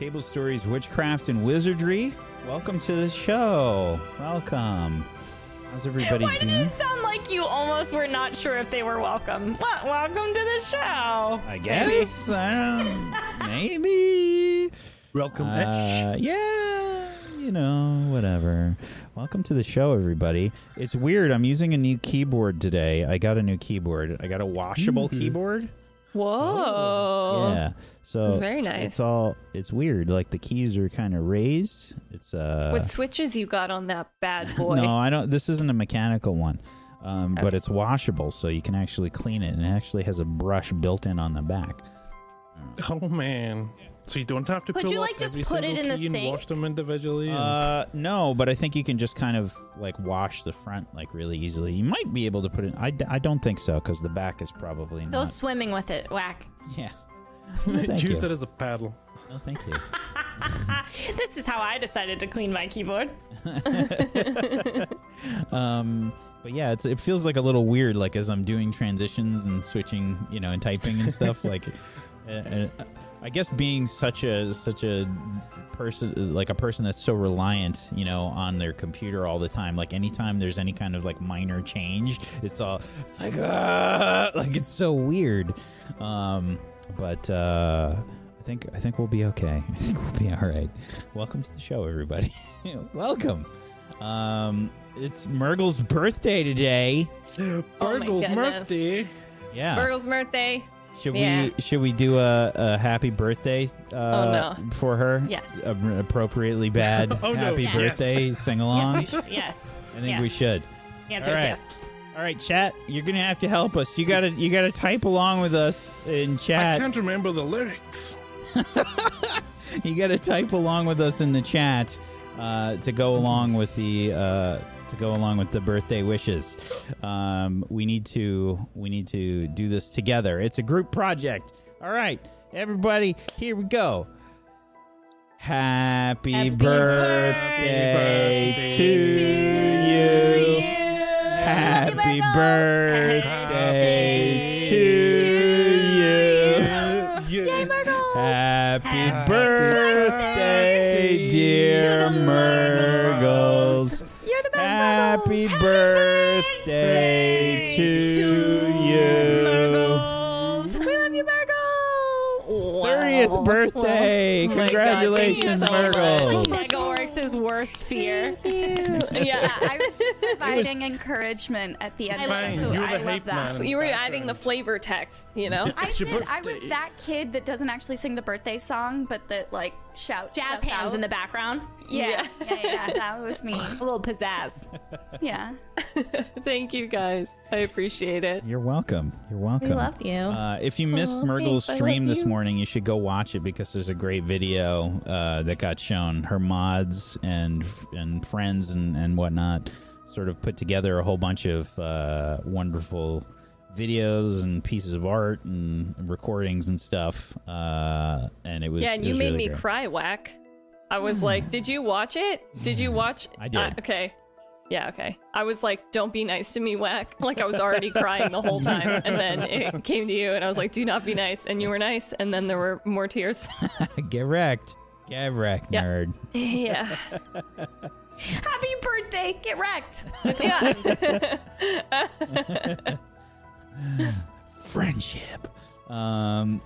everybody, to Table Stories, Witchcraft, and Wizardry. Welcome to the show. Welcome. How's everybody Why did it sound like you almost were not sure if they were welcome? What? Welcome to the show. I guess. I don't, maybe. Welcome, Uh, yeah, you know, whatever. Welcome to the show, everybody. It's weird. I'm using a new keyboard today. I got a new keyboard. I got a washable Mhm. keyboard. Whoa. Yeah. So it's very nice. It's all. It's weird. Like the keys are kind of raised. It's uh. what switches you got on that bad boy? No, I don't. This isn't a mechanical one, um, but it's washable, so you can actually clean it, and it actually has a brush built in on the back. Oh man! So you don't have to Could pull you, up like, just every put it single in the key and sink? wash them individually. and- Uh, no, but I think you can just kind of like wash the front like really easily. You might be able to put it. I, d- I don't think so because the back is probably Go not. swimming with it, whack. Yeah. No, thank Use you. it as a paddle. No, thank you. This is how I decided to clean my keyboard. um, but yeah, it's, it feels like a little weird, like as I'm doing transitions and switching, you know, and typing and stuff. like, uh, uh, I guess being such a such a person, like a person that's so reliant, you know, on their computer all the time. Like anytime there's any kind of like minor change, it's all it's like ah, like it's so weird. Um, but uh, I think I think we'll be okay. I think we'll be all right. Welcome to the show, everybody. Welcome. Um, it's Murgle's birthday today. Oh my Burgle's goodness. birthday. Yeah. Burgle's birthday. Should yeah. we should we do a, a happy birthday uh, Oh, no. for her? Yes. A- appropriately bad Oh, no. happy Yes. birthday sing Yes, along. we should. Yes. I think yes. we should. The answer All is right. yes. All right, chat. You're gonna have to help us. You gotta you gotta type along with us in chat. I chat. can't remember the lyrics. you got to type along with us in the chat uh, to go along with the uh, to go along with the birthday wishes. Um, we need to we need to do this together. It's a group project. All right, everybody, here we go. Happy, Happy birthday, birthday to you. Happy Happy birthday to you. Yeah. Happy Happy birthday, dear Murgles. You're the best Happy Murgles. birthday to you. Murgles. We love you, Murgles. 30th birthday. Oh my God, Congratulations, thank you so Murgles. Oh Megaworks' worst fear. Yeah, I was just providing encouragement at the end. I of love it. Fine, who- you're I the love hype that. You were adding the flavor text, you know? I It's your did. I was that kid that doesn't actually sing the birthday song, but that like shouts Jazz stuff hands out. in the background. Yeah, yeah, yeah, that was me. A little pizzazz. Yeah. Thank you guys. I appreciate it. You're welcome. You're welcome. We love you. Uh, if you missed Aw, Murgle's thanks. I stream love this you. morning, you should go watch it because there's a great video uh, that got shown. Her mods and and friends and, and whatnot sort of put together a whole bunch of uh, wonderful videos and pieces of art and recordings and stuff. Uh, and it was yeah, and it you was made really me great. cry, Whack. I was like, did you watch it? Did you watch? I did. Uh, okay. Yeah, okay. I was like, don't be nice to me, Whack. Like, I was already crying the whole time. And then it came to you, and I was like, do not be nice. And you were nice. And then there were more tears. Get wrecked. Get wrecked, Yeah. nerd. yeah. Happy birthday. Get wrecked. Yeah. friendship. Um,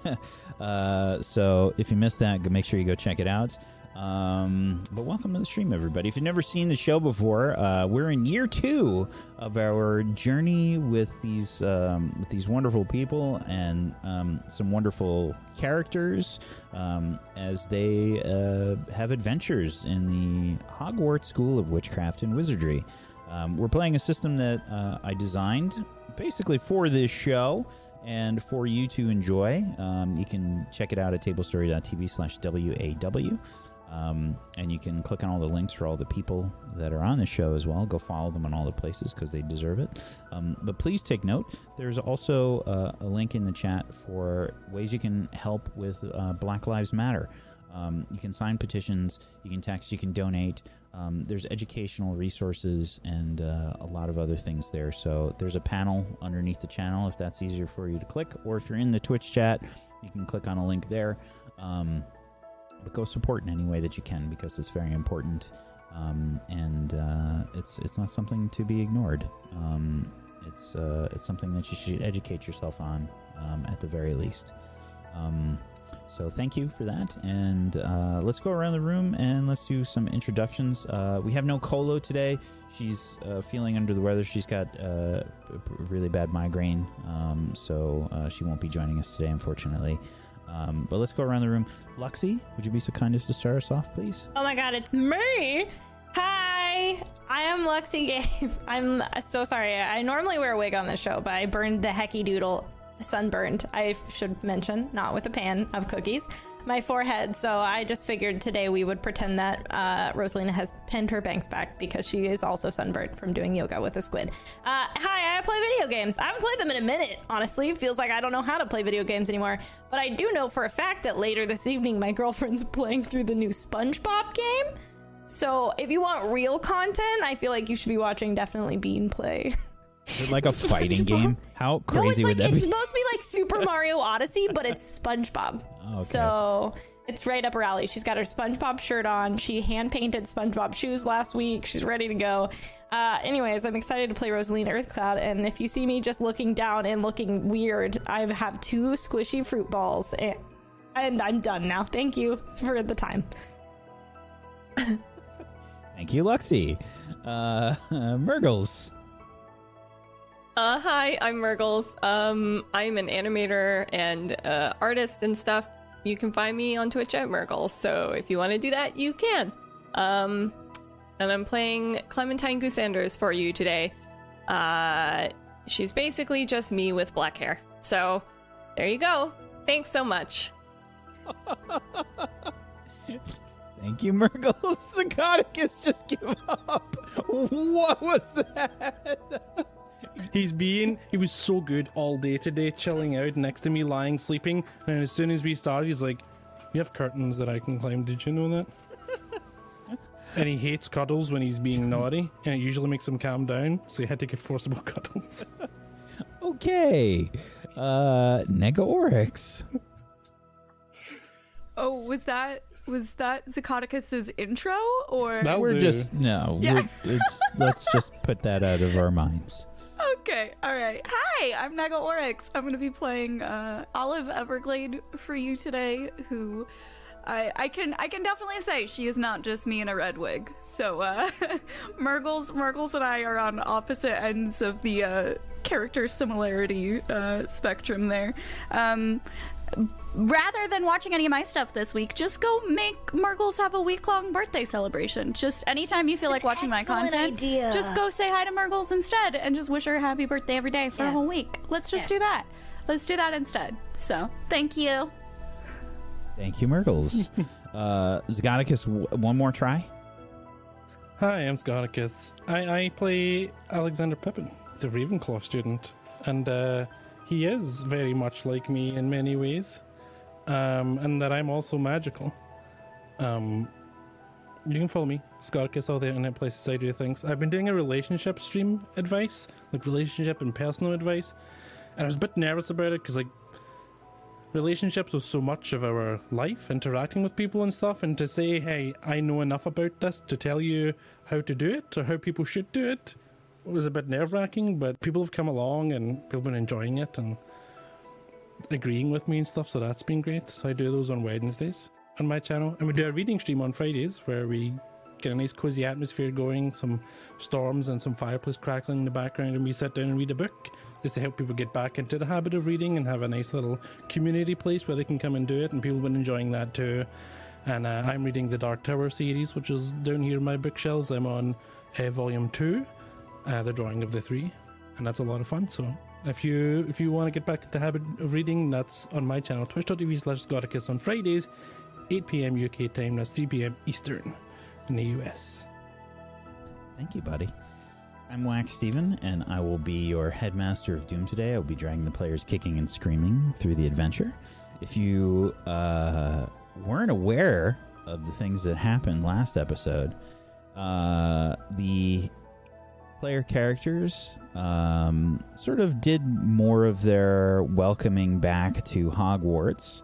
uh, so if you missed that, make sure you go check it out. Um, but welcome to the stream, everybody. If you've never seen the show before, uh, we're in year two of our journey with these um, with these wonderful people and um, some wonderful characters um, as they uh, have adventures in the Hogwarts School of Witchcraft and Wizardry. Um, we're playing a system that uh, I designed basically for this show and for you to enjoy. Um, you can check it out at tablestory.tv slash WAW. Um, and you can click on all the links for all the people that are on the show as well. Go follow them on all the places because they deserve it. Um, but please take note there's also uh, a link in the chat for ways you can help with uh, Black Lives Matter. Um, you can sign petitions, you can text, you can donate. Um, there's educational resources and uh, a lot of other things there. So there's a panel underneath the channel if that's easier for you to click, or if you're in the Twitch chat, you can click on a link there. Um, but go support in any way that you can because it's very important, um, and uh, it's it's not something to be ignored. Um, it's uh, it's something that you should educate yourself on um, at the very least. So thank you for that, and uh, let's go around the room and let's do some introductions. Uh, we have no Colo today. She's uh, feeling under the weather. She's got uh, a really bad migraine, um, so uh, she won't be joining us today, unfortunately. Um, but let's go around the room. Luxie, would you be so kind as to start us off, please? Oh my god, it's me! Hi! I am Luxie Game. I'm so sorry. I normally wear a wig on the show, but I burned the hecky doodle sunburned, I should mention, not with a pan of cookies, my forehead. So I just figured today we would pretend that uh, Rosalina has pinned her bangs back because she is also sunburned from doing yoga with a squid. Uh, hi, I play video games. I haven't played them in a minute, honestly. Feels like I don't know how to play video games anymore. But I do know for a fact that later this evening, my girlfriend's playing through the new SpongeBob game. So if you want real content, I feel like you should be watching definitely Bean play. Is it like a fighting game? How no, it's crazy like would that it's be? supposed to be like Super Mario Odyssey, but it's SpongeBob. Oh, okay. So it's right up her alley. She's got her SpongeBob shirt on. She hand painted SpongeBob shoes last week. She's ready to go. Uh, anyways, I'm excited to play Rosalina Earthcloud. And if you see me just looking down and looking weird, I have two squishy fruit balls, and, and I'm done now. Thank you for the time. Thank you, Luxie. Uh, Murgles. Uh, hi, I'm Mergles. Um, I'm an animator and uh, artist and stuff. You can find me on Twitch at Mergles, so if you want to do that, you can. Um, and I'm playing Clementine Goosanders for you today. Uh, she's basically just me with black hair. So, there you go. Thanks so much. Thank you, Mergles. Psychoticus just give up. What was that? He's being, he was so good all day today, chilling out next to me, lying, sleeping. And as soon as we started, he's like, You have curtains that I can climb. Did you know that? and he hates cuddles when he's being naughty, and it usually makes him calm down. So he had to get forcible cuddles. Okay. Uh, Nega Oryx. Oh, was that was that Zacodicus's intro or That'll we're do. just no. Yeah. We're, it's, let's just put that out of our minds. Okay, all right. Hi, I'm Naga Oryx. I'm going to be playing uh, Olive Everglade for you today. Who I I can I can definitely say she is not just me in a red wig. So uh, Murgles Murgles and I are on opposite ends of the uh, character similarity uh, spectrum there. Um, rather than watching any of my stuff this week, just go make Murgles have a week long birthday celebration. Just anytime you feel like watching my content, idea. just go say hi to Murgles instead and just wish her a happy birthday every day for a whole week. Let's just do that. Let's do that instead. So, thank you. Thank you, Murgles. uh, Zygonicus, w- one more try. Hi, I'm Scoticus. I, I play Alexander Pippin. He's a Ravenclaw student, and uh, he is very much like me in many ways, um, and that I'm also magical. Um, you can follow me, Scoticus, all the internet places I do things. I've been doing a relationship stream advice, like relationship and personal advice, and I was a bit nervous about it because, like, relationships was so much of our life, interacting with people and stuff, and to say, hey, I know enough about this to tell you how to do it or how people should do it was a bit nerve wracking, but people have come along and people have been enjoying it and agreeing with me and stuff, so that's been great. So I do those on Wednesdays on my channel, and we do a reading stream on Fridays where we get a nice cozy atmosphere going, some storms and some fireplace crackling in the background, and we sit down and read a book just to help people get back into the habit of reading and have a nice little community place where they can come and do it, and people have been enjoying that too. And uh, I'm reading the Dark Tower series, which is down here in my bookshelves. I'm on uh, volume two, uh, the drawing of the three, and that's a lot of fun. So if you if you want to get back into the habit of reading, that's on my channel, twitch.tv slash Scoticus on Fridays, 8 p.m. UK time. That's 3 p.m. Eastern in the US. Thank you, buddy. I'm Wax Steven, and I will be your headmaster of Doom today. I will be dragging the players kicking and screaming through the adventure. If you uh, weren't aware of the things that happened last episode, uh, the player characters um, sort of did more of their welcoming back to Hogwarts.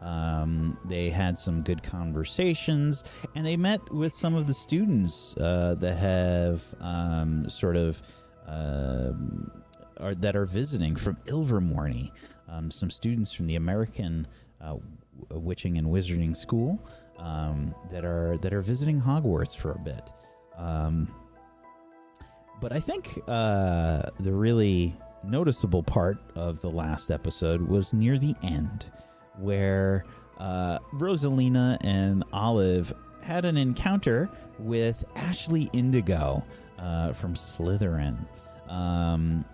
Um, they had some good conversations, and they met with some of the students uh, that have um, sort of um are that are visiting from Ilvermorny. Um, some students from the American uh, Witching and Wizarding School um, that are that are visiting Hogwarts for a bit. But I think uh, the really noticeable part of the last episode was near the end, where uh, Rosalina and Olive had an encounter with Ashley Indigo uh, from Slytherin. Um,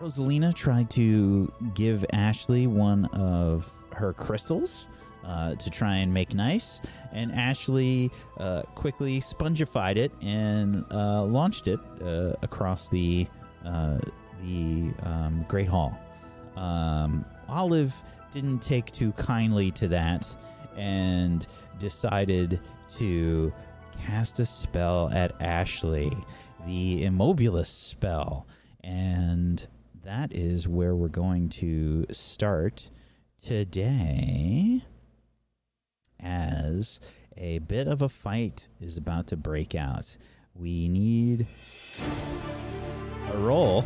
Rosalina tried to give Ashley one of her crystals uh, to try and make nice, and Ashley uh, quickly spongified it and uh, launched it uh, across the uh, the um, Great Hall. Um, Olive didn't take too kindly to that and decided to cast a spell at Ashley, the Immobilus spell, and that is where we're going to start today as a bit of a fight is about to break out. We need a roll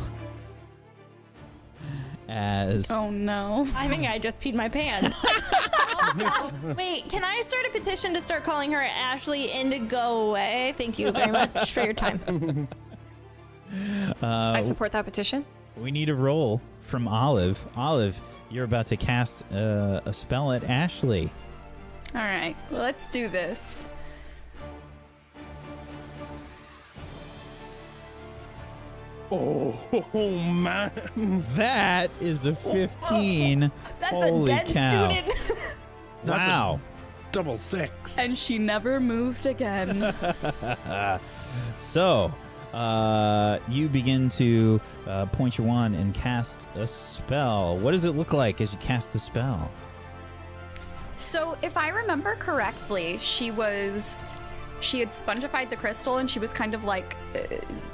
as Oh no. I think I just peed my pants. Also, wait, can I start a petition to start calling her Ashley Indigo away? Thank you very much for your time. uh, I support that petition. we need a roll from Olive. Olive, you're about to cast uh, a spell at Ashley. All right, well, let's do this. Oh, oh man. That is a 15. That's Holy a dead cow. student. That's a wow. double six. And she never moved again. So, uh, you begin to uh, point your wand and cast a spell. What does it look like as you cast the spell? So, if I remember correctly, she was. She had spongified the crystal and she was kind of like.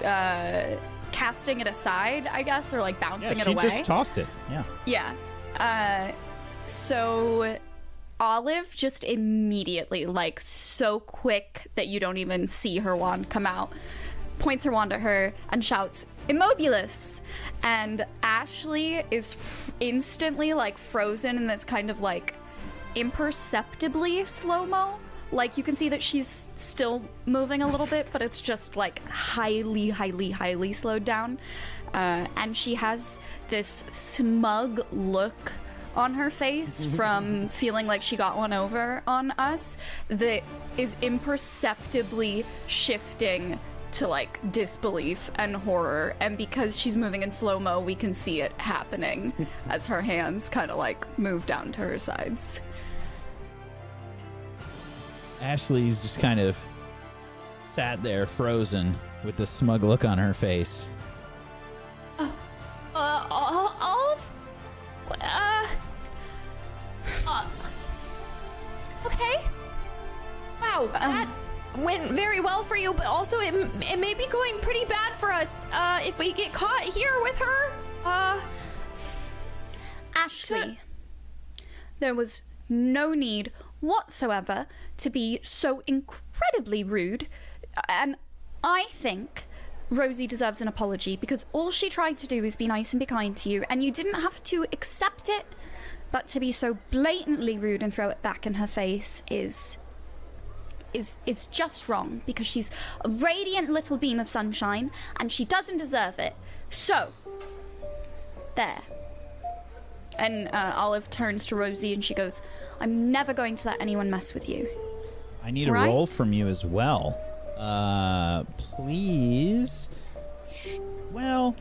Uh, casting it aside, I guess, or like bouncing Yeah, it away. she just tossed it. Yeah. Yeah. Uh, so Olive just immediately, like so quick that you don't even see her wand come out, points her wand at her and shouts, Immobilus! And Ashley is f- instantly like frozen in this kind of like imperceptibly slow mo. Like you can see that she's still moving a little bit, but it's just like highly, highly, highly slowed down. Uh, and she has this smug look on her face from feeling like she got one over on us that is imperceptibly shifting to like disbelief and horror. And because she's moving in slow mo, we can see it happening as her hands kind of like move down to her sides. Ashley's just kind of sat there frozen with the smug look on her face. Uh, Ol- Olive? Uh, uh, okay. Wow, that went very well for you, but also it, it may be going pretty bad for us uh, if we get caught here with her. Uh, Ashley, there was no need whatsoever to be so incredibly rude, and I think Rosie deserves an apology because all she tried to do is be nice and be kind to you, and you didn't have to accept it, but to be so blatantly rude and throw it back in her face is. Is, is just wrong because she's a radiant little beam of sunshine and she doesn't deserve it. So, there. And uh, Olive turns to Rosie and she goes, I'm never going to let anyone mess with you. I need a Right. roll from you as well. Uh, please. Well,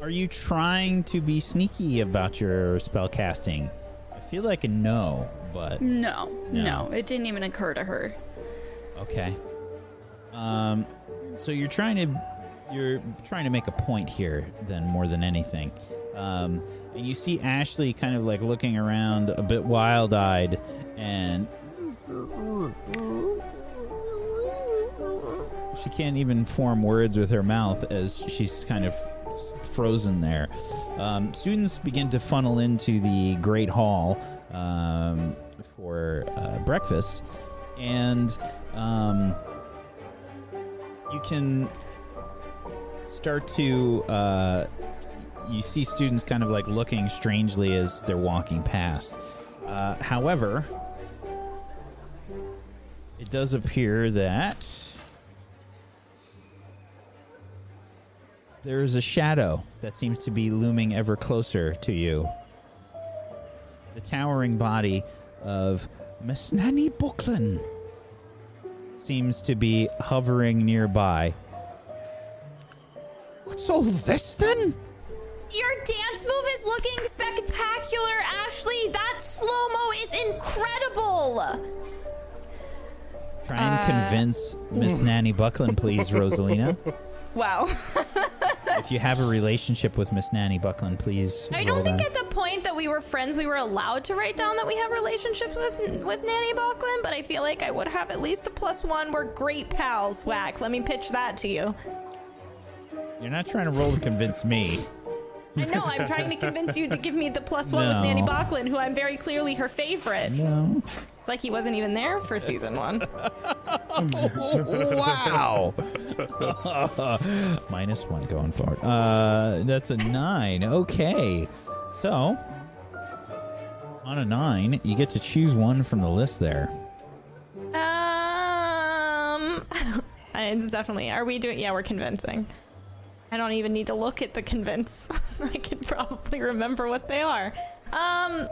are you trying to be sneaky about your spell casting? I feel like a no, but No, No. no, it didn't even occur to her. okay. Um, so you're trying to you're trying to make a point here, then more than anything. Um, and you see Ashley kind of like looking around a bit wild-eyed, and she can't even form words with her mouth as she's kind of frozen there. Um, students begin to funnel into the Great Hall um, for uh, breakfast, and um, you can start to. Uh, you see students kind of like looking strangely as they're walking past. Uh, however, does appear that there is a shadow that seems to be looming ever closer to you. The towering body of Miss Nanny Buckland seems to be hovering nearby. What's all this then? Your dance move is looking spectacular, Ashley. That slow mo is incredible. Try and uh, convince Miss mm. Nanny Buckland, please, Rosalina. Wow. if you have a relationship with Miss Nanny Buckland, please. I don't think that. at the point that we were friends, we were allowed to write down that we have relationships with with Nanny Buckland. But I feel like I would have at least a plus one. We're great pals. Whack. Let me pitch that to you. You're not trying to roll to convince me. I know. I'm trying to convince you to give me the plus one with Nanny Buckland, who I'm very clearly her favorite. No. It's like he wasn't even there for season one. wow. Minus one going forward. Uh, that's a nine. Okay. So, on a nine, you get to choose one from the list there. Um, it's definitely. Are we doing? Yeah, we're convincing. I don't even need to look at the convince. I can probably remember what they are. Um,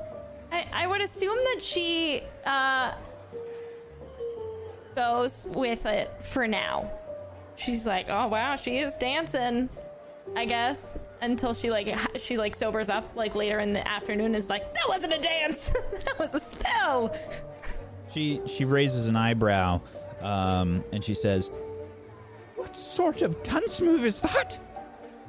I, I would assume that she uh goes with it for now. She's like, oh wow, she is dancing. I guess until she like she like sobers up like later in the afternoon is like that wasn't a dance that was a spell She she raises an eyebrow, um, and she says, "What sort of dance move is that?"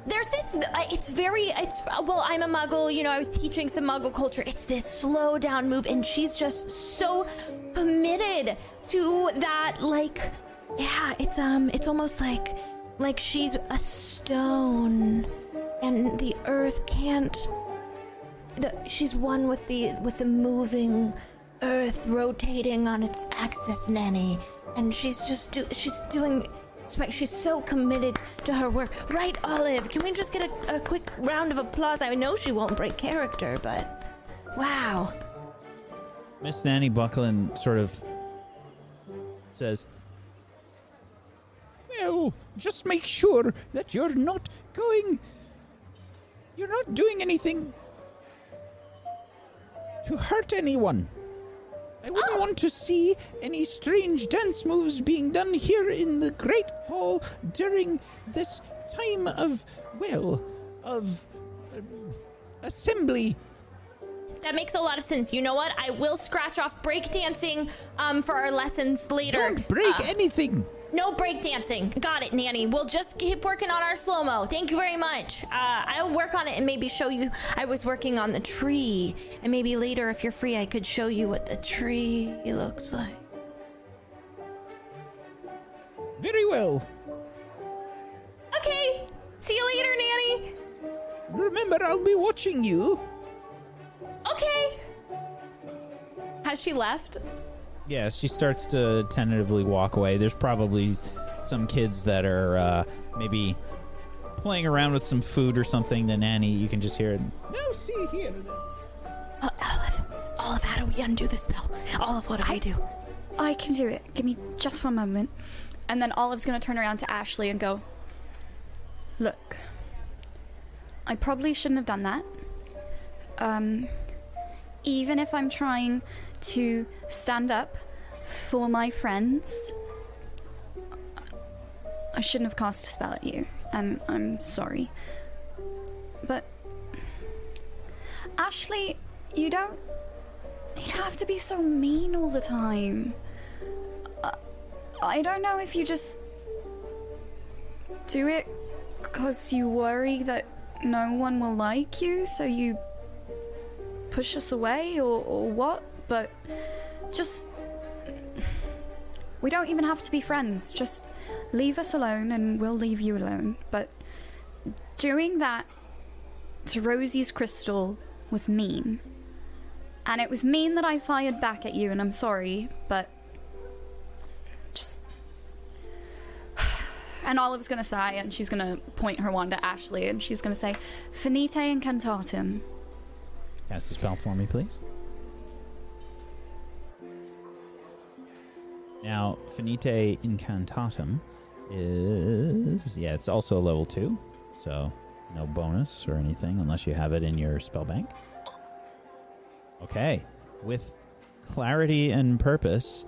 There's this. It's very. It's well. I'm a Muggle. You know, I was teaching some Muggle culture. It's this slow down move, and she's just so committed to that. Like, yeah. It's um. It's almost like, like she's a stone, and the earth can't. The, she's one with the with the moving earth rotating on its axis, Nanny, and she's just do, she's doing. She's so committed to her work, right, Olive? Can we just get a, a quick round of applause? I know she won't break character, but wow. Miss Nanny Buckland sort of says, Well, just make sure that you're not going. You're not doing anything to hurt anyone. I wouldn't want to see any strange dance moves being done here in the Great Hall during this time of, well, of um, assembly. That makes a lot of sense. You know what? I will scratch off breakdancing um, for our lessons later. Don't break Uh, anything. No breakdancing. Got it, Nanny. We'll just keep working on our slow mo. Thank you very much. Uh, I'll work on it and maybe show you. I was working on the tree, and maybe later, if you're free, I could show you what the tree looks like. Very well. Okay. See you later, Nanny. Remember, I'll be watching you. Okay. Has she left? Yeah, she starts to tentatively walk away. There's probably some kids that are uh, maybe playing around with some food or something. The nanny, you can just hear it. No, see here. Uh, Olive. Olive, how do we undo the spell? Olive, what do I do? I can do it. Give me just one moment. And then Olive's gonna turn around to Ashley and go, Look, I probably shouldn't have done that. Um, even if I'm trying to stand up for my friends, I shouldn't have cast a spell at you. I'm, I'm sorry. But, Ashley, you don't. You don't have to be so mean all the time. I don't know if you just do it because you worry that no one will like you, so you push us away or, or what, but just. We don't even have to be friends. Just leave us alone and we'll leave you alone. But doing that to Rosie's crystal was mean. And it was mean that I fired back at you, and I'm sorry, but. Just. And Olive's gonna sigh, and she's gonna point her wand at Ashley, and she's gonna say, Finite incantatem. Cast the spell for me, please. Now, Finite Incantatem is. Yeah, it's also level 2, so no bonus or anything unless you have it in your spell bank. Okay. With clarity and purpose,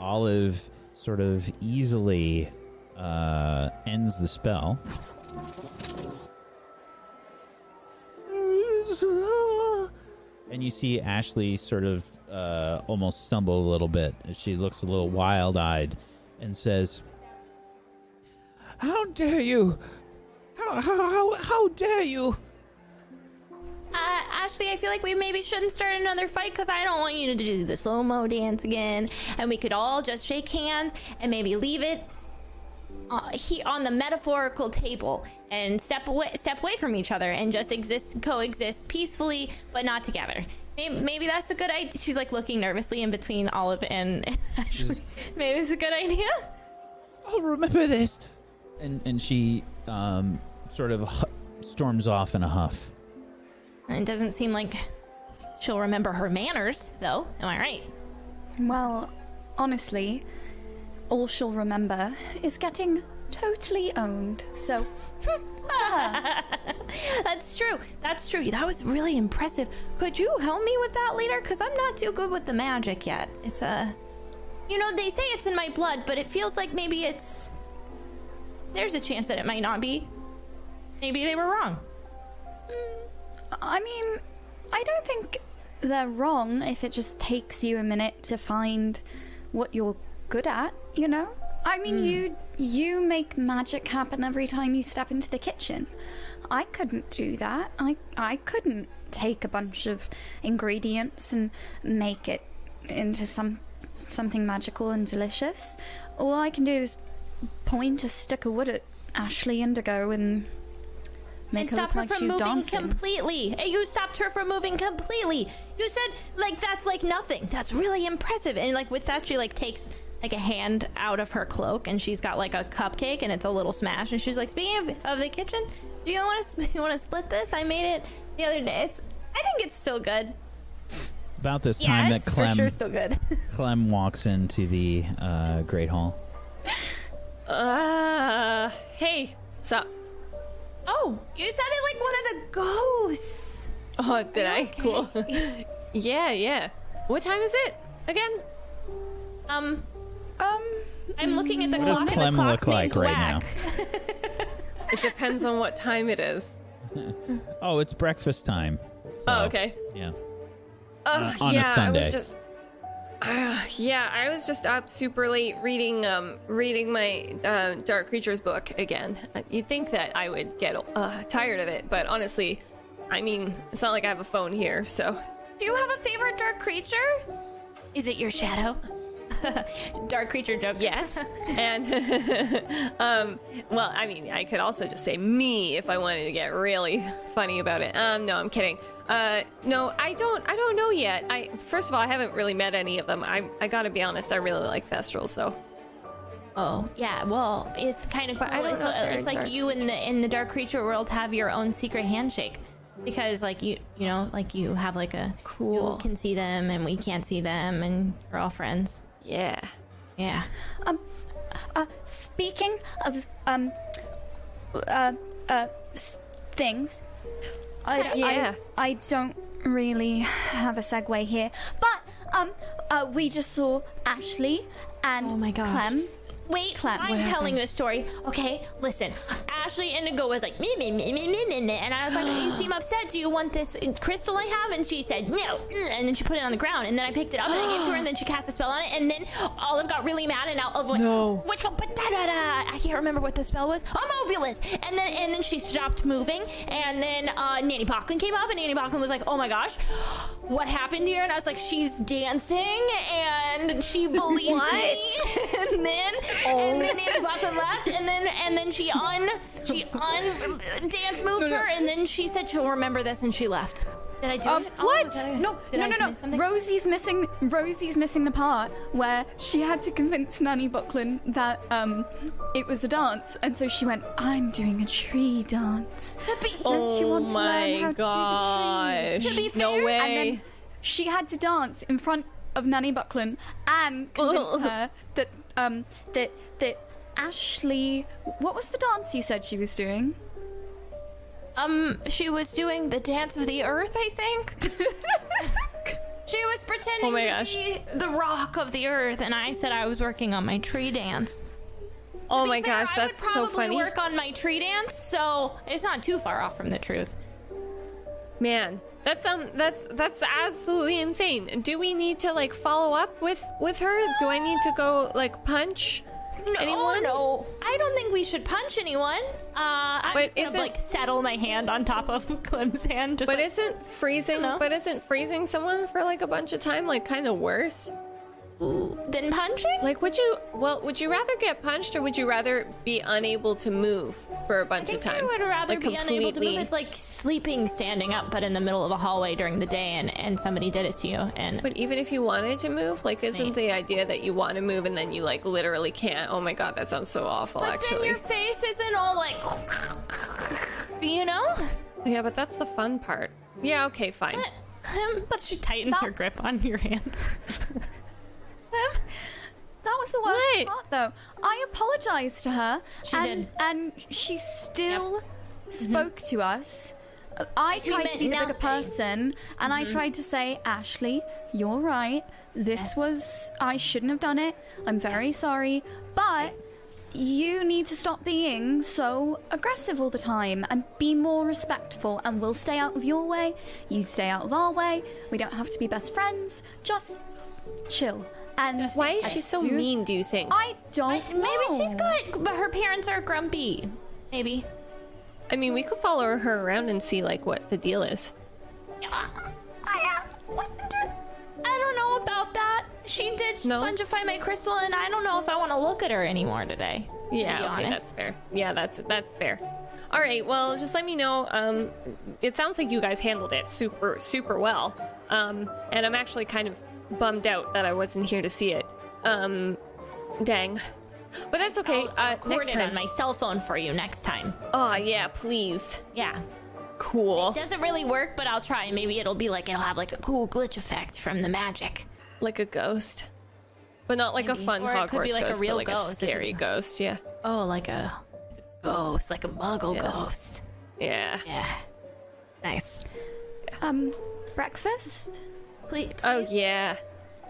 Olive sort of easily uh, ends the spell. And you see Ashley sort of uh, almost stumble a little bit. She looks a little wild eyed and says, How dare you! How, how, how, how dare you! Uh, Ashley, I feel like we maybe shouldn't start another fight because I don't want you to do the slow mo dance again. And we could all just shake hands and maybe leave it uh, he, on the metaphorical table and step away, step away from each other and just exist, coexist peacefully, but not together. Maybe, maybe that's a good idea. She's like looking nervously in between Olive and Ashley. Maybe it's a good idea. I'll remember this! And, and she um, sort of hu- storms off in a huff. It doesn't seem like she'll remember her manners, though. Am I right? Well, honestly, all she'll remember is getting totally owned. So, hmm. That's true. That's true. That was really impressive. Could you help me with that later? Because I'm not too good with the magic yet. It's Uh... You know, they say it's in my blood, but it feels like maybe it's. There's a chance that it might not be. Maybe they were wrong. I mean, I don't think they're wrong if it just takes you a minute to find what you're good at, you know? I mean, hmm. you you make magic happen every time you step into the kitchen. I couldn't do that. I I couldn't take a bunch of ingredients and make it into some something magical and delicious. All I can do is point a stick of wood at Ashley Indigo and make and her stop her like from she's moving dancing. completely. You stopped her from moving completely. You said like that's like nothing. That's really impressive. And like with that, she like takes like a hand out of her cloak, and she's got like a cupcake, and it's a little smash. And she's like, speaking of, of the kitchen, do you want to you want to split this? I made it the other day. It's I think it's still good. It's about this Yeah, time that it's for Clem, sure still good. Clem walks into the uh, Great Hall. Uh, hey, sup? oh, you sounded like one of the ghosts. Oh, did I? okay? Cool. yeah, yeah. What time is it again? Um, um, I'm looking at the What does clock, Clem and the clock's look like right Whack. It depends on what time it is. Oh, it's breakfast time. Oh, okay. Yeah. Uh, on a yeah, I Sunday. was just. Uh, yeah, I was just up super late reading um reading my uh, Dark Creatures book again. Uh, You'd think that I would get uh, tired of it, but honestly, I mean, it's not like I have a phone here, so Do you have a favorite dark creature? Is it your shadow? dark creature joke. yes. and um, well, I mean, I could also just say me if I wanted to get really funny about it. Um, no, I'm kidding. Uh, no, I don't. I don't know yet. I first of all, I haven't really met any of them. I I gotta be honest. I really like Thestrals though. Oh, yeah. Well, it's kind of cool. But I don't know uh, it's like dark you in the in the dark creature world have your own secret handshake. Because like you you know, like you have like a Cool. you can see them and we can't see them and we're all friends. Yeah. Yeah. Um, uh, speaking of um, uh, uh, s- things, I, Yeah. I, I don't really have a segue here, but um, uh, we just saw Ashley and Oh my gosh. Clem. Wait, Clem, I'm telling this story. Okay, listen. Ashley Indigo was like me, me, me, me, me, me, me, and I was like, "You seem upset. Do you want this crystal I have?" And she said, "No." And then she put it on the ground, and then I picked it up and I gave it to her, and then she cast a spell on it, and then Olive got really mad, and Olive went, No. Which but da da da. I can't remember what the spell was. Immobilus. And then and then she stopped moving, and then uh, Nanny Buckland came up, and Nanny Buckland was like, "Oh my gosh." what happened here? And I was like, she's dancing and she believes me. and then and then Nanny Buckland left and then and then she un she un dance moved her and then she said she'll remember this and she left. Did I do Um, it? Oh, what? was that No, no, I no, no. Rosie's missing. Rosie's missing the part where she had to convince Nanny Buckland that um, it was a dance, and so she went, "I'm doing a tree dance." Don't you want to oh my learn how gosh. to do the tree? To be no way. And then she had to dance in front of Nanny Buckland and convince Ugh. her that um that that Ashley. What was the dance you said she was doing? Um, she was doing the dance of the earth, I think. she was pretending Oh my to gosh. be the rock of the earth, and I said I was working on my tree dance. oh To be my fair, gosh, I that's would so probably funny. work on my tree dance, so it's not too far off from the truth. Man, that's um that's that's absolutely insane. Do we need to like follow up with with her? Do I need to go like punch No, anyone? no, I don't think we should punch anyone. Uh, I'm But just gonna like settle my hand on top of Clem's hand. Just But like, isn't freezing but isn't freezing someone for like a bunch of time like kind of worse? Then punching? Like would you well would you rather get punched or would you rather be unable to move for a bunch I of time? I would rather Like, be unable to move. completely- It's like sleeping, standing up, but in the middle of a hallway during the day, and and somebody did it to you, and But even if you wanted to move, like isn't Right. the idea that you want to move and then you like literally can't? Oh my god, that sounds so awful But actually. then your face isn't all like, you know. Yeah, but that's the fun part. Yeah, okay, fine. Um, but she tightens That- her grip on your hands. That was the worst What? part, though. I apologized to her, She and did. and she still mm-hmm. spoke to us. I tried to be the bigger person, and I mm-hmm. tried to say, Ashley, you're right. This Yes. was I shouldn't have done it. I'm very sorry, but you need to stop being so aggressive all the time and be more respectful. And we'll stay out of your way. You stay out of our way. We don't have to be best friends. Just chill. And Why is she so mean, do you think? I don't know. Maybe she's good, but her parents are grumpy. Maybe. I mean, we could follow her around and see like what the deal is. I, I don't know about that. She did No? spongify my crystal, and I don't know if I want to look at her anymore today. to Yeah, be okay, that's fair. Yeah, that's that's fair. All right, well, just let me know. Um, it sounds like you guys handled it super super well. Um, and I'm actually kind of bummed out that I wasn't here to see it. Um, dang. But that's okay. I'll uh, record it time. on my cell phone for you next time. Oh yeah, please. Yeah. Cool. It doesn't really work, but I'll try. Maybe it'll be like it'll have like a cool glitch effect from the magic. Like a ghost, but not like Maybe. a fun Or it Hogwarts could be like a ghost, real but like ghost. a scary be- ghost. Yeah. Oh, like a ghost, like a muggle Yeah. ghost. Yeah. Yeah. Nice. Um, breakfast? Please. Oh yeah.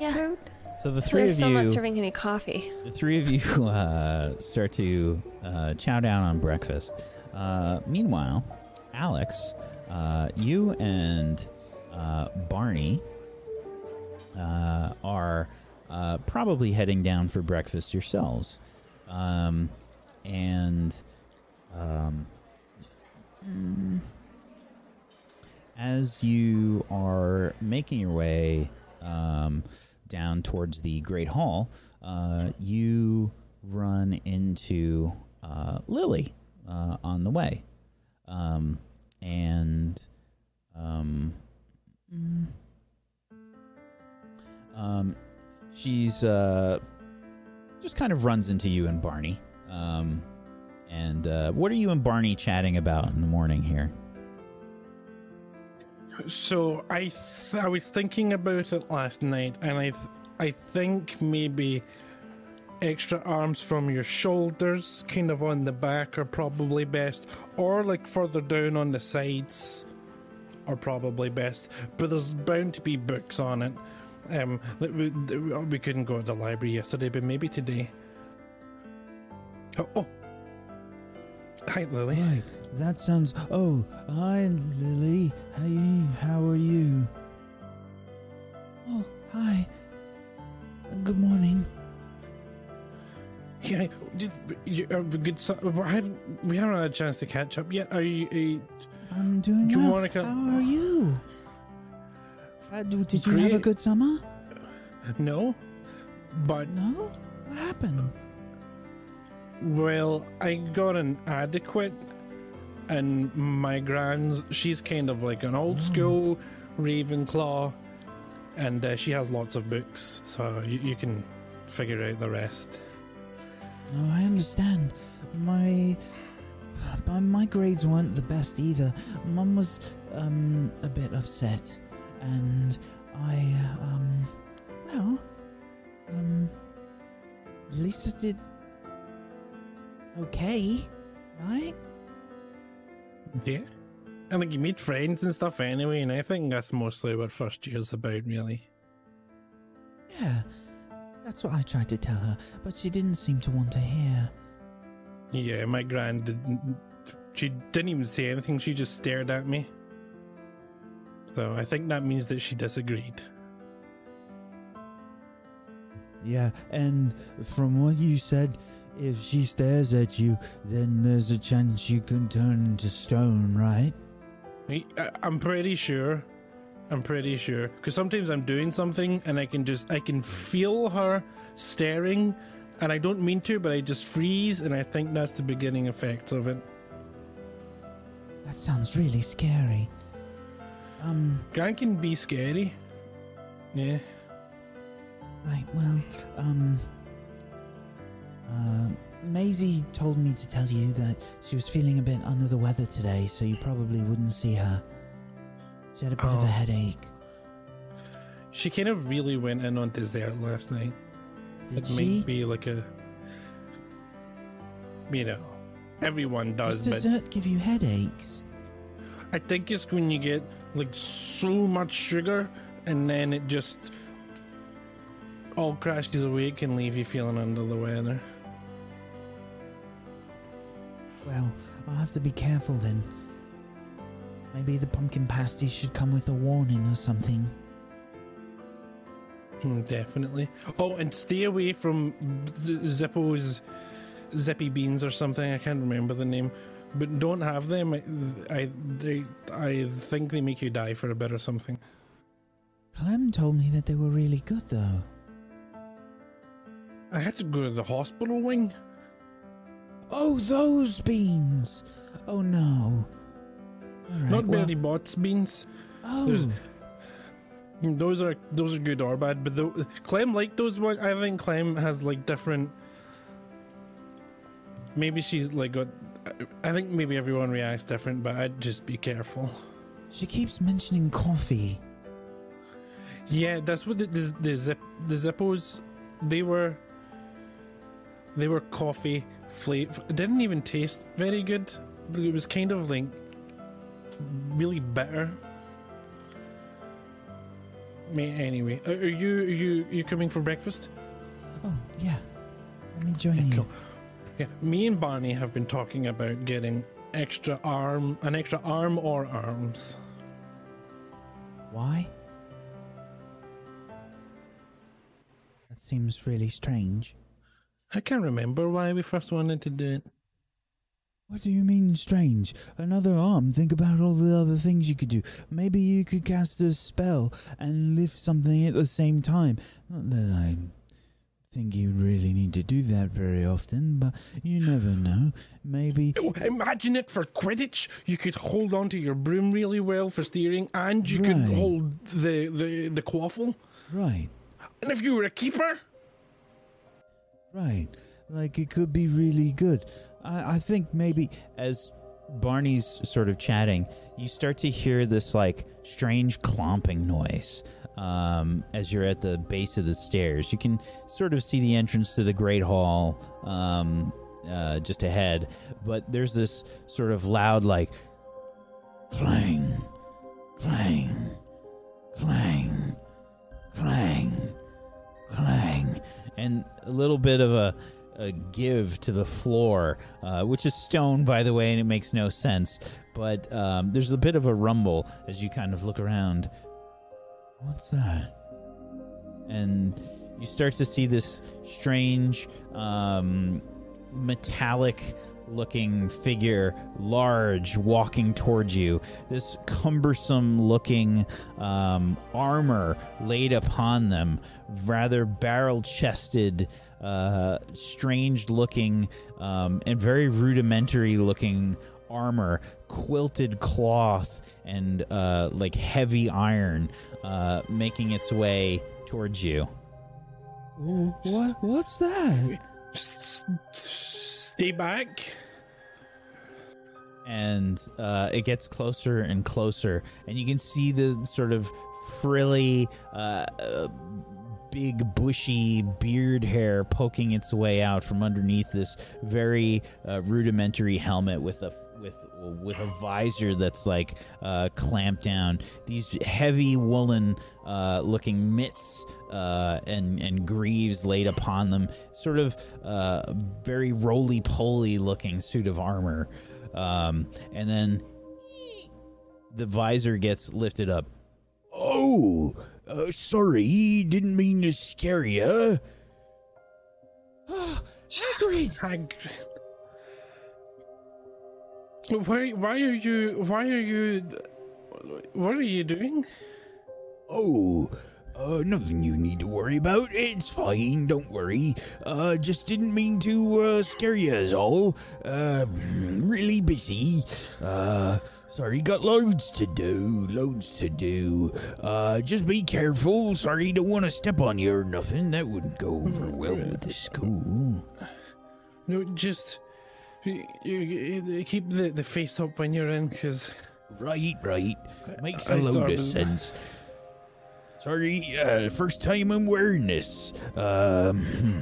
yeah. Food? So the three They're three of still you, not serving any coffee. the three of you, uh, start to uh, chow down on breakfast. Uh, meanwhile, Alex, uh, you and uh, Barney uh, are uh, probably heading down for breakfast yourselves, um, and um, mm, as you are making your way um, down towards the Great Hall, uh, you run into uh, Lily uh, on the way. Um, and um, um, she's uh, just kind of runs into you and Barney. Um, and uh, what are you and Barney chatting about in the morning here? So I th- I was thinking about it last night, and I th- I think maybe extra arms from your shoulders, kind of on the back, are probably best, or like further down on the sides, are probably best. But there's bound to be books on it. Um, we, we couldn't go to the library yesterday, but maybe today. Oh, oh. Hi Lily. Right, that sounds. Oh, hi, Lily. How you? How are you? Oh, hi. Good morning. Yeah, did, you, uh, good. So, I haven't, we haven't had a chance to catch up yet. Are you? Are you I'm doing You well. How are you? Uh, did you have a good summer? No, but No? What happened? Well, I got an adequate, and my grand's she's kind of like an old school Ravenclaw, and uh, she has lots of books, so you, you can figure out the rest. No, I understand. My, my my grades weren't the best either. Mum was um a bit upset, and I um well um I did okay, right? Yeah. And like you meet friends and stuff anyway, and I think that's mostly what first year's about, really. Yeah, that's what I tried to tell her, but she didn't seem to want to hear. Yeah, my grand didn't. She didn't even say anything. She just stared at me. So I think that means that she disagreed. Yeah, and from what you said, if she stares at you, then there's a chance you can turn into stone, right? I'm pretty sure. I'm pretty sure because sometimes I'm doing something and I can just I can feel her staring, and I don't mean to, but I just freeze, and I think that's the beginning effects of it. That sounds really scary. Um, Grand can be scary. Yeah. right, well, um, uh, Maisie told me to tell you that she was feeling a bit under the weather today, so you probably wouldn't see her. She had a bit of Oh. a headache. She kind of really went in on dessert last night. Did it she? might be like a you know everyone does Does but dessert give you headaches? i think it's when you get like so much sugar and then it just all crashes away can leave you feeling under the weather Well, I'll have to be careful then. Maybe the pumpkin pasty should come with a warning or something. Mm, definitely oh and stay away from Z- zippo's zippy beans or something i can't remember the name but don't have them i i they i think they make you die for a bit or something Clem told me that they were really good though. i had to go to the hospital wing Oh, those beans! Oh no. Alright, not well- Bertie Bott's beans Oh, there's- Those are those are good or bad, but the, Clem liked those one. I think Clem has like different. Maybe she's like got. I think maybe everyone reacts different, but I'd just be careful. she keeps mentioning coffee. Yeah, that's what the the, the zip the Zippos, they were. They were coffee flavor. It didn't even taste very good. It was kind of like really bitter. Me anyway. Are, are you are you you coming for breakfast? Oh, yeah. Let me join Yeah, you. cool. Yeah, me and Barney have been talking about getting extra arm, an extra arm or arms. Why? That seems really strange. I can't remember why we first wanted to do it. What do you mean strange? Another arm? Think about all the other things you could do. Maybe you could cast a spell and lift something at the same time. Not that I think you really need to do that very often, but you never know. Maybe. Oh, Imagine it for Quidditch. You could hold onto your broom really well for steering, and you could hold the, the, the quaffle. Right, And if you were a keeper, right. Like it could be really good. I, I think maybe as Barney's sort of chatting, you start to hear this like strange clomping noise um, as you're at the base of the stairs. You can sort of see the entrance to the Great Hall um, uh, just ahead, but there's this sort of loud like clang, clang, clang, clang, clang, and a little bit of a a give to the floor, uh, which is stone, by the way, and it makes no sense. But um, there's a bit of a rumble as you kind of look around. What's that? And you start to see this strange, um, metallic looking figure, large, walking towards you. This cumbersome looking um, armor laid upon them, rather barrel chested, uh, strange looking, um, and very rudimentary looking armor, quilted cloth, and uh, like heavy iron uh, making its way towards you. What? What's that? Stay back. and uh, it gets closer and closer, and you can see the sort of frilly, uh, uh, big, bushy beard hair poking its way out from underneath this very uh, rudimentary helmet with a with with a visor that's like uh, clamped down. These heavy woolen uh, looking mitts uh, and and greaves laid upon them, sort of uh, very roly poly looking suit of armor. Um, and then the visor gets lifted up. Oh, uh, sorry, didn't mean to scare you. Hagrid. Hagrid. Why? Why are you? Why are you? What are you doing? Oh, uh, nothing you need to worry about. It's fine, don't worry. Uh, just didn't mean to, uh, scare you is all. Uh, really busy. Uh, sorry, got loads to do, loads to do. Uh, just be careful. Sorry, don't want to step on you or nothing. That wouldn't go over well with the school. No, just you, you, keep the, the face up when you're in, because Right, right. Makes a I load of sense. Sorry, uh, first time I'm wearing this. Um, hmm.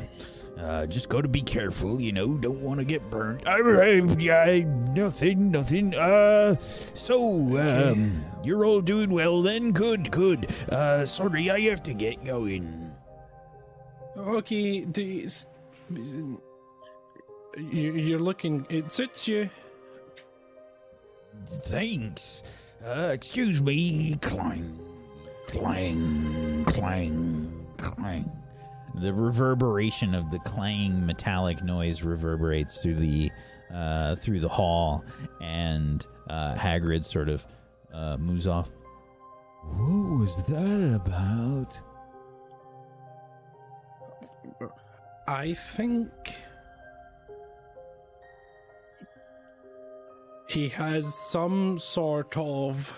uh, just gotta be careful, you know. Don't want to get burned. I, I, I, nothing, nothing. Uh, so, um, you're all doing well then. Good, good. Uh, sorry, I have to get going. okay, do you, you're looking. It suits you. Thanks. Uh, excuse me. Clang, clang, clang, clang. The reverberation of the clanging metallic noise reverberates through the uh, through the hall, and uh, Hagrid sort of uh, moves off. What was that about? I think he has some sort of.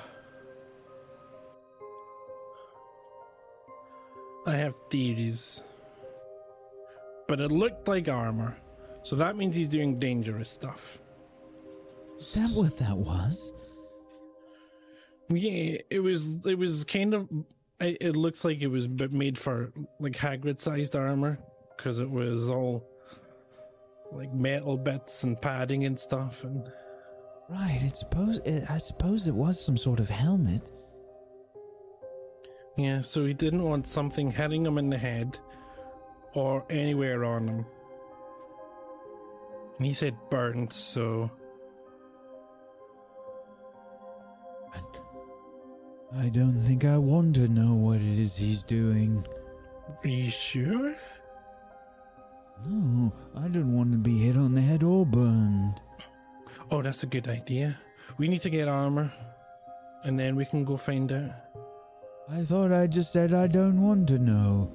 I have theories. But it looked like armor. So that means he's doing dangerous stuff. Is that what that was? Yeah, it was. It was kind of. It, it looks like it was made for like Hagrid-sized armor because it was all like metal bits and padding and stuff. And Right. It suppose it, I suppose it was some sort of helmet. Yeah, so he didn't want something hitting him in the head or anywhere on him. And he said burnt, so I don't think I want to know what it is he's doing. are you sure? No, I don't want to be hit on the head or burned. Oh, that's a good idea. We need to get armor, and then we can go find out. I thought I just said I don't want to know.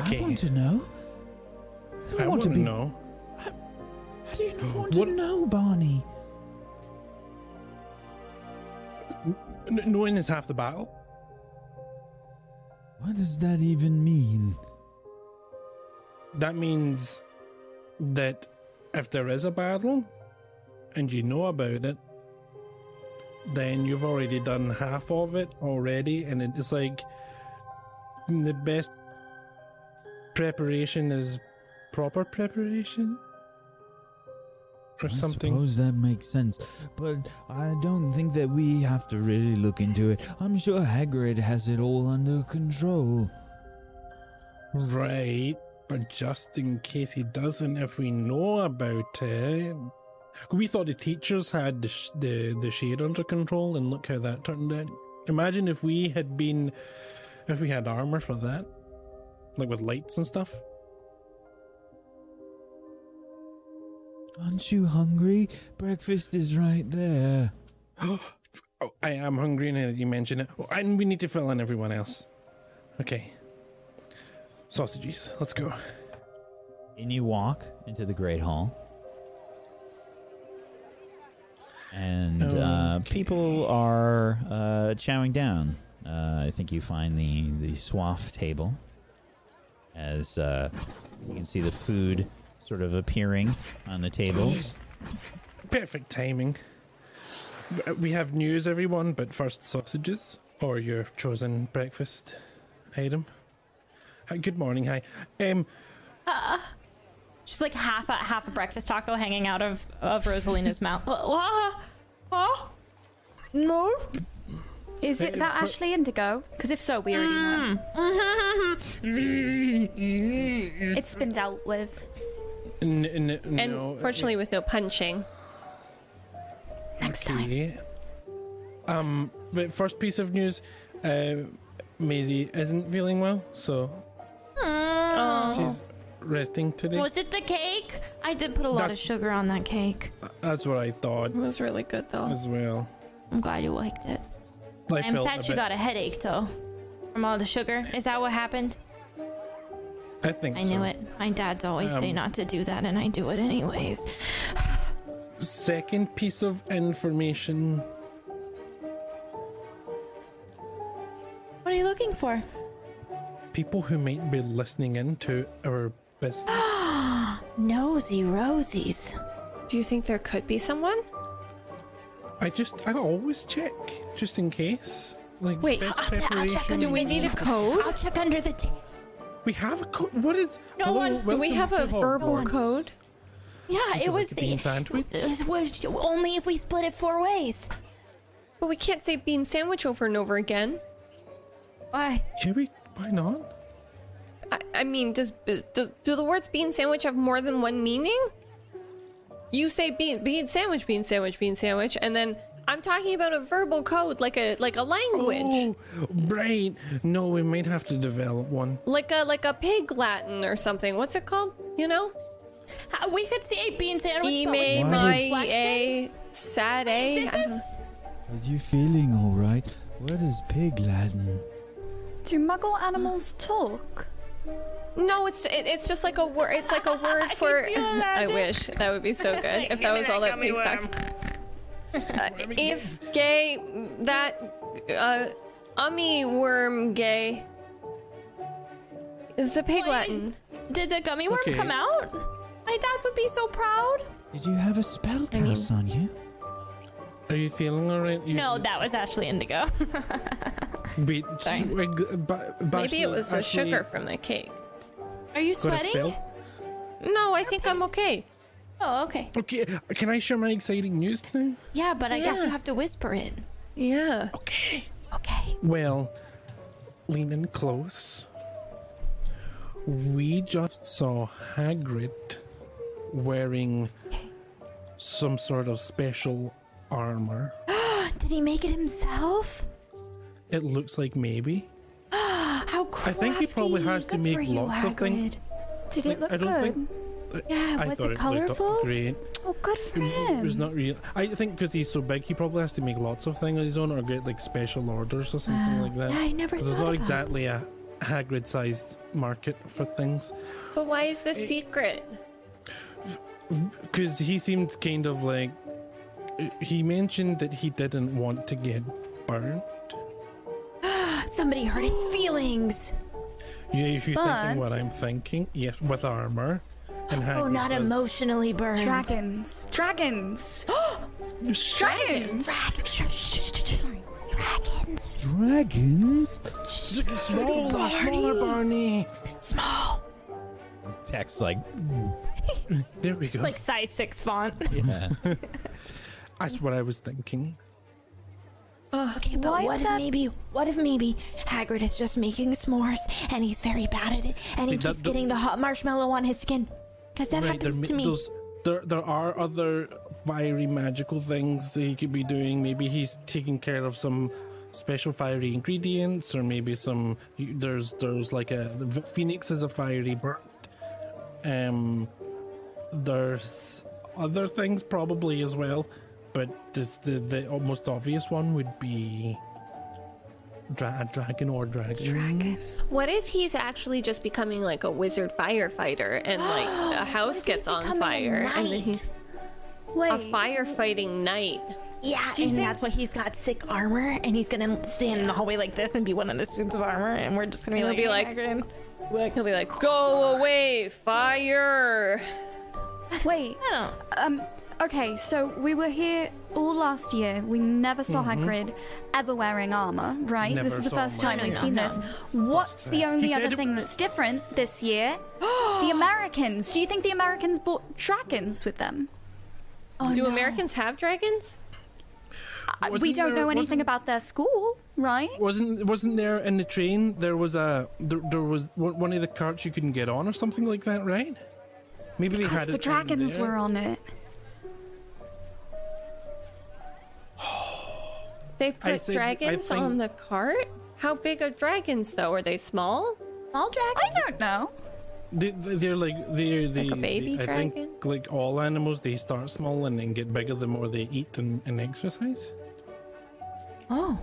Okay. I want to know. I I want to be. know. How do you not want What- to know, Barney? N- knowing is half the battle. What does that even mean? That means that if there is a battle and you know about it, then you've already done half of it already, and it's like the best preparation is proper preparation or I something. suppose that makes sense, but I don't think that we have to really look into it. I'm sure Hagrid has it all under control. Right, but just in case he doesn't, if we know about it. We thought the teachers had the, sh- the, the shade under control, and look how that turned out. Imagine if we had been. If we had armor for that. Like with lights and stuff. Aren't you hungry? Breakfast is right there. Oh, I am hungry now that you mention it. Oh, and we need to fill in everyone else. Okay. Sausages. Let's go. And you walk into the Great Hall. And uh, people are uh, chowing down. Uh, I think you find the, the swaff table as uh, you can see the food sort of appearing on the tables. Perfect timing. Uh, We have news, everyone, but first sausages or your chosen breakfast item. Hi, good morning. Hi. Um, She's like half a half a breakfast taco hanging out of of Rosalina's mouth. What? What? No. Is it that for- Ashley Indigo? Because if so, we already know. It's been dealt with. n- n- And no. fortunately, with no punching. Next time. Um, but first piece of news, uh, Maisie isn't feeling well, so Oh. she's resting today. Was it the cake? I did put a lot of sugar on that cake. That's what I thought It was really good though. as well. I'm glad you liked it. I I'm sad a she bit- got a headache though. From all the sugar. Is that what happened? I think I knew it. My dad's always say Um, not to do that, and I do it anyways. Second piece of information. What are you looking for? People who might be listening in to our business. Nosy Rosies. Do you think there could be someone? I just, I always check just in case. Like Wait, best I'll check- I'll check preparation. Do we need a code? I'll check under the table. We have a code. What is? No Hello, one- Do we welcome have a to verbal Hogwarts. code? Yeah, Would it you was like a bean the. sandwich? It was only if we split it four ways. But we can't say bean sandwich over and over again. Why? Can we? Why not? I, I mean, does do, do the words bean sandwich have more than one meaning? You say bean bean sandwich, bean sandwich, bean sandwich, and then I'm talking about a verbal code, like a like a language, Oh, right. No, we might have to develop one. like a like a pig Latin or something. What's it called? You know, How- We could say bean sandwich. e but me with my a sad a. Is. Are you feeling all right? What is pig Latin? Do muggle animals talk? No, it's it, it's just like a word. It's like a word for. I wish that would be so good if that was all that pigs talked. Uh, if gay that uh ummy worm gay is a pig Wait. Latin. Did the gummy worm Okay. come out? My dad would be so proud. Did you have a spell cast on you? Are you feeling all right? You, No, that was Ashley Indigo. Wait, Sorry. wait, g- ba- Maybe it Bashla, was the sugar from the cake. Are you sweating? No, I think I'm okay. Oh, okay. Okay, uh, can I share my exciting news now? Yeah, but I guess you have to whisper it. Yeah. Okay. Okay. Well, leaning close, we just saw Hagrid wearing some sort of special armor. Did he make it himself? It looks like maybe. How crafty. I think he probably has to make you, lots of things. Hagrid. Did it look I don't good? think. Yeah, I was thought it looked colorful? great. Oh, good for It him. was not real. I think because he's so big, he probably has to make lots of things on his own, or get like special orders or something uh, like that. Yeah, I never 'Cause thought there's not about exactly a Hagrid-sized market for things. But why is this secret? Because he seemed kind of like he mentioned that he didn't want to get burnt. Somebody hurt its feelings. Yeah, if you're But- thinking what I'm thinking, yes, with armor. And Oh, not does- emotionally burned. Dragons. Dragons. Dragons. Dragons. Dragons. Dragons? Smaller, smaller Barney. Small. Text like, There we go. Like size six font. yeah. That's what I was thinking. Okay, but Why what is if that- maybe what if maybe Hagrid is just making s'mores and he's very bad at it and See, he keeps that- getting the hot marshmallow on his skin? Because that right, there, happens to me. those- there, there are other fiery magical things that he could be doing. Maybe he's taking care of some special fiery ingredients, or maybe some. There's there's like a Phoenix is a fiery bird. Um, there's other things probably as well, but this, the the most obvious one would be dra- a dragon or dragon. Dragon. What if he's actually just becoming like a wizard firefighter and like a house gets on becoming a fire and then he's Wait, a firefighting knight? Yeah, Do you and think- that's why he's got sick armor, and he's gonna stand in the hallway like this and be one of the suits of armor, and we're just gonna be And like, he'll be "Hey, like- Hagrid." He'll be like, "Go away, fire!" wait. I don't. Um. Okay, so we were here all last year. We never saw Mm-hmm. Hagrid ever wearing armor, right? Never this is the first time we've seen this. What's the only other thing that's different this year? the Americans. Do you think the Americans brought dragons with them? Oh, Do no. Americans have dragons? Uh, we Wasn't don't there- know anything about their school, right? Wasn't wasn't there in the train? There was a there, there was one one of the carts you couldn't get on or something like that, right? Maybe they had the it in dragons there. were on it. They put think- dragons think- on the cart? How big are dragons though? Are they small? Small dragons. I don't know. They, they- they're like they're they, Like a baby they- I dragon? think like all animals, they start small and then get bigger the more they eat and, and exercise. Oh.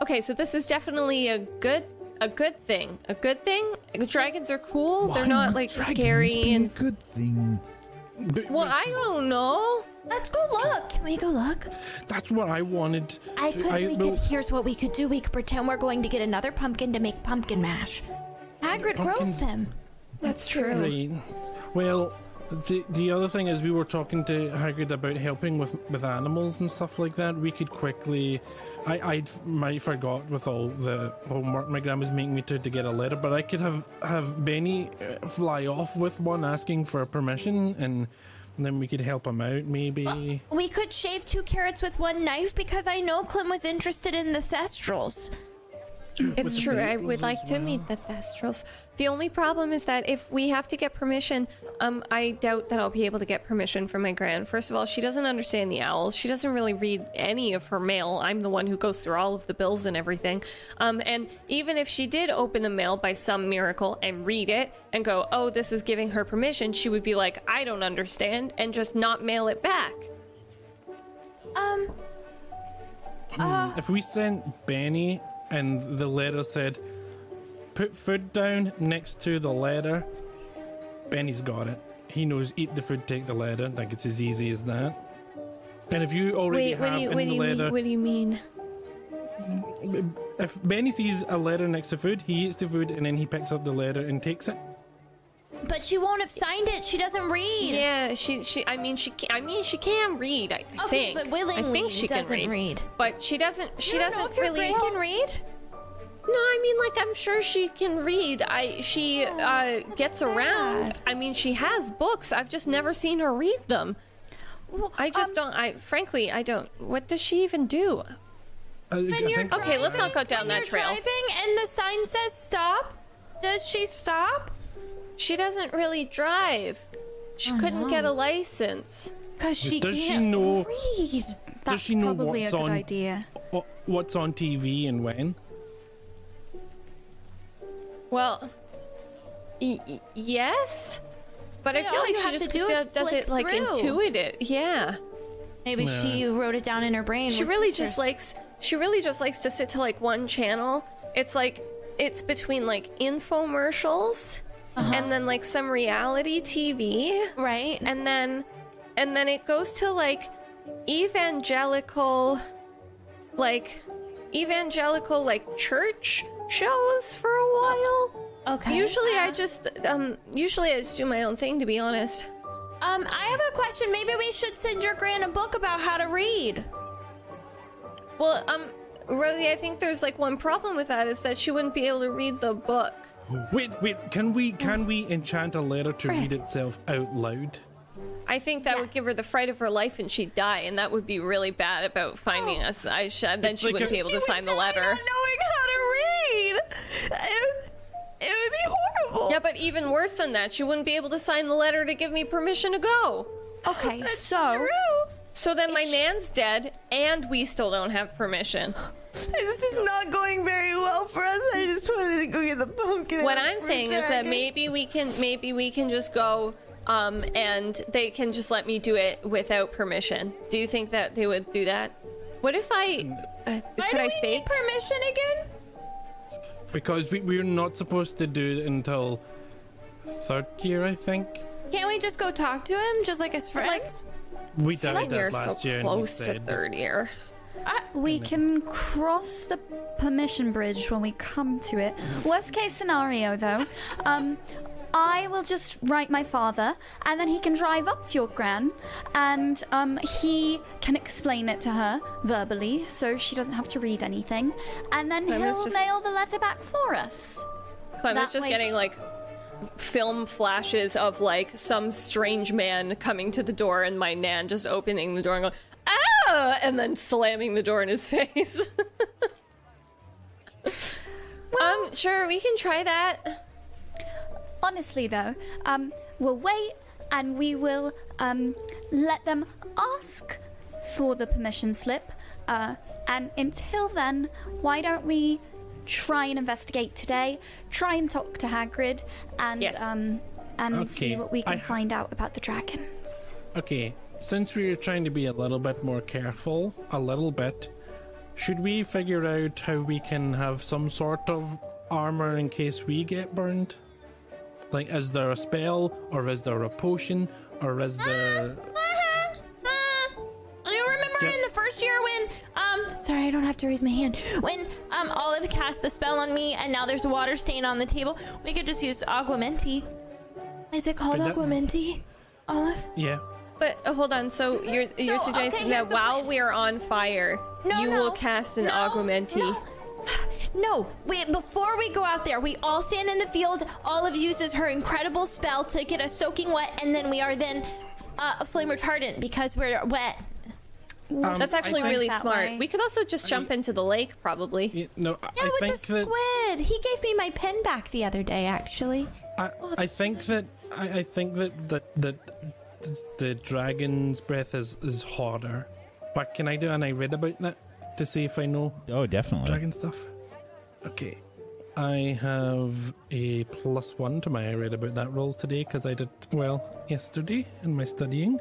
Okay, so this is definitely a good a good thing. A good thing. Dragons are cool. They're not would like scary be and a good thing. But- well, I don't know. Let's go look. Can we go look? That's what I wanted. I to- could. we well, could. Here's what we could do. We could pretend we're going to get another pumpkin to make pumpkin mash. Hagrid grows them. That's true. Right. Well, the the other thing is we were talking to Hagrid about helping with with animals and stuff like that. We could quickly. I I might forgot with all the homework my grandma's making me to to get a letter, but I could have have Benny uh, fly off with one asking for permission, and then we could help him out maybe. We could shave two carrots with one knife because I know Clem was interested in the thestrals. It's true. I would like as to meet the Thestrals. The only problem is that if we have to get permission, um, I doubt that I'll be able to get permission from my grand. First of all, she doesn't understand the owls. She doesn't really read any of her mail. I'm the one who goes through all of the bills and everything. Um, and even if she did open the mail by some miracle and read it and go, "Oh, this is giving her permission," she would be like, "I don't understand," and just not mail it back. Um. If we sent Benny and the letter said, put food down next to the letter, Benny's got it. He knows eat the food, take the letter. Like it's as easy as that. And if you already Wait, what have do you in what do the you letter, mean? What do you mean? if Benny sees a letter next to food, he eats the food and then he picks up the letter and takes it. But she won't have signed it. She doesn't read. Yeah, she she. I mean, she. Can, I mean, she can read. I, I Okay, think. but willingly I think she can doesn't read, read. But she doesn't. She You don't doesn't know if your really. Gran can read. No, I mean, like I'm sure she can read. I she uh, gets around. I mean, she has books. I've just never seen her read them. Well, I just um, don't. I frankly, I don't. What does she even do? I, I When you're think- Okay, let's not go down when that you're trail. driving and the sign says stop. Does she stop? She doesn't really drive. She couldn't get a license. Cause she Does can't know- read. That's she know probably what's a good on- idea. what's on TV and when. Well, y- y- yes, but I feel like she just do do- is does it like through. intuit. Yeah. Maybe Yeah. she wrote it down in her brain. she really pictures. just likes she really just likes to sit to like one channel it's like it's between like infomercials and then like some reality tv right. and then and then it goes to like evangelical like evangelical like church shows for a while Okay. usually i just um usually i just do my own thing to be honest Um, I have a question. Maybe we should send your gran a book about how to read. well um rosie i think there's like one problem with that is that she wouldn't be able to read the book Wait, wait. Can we can we enchant a letter to read itself out loud? I think that would give her the fright of her life and she'd die, and that would be really bad about finding oh. us. I sh- then It's she like wouldn't a- be able to She sign would the die letter. Not knowing how to read. It, it would be horrible. Yeah, but even worse than that, she wouldn't be able to sign the letter to give me permission to go. Oh, okay, That's so true. So then my nan's dead, and we still don't have permission. This is not going very well for us. I just wanted to go get the pumpkin. What I'm the saying is that maybe we can maybe we can just go um, and they can just let me do it without permission. Do you think that they would do that? What if I uh, Why could do I we fake? need permission again? Because we, we're not supposed to do it until third year, I think. Can't we just go talk to him, just like as friends? Like did you're that last so year. we close to said- third year. We can cross the permission bridge when we come to it. Worst case scenario, though, um, I will just write my father, and then he can drive up to your gran, and um, he can explain it to her verbally, so she doesn't have to read anything, and then Clemens he'll just- mail the letter back for us. Clement's That just way- getting like film flashes of like some strange man coming to the door and my nan just opening the door and going ah and then slamming the door in his face um sure we can try that Honestly, though, um, we'll wait and we will um, let them ask for the permission slip. Uh, and until then, why don't we try and investigate today? Try and talk to Hagrid and Yes. um, and see what we can I- find out about the dragons. Okay, since we're trying to be a little bit more careful, a little bit, should we figure out how we can have some sort of armor in case we get burned? Like, is there a spell, or is there a potion, or is there. Ah, ah, ah. You remember Yeah. in the first year when um sorry I don't have to raise my hand when um Olive cast the spell on me and now there's a water stain on the table we could just use aguamenti. Is it called But that- aguamenti? Olive? Yeah. but uh, hold on so you're you're So, suggesting okay, here's that the while plan. we're on fire No, you no, will cast an no, aguamenti No. No, we, before we go out there, we all stand in the field. Olive uses her incredible spell to get us soaking wet, and then we are then uh, flame retardant because we're wet. Um, that's actually I really that smart way. we could also just jump into the lake probably Yeah, no, I- Yeah, I with think the that. squid. He gave me my pen back the other day, actually. I, I think that I, I think that that that the dragon's breath is is hotter. What can I do? And I read about that to see if I know Oh, definitely. dragon stuff. Okay, I have a plus one to my I read about that rolls today because I did well yesterday in my studying.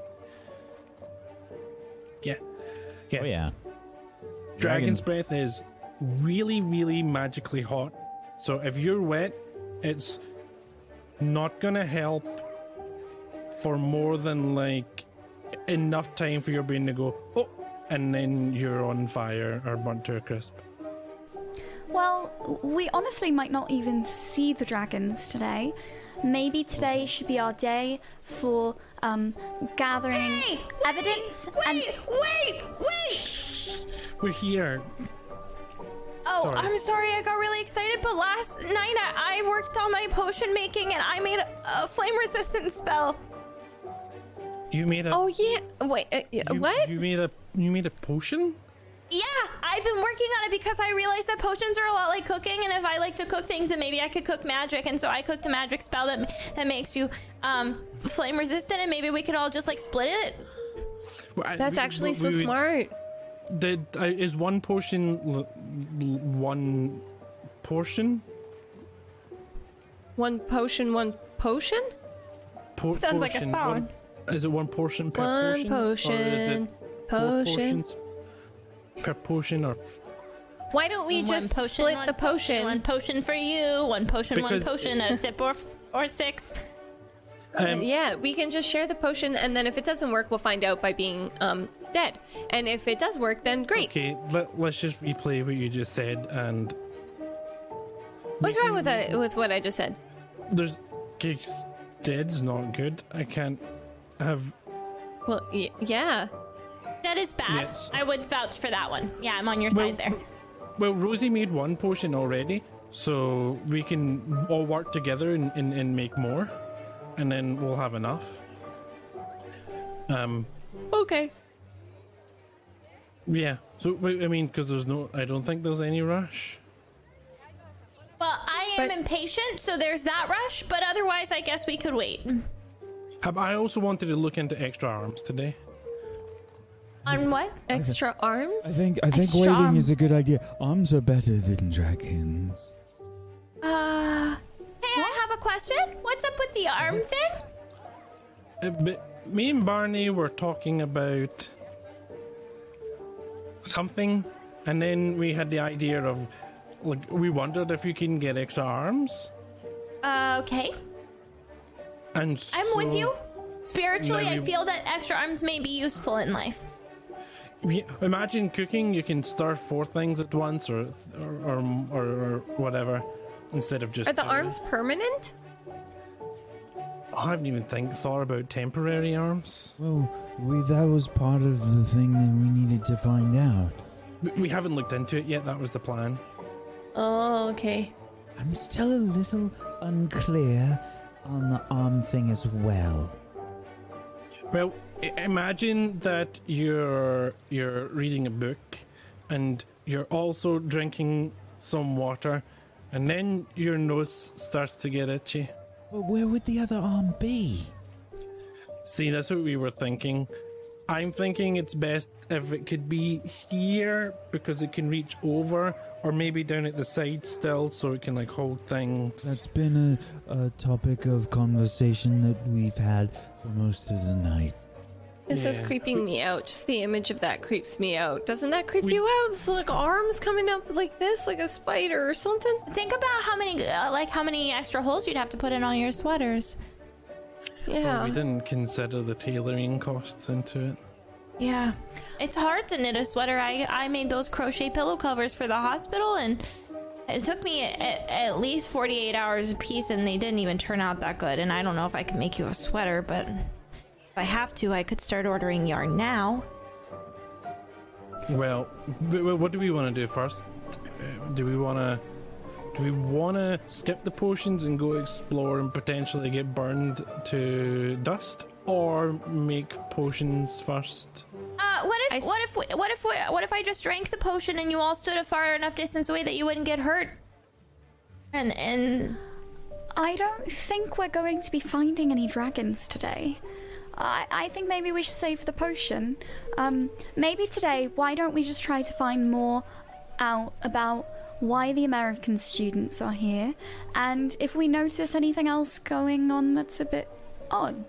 Yeah, yeah. Oh yeah. Dragon's breath is really, really magically hot. So if you're wet, it's not gonna help for more than like enough time for your brain to go, oh, and then you're on fire or burnt to a crisp. Well, we honestly might not even see the dragons today. Maybe today should be our day for um, gathering Hey, evidence Wait, and wait, wait! We're here. Oh, Sorry. I'm sorry. I got really excited, but last night I, I worked on my potion making and I made a, a flame resistant spell. You made a. oh yeah wait uh, you, what You made a. You made a potion. Yeah, I've been working on it because I realized that potions are a lot like cooking, and if I like to cook things, then maybe I could cook magic. And so I cooked a magic spell that that makes you um flame resistant, and maybe we could all just like split it. Well, I- that's we- actually we- so we- smart Did uh, is one potion l- l- one portion? one potion one potion Po- Sounds like a song. One, is it one portion per One portion? Or is it potion, four potion. portions per potion or Why don't we One just potion, split one the potion? One potion for you, one potion, Because- one potion, a sip or or six. um, yeah, we can just share the potion, and then if it doesn't work, we'll find out by being um dead. And if it does work, then great. Okay, let, let's just replay what you just said and What's wrong with that? With what I just said? there's okay, dead's not good. I can't have Well, y- yeah. That is bad. Yes. I would vouch for that one. Yeah, I'm on your well, side there. well Rosie made one potion already, so we can all work together and, and, and make more and then we'll have enough. Um Okay. yeah. So I mean cuz there's no I don't think there's any rush. Well, I am But- impatient, so there's that rush. But otherwise, I guess we could wait. Um, I also wanted to look into extra arms today. On what? Extra arms? I think I think Extra waiting arm. is a good idea. Arms are better than dragons. Uh, hey, I have a question. What's up with the arm thing? uh, but me and Barney were talking about something, and then we had the idea of like we wondered if you can get extra arms. Uh, okay. And I'm with you. Spiritually, I feel that extra arms may be useful in life. Yeah, imagine cooking. You can stir four things at once, or or or, or, or whatever, instead of just. Are the two. arms permanent? I haven't even think thought about temporary arms. Well, we, that was part of the thing that we needed to find out. We, we haven't looked into it yet. That was the plan. Oh, okay. I'm still a little unclear on the arm thing as well. Well, i- imagine that you're you're reading a book, and you're also drinking some water, and then your nose starts to get itchy. But where would the other arm be? See, that's what we were thinking. I'm thinking it's best if it could be here because it can reach over, or maybe down at the side still, so it can like hold things. That's been a, a topic of conversation that we've had for most of the night. This is creeping me out. Just the image of that creeps me out. Doesn't that creep We- you out? It's like arms coming up like this, like a spider or something. Think about how many, uh, like, how many extra holes you'd have to put in all your sweaters. Yeah. Oh, we didn't consider the tailoring costs into it. Yeah. It's hard to knit a sweater. I I made those crochet pillow covers for the hospital, and it took me at, at least 48 hours a piece, and they didn't even turn out that good. And I don't know if I can make you a sweater, but if I have to, I could start ordering yarn now. Well, w- w- what do we want to do first? Uh, Do we want to? Do we want to skip the potions and go explore and potentially get burned to dust, or make potions first? Uh, what if I s- what if we- what if we- what if I just drank the potion and you all stood a far enough distance away that you wouldn't get hurt? And and I don't think we're going to be finding any dragons today. I, I think maybe we should save the potion. Um, maybe today, why don't we just try to find more out about why the American students are here? And if we notice anything else going on that's a bit odd,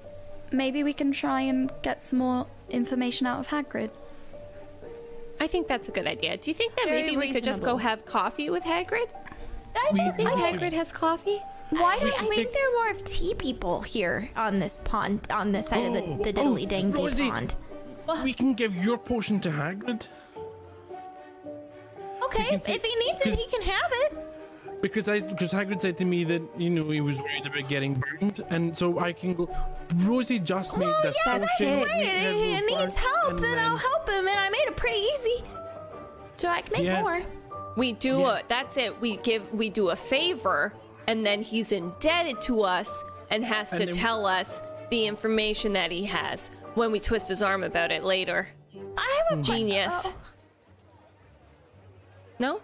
maybe we can try and get some more information out of Hagrid. I think that's a good idea. Do you think that Very maybe we could just go have coffee with Hagrid? I don't Think Hagrid has coffee? Why do We I should think take- there are more of tea people here on this pond, on this side Oh, of the, oh, the diddly dang oh, Rosie. pond? We can give your potion to Hagrid Okay, can if, see- he needs it, he can have it. because I because Hagrid said to me that you know he was worried about getting burned, and so I can go. Rosie just made Well, this Oh, yeah, that's potion. great. we If he needs help, and then I'll help him, and I made it pretty easy. So I can make Yeah. more. We do Yeah. a that's it. We give we do a favor and then he's indebted to us and has And to then- tell us the information that he has when we twist his arm about it later. I have a que- Genius. oh, No?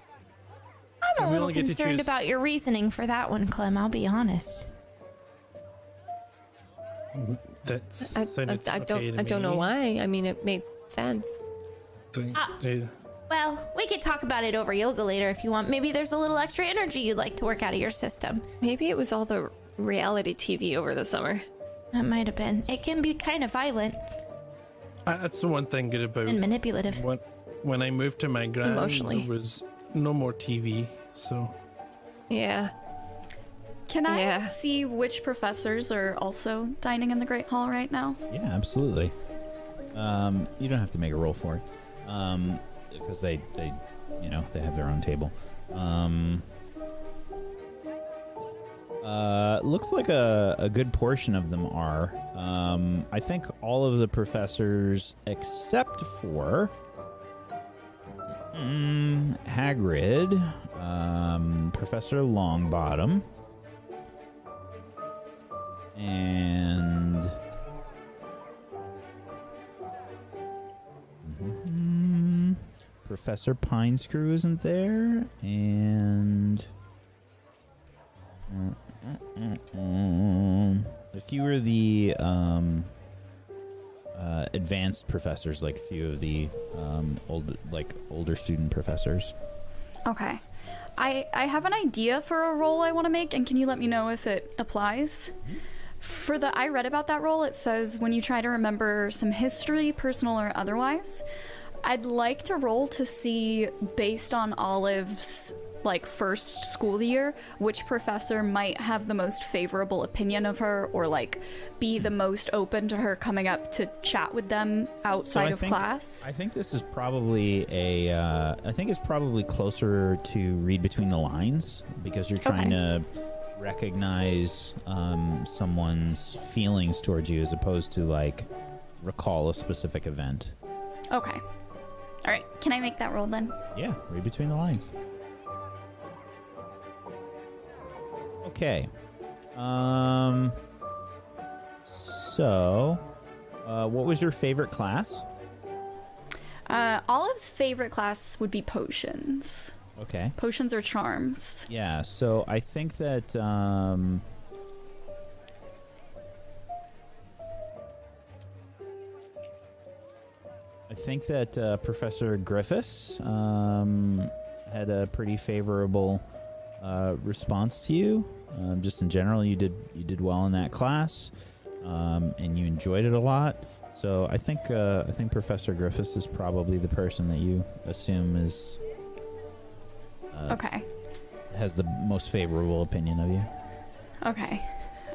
I'm a We little only get to concerned about your reasoning for that one, Clem. I'll be honest. That's I, I, I okay don't to I don't know why. I mean it made sense. Think- Ah. eh, Well, we could talk about it over yoga later if you want. Maybe there's a little extra energy you'd like to work out of your system. Maybe it was all the reality TV over the summer. That might have been. It can be kind of violent uh, That's the one thing good about and manipulative. when when I moved to my grand. Emotionally. There was no more TV, so Yeah. Can I Yeah. see which professors are also dining in the Great Hall right now? Yeah, absolutely. Um, you don't have to make a roll for it, um, because they, they, you know, they have their own table. Um, uh, looks like a, a good portion of them are. Um, I think all of the professors except for mm, Hagrid, um, Professor Longbottom, and. Professor Pinescrew isn't there, and a few of the um, uh, advanced professors, like a few of the um, old, like older student professors. Okay. I, I have an idea for a role I want to make, and can you let me know if it applies? For the I read about that role, it says when you try to remember some history, personal or otherwise. I'd like to roll to see, based on Olive's like first school year, which professor might have the most favorable opinion of her, or like be the most open to her coming up to chat with them outside I of think- class. I think this is probably a. Uh, I think it's probably closer to read between the lines because you're trying to recognize um, someone's feelings towards you as opposed to like recall a specific event. Okay. All right. Can I make that roll then? Yeah, read between the lines. Okay. Um. So, uh, what was your favorite class? Uh, Olive's favorite class would be potions. Okay. Potions or charms. Yeah, so I think that um I think that uh, Professor Griffiths um, had a pretty favorable uh, response to you. Um, just in general, you did you did well in that class, um, and you enjoyed it a lot. So I think uh, I think Professor Griffiths is probably the person that you assume is uh, Okay. has the most favorable opinion of you. Okay.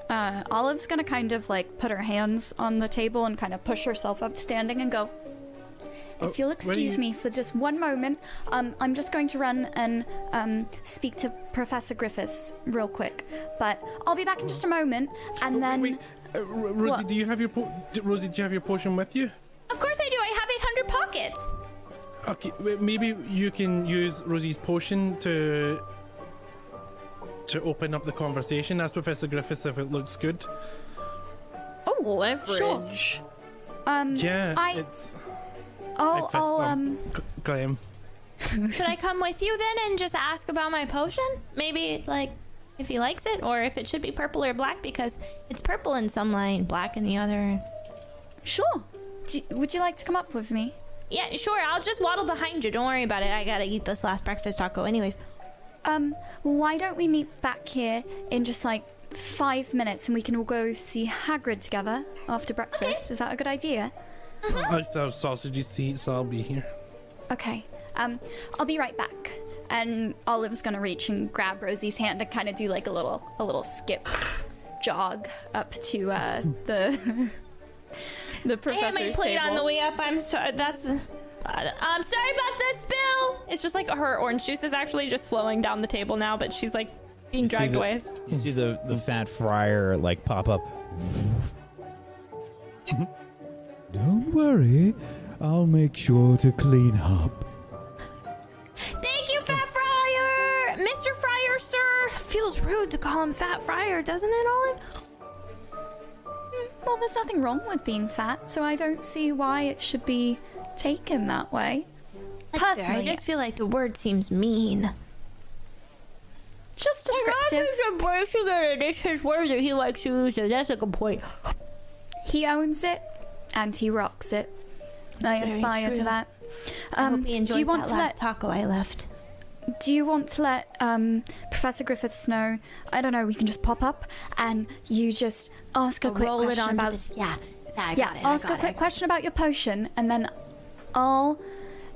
Uh, Olive's gonna kind of like put her hands on the table and kind of push herself up standing and go. Oh, If you'll excuse you- me for just one moment, um, I'm just going to run and um, speak to Professor Griffiths real quick. But I'll be back in just a moment, and Oh, then wait, wait. Uh, Ro- Rosie, What? do you have your po- Rosie? Do you have your potion with you? Of course I do. I have 800 pockets. Okay, maybe you can use Rosie's potion to to open up the conversation. Ask Professor Griffiths if it looks good. oh, Leverage. um, Yeah, I- it's. I'll, fist I'll um, Graham. Should I come with you then and just ask about my potion? Maybe like if he likes it or if it should be purple or black because it's purple in some line, black in the other. sure. Do, would you like to come up with me? Yeah, sure. I'll just waddle behind you. Don't worry about it. I gotta eat this last breakfast taco, anyways. Um, why don't we meet back here in just like five minutes and we can all go see Hagrid together after breakfast? Is that a good idea? I just have sausage seat, so I'll be here. Okay. Um, I'll be right back. And Olive's gonna reach and grab Rosie's hand and kind of do like a little a little skip jog up to uh, the the Hey, professor's my plate table. on the way up. I'm sorry. That's. Uh, I'm sorry about the spill. It's just like her orange juice is actually just flowing down the table now, but she's like being You dragged away. You see the, the Fat Friar like pop up. Don't worry, I'll make sure to clean up. Thank you, Fat Friar! Mr. Friar, sir! Feels rude to call him Fat Friar, doesn't it, Olive? Well, there's nothing wrong with being fat, so I don't see why it should be taken that way. I Personally, just feel like the word seems mean. just descriptive. It's his word that he likes to use, so that's a good point. He owns it, and he rocks it. I very aspire to true. that. I Um, hope he enjoys do you want that to let taco I left. Do you want to let um, Professor Griffiths know? I don't know. We can just pop up and you just ask a quick Roll it question on about. this. Yeah, yeah, I yeah, got it. I ask a quick I got question about your potion, and then I'll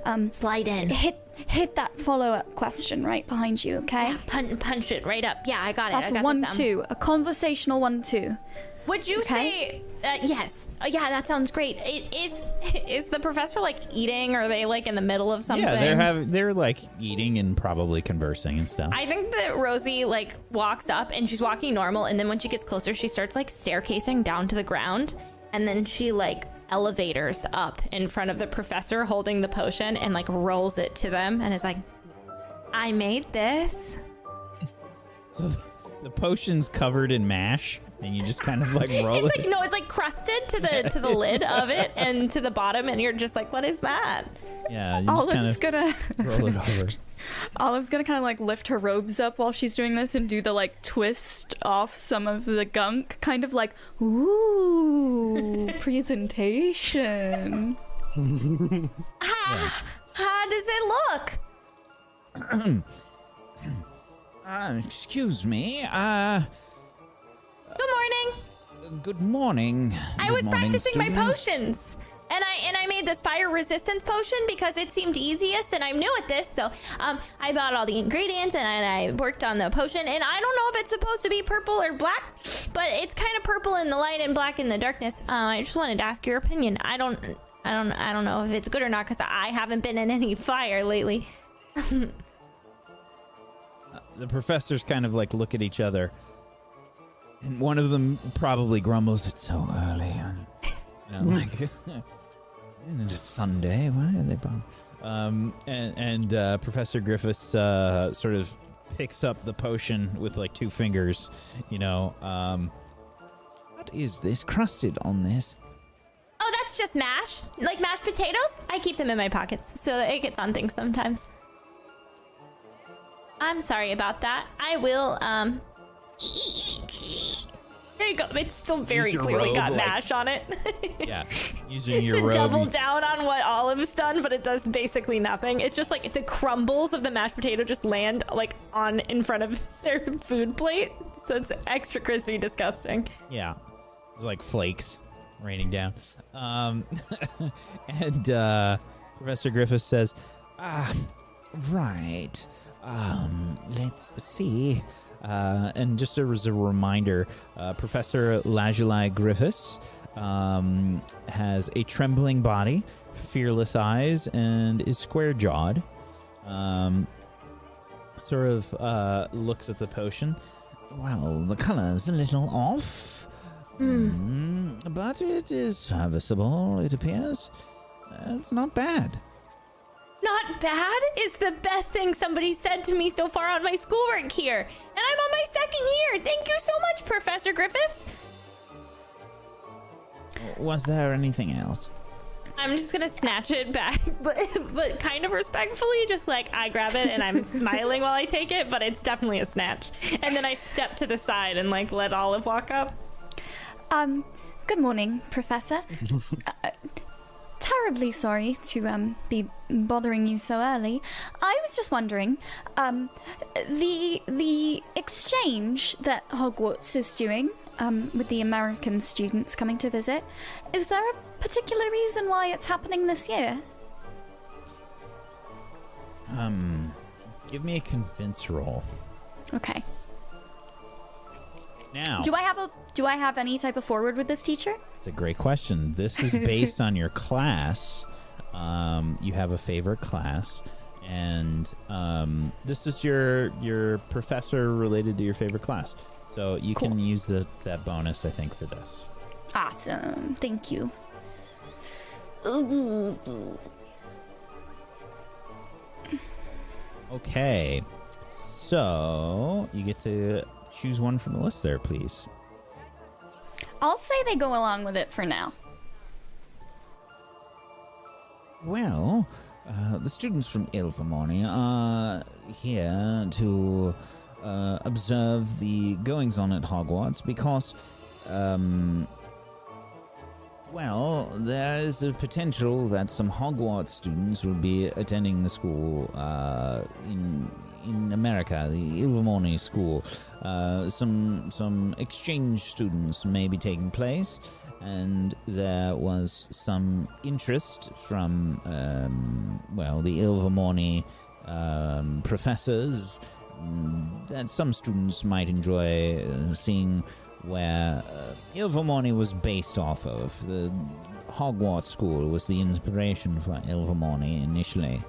um. Slide in. hit hit that follow up question right behind you. Okay? Yeah, punch, punch it right up. Yeah, I got it. I got one the sound. two, a conversational one two. Would you Okay. say uh, yes? Uh, yeah, that sounds great. It, is is the professor like eating? Or are they like in the middle of something? Yeah, they're have they're like eating and probably conversing and stuff. I think that Rosie like walks up and she's walking normal, and then when she gets closer, she starts like staircasing down to the ground, and then she like elevators up in front of the professor holding the potion and like rolls it to them and is like, "I made this." so the, the potion's covered in mash, and you just kind of like roll It's it. like no, it's like crusted to the to the lid of it and to the bottom, and you're just like, "What is that?" yeah, you just kind Olive's of gonna roll it over. Olive's gonna kind of like lift her robes up while she's doing this and do the like twist off some of the gunk, kind of like ooh presentation. How, how does it look? Uh, excuse me. Uh, Good morning. Good morning. I Good was morning, practicing my potions. And I and I made this fire resistance potion because it seemed easiest and I'm new at this. So um I bought all the ingredients and I, I worked on the potion and I don't know if it's supposed to be purple or black, but it's kind of purple in the light and black in the darkness. Uh, I just wanted to ask your opinion. I don't I don't I don't know if it's good or not cuz I haven't been in any fire lately. The professors kind of like look at each other, and one of them probably grumbles, "It's so early." And, you know, like, isn't it just Sunday? Why are they? Both? Um, and and uh, Professor Griffiths uh, sort of picks up the potion with like two fingers. You know, um, what is this crusted on this? Oh, that's just mash. Like mashed potatoes? I keep them in my pockets so it gets on things sometimes. I'm sorry about that. I will, um. There you go. It's still very Use your clearly robe, got like- mash on it. Yeah, using to your robe. double down on what Olive's done, but it does basically nothing. It's just like the crumbles of the mashed potato just land like on in front of their food plate, so it's extra crispy, disgusting. Yeah. It's like flakes raining down. Um, and uh, Professor Griffiths says, Ah, right. Um, let's see. Uh, and just as a reminder, uh, Professor Lajulai Griffiths um, has a trembling body, fearless eyes, and is square jawed. Um, sort of uh, looks at the potion. Well, the color's a little off. Mm, but it is serviceable, it appears. It's not bad. Not bad is the best thing somebody said to me so far on my schoolwork here. And I'm on my second year. Thank you so much, Professor Griffiths. Was there anything else? I'm just gonna snatch it back, but, but kind of respectfully, just like I grab it and I'm smiling while I take it, but it's definitely a snatch. And then I step to the side and like let Olive walk up. Um, good morning, Professor. uh, terribly sorry to um be bothering you so early. I was just wondering, um, the the exchange that Hogwarts is doing, um, with the American students coming to visit, is there a particular reason why it's happening this year? Um, give me a convince roll. Okay. Now, Do I have a do I have any type of forward with this teacher? it's a great question. This is based on your class. Um, you have a favorite class, and um, this is your your professor related to your favorite class. So you can use the that bonus, I think, for this. Awesome. Thank you. Okay, so you get to choose one from the list there, please. I'll say they go along with it for now. Well, uh, the students from Ilvermorny are here to uh, observe the goings on at Hogwarts because, um, well, there is a potential that some Hogwarts students will be attending the school uh, in in America, the Ilvermorny school. Uh, some some exchange students may be taking place, and there was some interest from um, well the Ilvermorny um, professors that some students might enjoy uh, seeing where uh, Ilvermorny was based off of. The Hogwarts School was the inspiration for Ilvermorny initially.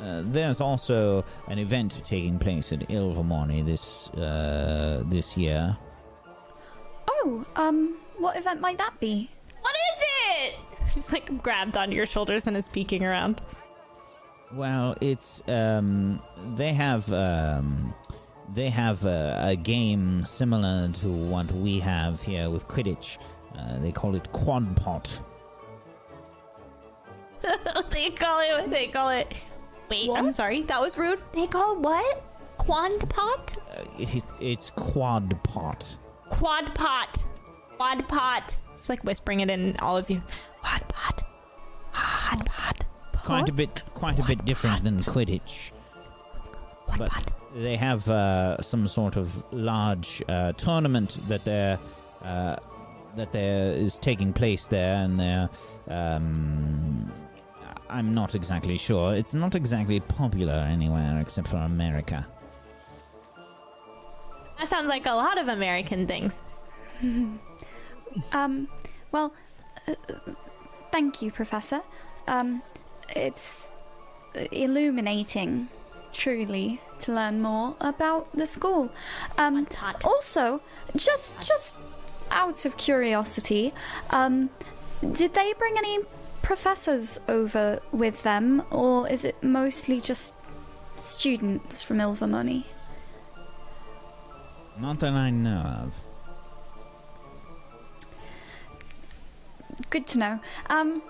Uh, there's also an event taking place at Ilvermorny this uh, this year. Oh, um, what event might that be? What is it? She's like grabbed onto your shoulders and is peeking around. Well, it's um, they have um, they have a, a game similar to what we have here with Quidditch. Uh, they call it Quad Pot. they call it. They call it. Wait, I'm sorry. That was rude. They call what? Quad pot? Uh, it, it's Quad Pot. Quad pot. Quad pot. She's like whispering it in all of you. Quad pot. Quad pot. Quite a bit, quite a bit different than Quidditch. Quad But pot. they have uh, some sort of large uh, tournament that they're uh, that there is taking place there, and they're. Um, I'm not exactly sure. It's not exactly popular anywhere except for America. That sounds like a lot of American things. Um, well, uh, thank you, Professor. Um, it's illuminating, truly, to learn more about the school. Um, also, just just out of curiosity, um, did they bring any professors over with them, or is it mostly just students from Ilvermorny? Not that I know of. Good to know. Um,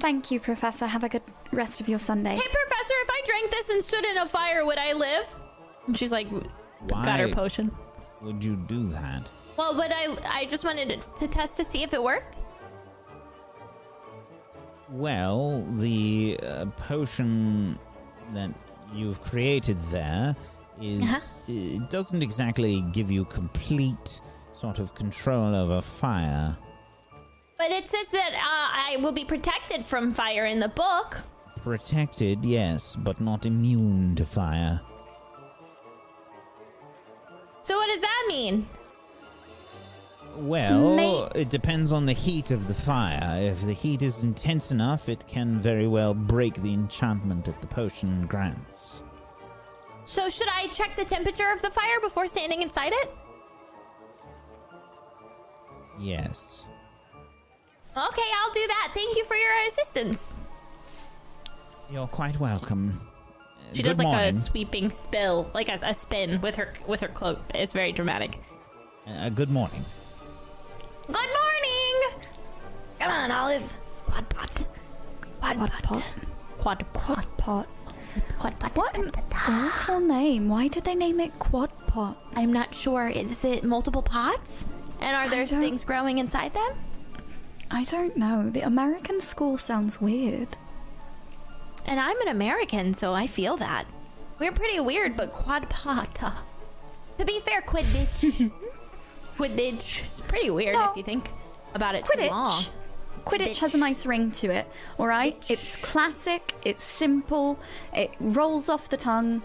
thank you, Professor. Have a good rest of your Sunday. Hey, Professor, if I drank this and stood in a fire, would I live? And she's like, Why got her potion. would you do that? Well, but I I just wanted to test to see if it worked. Well, the uh, potion that you've created there is Uh-huh. it doesn't exactly give you complete sort of control over fire. But it says that uh, I will be protected from fire in the book. Protected, yes, but not immune to fire. So what does that mean? Well, May- it depends on the heat of the fire. If the heat is intense enough, it can very well break the enchantment that the potion grants. So should I check the temperature of the fire before standing inside it? Yes. Okay, I'll do that. Thank you for your assistance. You're quite welcome. She Good does like morning. a sweeping spill, like a, a spin with her with her cloak. It's very dramatic. Uh, good morning. Good morning. Come on, Olive. Quad pot. Quad, Quad pot. pot. Quad pot. Quad pot. Quad pot. What an awful name. Why did they name it Quad Pot? I'm not sure. Is it multiple pots? And are there things growing inside them? I don't know. The American school sounds weird. And I'm an American, so I feel that. We're pretty weird, but quad pot. uh, To be fair, Quidditch. Quidditch. It's pretty weird No. if you think about it too long. Quidditch. Quidditch has a nice ring to it, alright? It's classic, it's simple, it rolls off the tongue.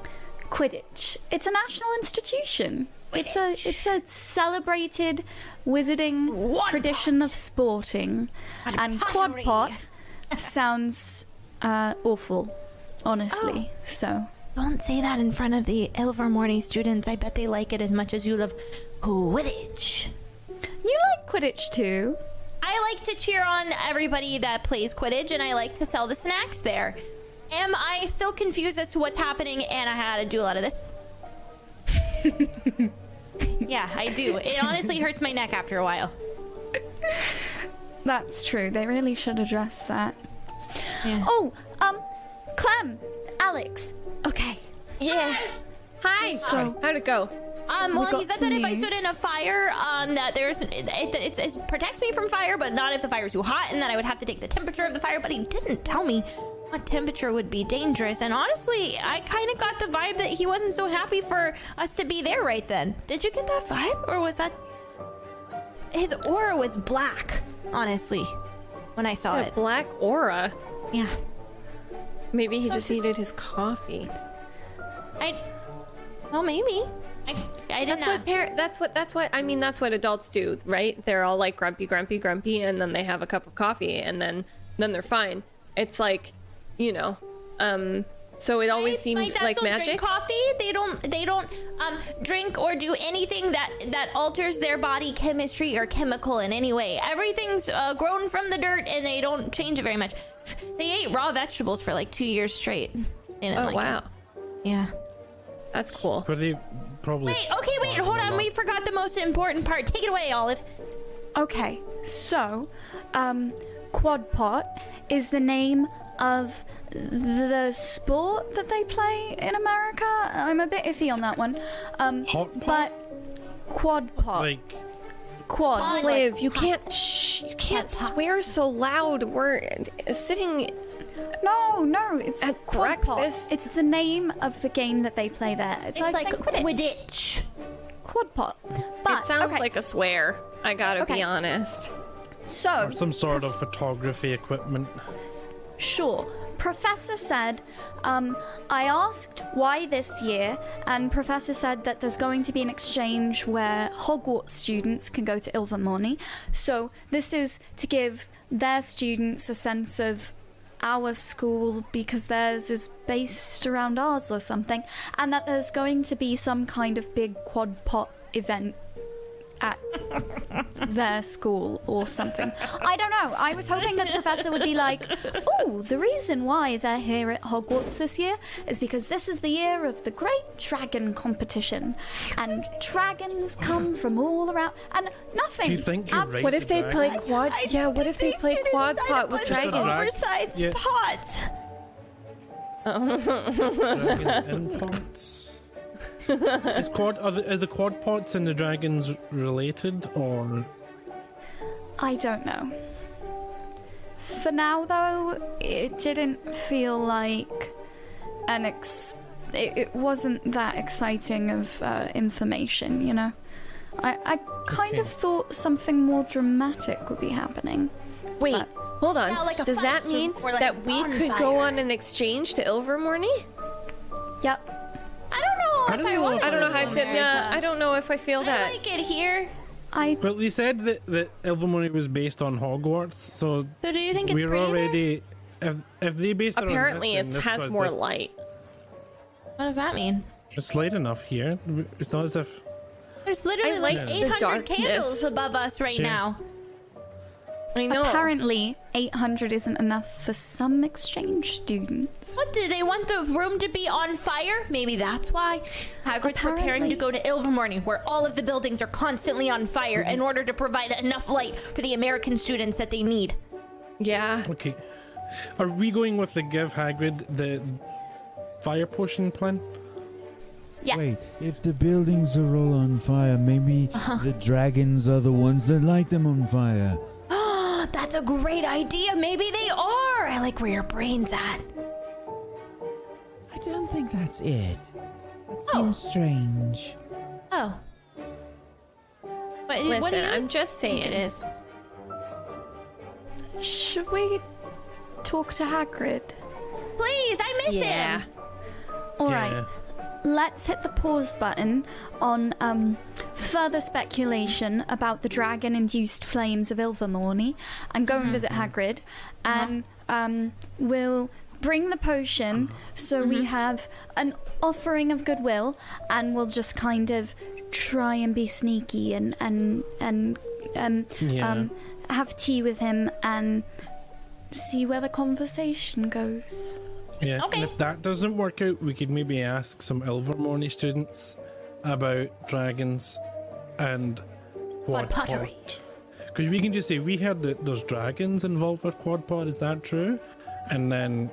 Quidditch. It's a national institution. It's a it's a celebrated wizarding Quad tradition of sporting. And quad pot sounds uh, awful, honestly. So Don't say that in front of the Ilvermorny students. I bet they like it as much as you love Quidditch. you like Quidditch too? I like to cheer on everybody that plays Quidditch, and I like to sell the snacks there. Am I still confused as to what's happening? And I had to do a lot of this. yeah, I do. It honestly hurts my neck after a while. That's true. They really should address that. Yeah. Oh, um, Clem, Alex. Okay. Yeah. Hi. So- How'd it go? Um, We well, he got said that if I stood in a fire, um, that there's it, it, it, it protects me from fire, but not if the fire's too hot, and that I would have to take the temperature of the fire. But he didn't tell me what temperature would be dangerous. And honestly, I kind of got the vibe that he wasn't so happy for us to be there right then. Did you get that vibe, or was that his aura was black? Honestly, when I saw A it, black aura. yeah. Maybe he So just just- needed his coffee. I, well, maybe. I, I didn't That's what par- that's what that's what I mean that's what adults do, right? They're all like grumpy, grumpy, grumpy and then they have a cup of coffee and then then they're fine. It's like, you know, um so it always My- seemed my like don't magic. Drink coffee. They don't. They don't um, drink or do anything that that alters their body chemistry or chemical in any way. Everything's uh, grown from the dirt, and they don't change it very much. They ate raw vegetables for like two years straight. They oh like wow. it. Yeah. That's cool. Pretty probably. Wait. Okay. Wait. Hold on. We forgot the most important part. Take it away, Olive. Okay, so, um, quad pot is the name of the sport that they play in America. I'm a bit iffy on that one. Um, Hot pot? but quad pot, Like quad. Liv, you can't shh, you can't swear so loud. We're sitting No, no, it's At quad pot. breakfast? It's the name of the game that they play there. It's, It's like, like saying Quidditch. Quad pot. But it sounds okay, like a swear. I gotta Okay. be honest. so Or some sort of photography equipment. Sure. Professor said, um, I asked why this year, and Professor said that there's going to be an exchange where Hogwarts students can go to Ilvermorny. So this is to give their students a sense of our school because theirs is based around ours or something, and that there's going to be some kind of big quad pot event at their school or something. I don't know. I was hoping that the professor would be like, oh, the reason why they're here at Hogwarts this year is because this is the year of the Great Dragon Competition. And dragons come from all around. And nothing. Do you think you're Abs- right? What if they play Dragons? quad? Yeah, what if they play quad pot with dragons? drag- Oversized Yeah. pot. Dragons in pots. Is quad are the, are the quad pots and the dragons related or I don't know. For now, though, it didn't feel like an ex. It, it wasn't that exciting of uh, information, you know. I, I kind of thought something more dramatic would be happening. Wait, But- hold on. Yeah, like Does that mean like that a we could go on an exchange to Ilvermorny? Yep. I don't know I if don't I know want if to I don't know how I feel. Yeah, I don't know if I feel that. I that. like it here. I Well they said that, that Ilvermorny was based on Hogwarts, so So do you think it's we're pretty there? already if if they based it on this, Apparently, it this has more this- light. What does that mean? It's light enough here. It's not as if There's literally I like like the 800 darkness. candles above us right Sure. now. I know. apparently 800 isn't enough for some exchange students. What do they want the room to be on fire? Maybe that's why Hagrid's preparing to go to Ilvermorny, where all of the buildings are constantly on fire, in order to provide enough light for the American students that they need. Yeah. okay. Are we going with the give Hagrid the fire potion plan? Yes. Wait, if the buildings are all on fire, maybe uh-huh. the dragons are the ones that light them on fire. That's a great idea. Maybe they are. I like where your brain's at. I don't think that's it. That oh. seems strange. Oh. But Listen, what you I'm just think saying. it is? Should we talk to Hagrid? Please, I miss Yeah. him. All right. Let's hit the pause button on um, further speculation about the dragon-induced flames of Ilvermorny and go and visit Hagrid, and um, we'll bring the potion so we have an offering of goodwill, and we'll just kind of try and be sneaky and and and um, Yeah. um, have tea with him and see where the conversation goes. Yeah, Okay. and if that doesn't work out, we could maybe ask some Ilvermorny students about dragons and Quad pottery. Because we can just say we heard that there's dragons involved with quad pod. Is that true? And then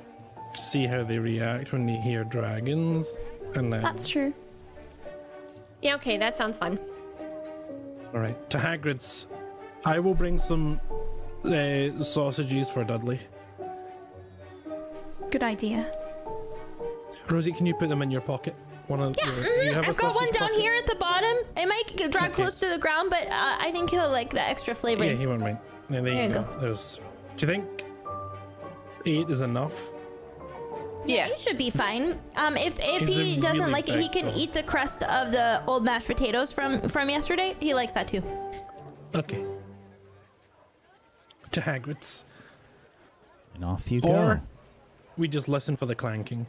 see how they react when they hear dragons. And then That's true. Yeah, okay, that sounds fun. all right to Hagrid's. I will bring some uh, sausages for Dudley. Good idea. Rosie, can you put them in your pocket? One of Yeah, your, do you have a I've got one down pocket? here at the bottom. It might g- drag Okay. close to the ground, but uh, I think he'll like the extra flavor. Yeah, he won't mind. Yeah, there, There you you go. go. There's. Do you think eight is enough? Yeah. He should be fine. Um, if if Is he doesn't really like it, he can though? eat the crust of the old mashed potatoes from from yesterday. He likes that too. Okay. To Hagrid's. And off you go. Or we just listen for the clanking.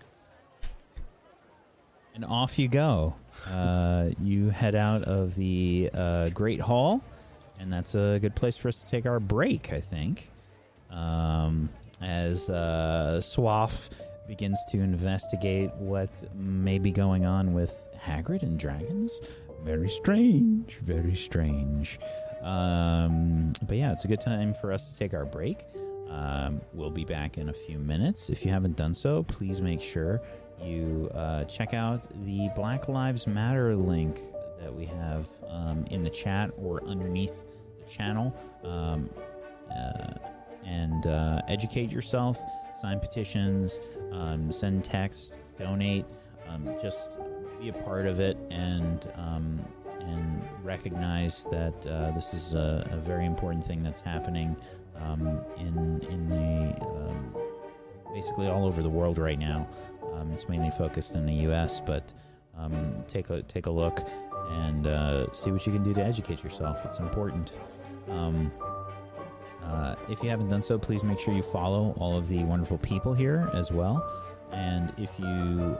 And off you go. Uh, you head out of the uh, Great Hall, and that's a good place for us to take our break, I think. Um, as uh, Swaff begins to investigate what may be going on with Hagrid and dragons. Very strange, very strange. Um, but yeah, it's a good time for us to take our break. Um, we'll be back in a few minutes. If you haven't done so, please make sure you uh, check out the Black Lives Matter link that we have um, in the chat or underneath the channel. Um, uh, and uh, educate yourself, sign petitions, um, send texts, donate, um, just be a part of it, and um, and recognize that uh, this is a, a very important thing that's happening um, in in the um, basically all over the world right now. Um, it's mainly focused in the U.S., but um, take a take a look and uh, see what you can do to educate yourself. It's important. Um, uh, if you haven't done so, please make sure you follow all of the wonderful people here as well. And if you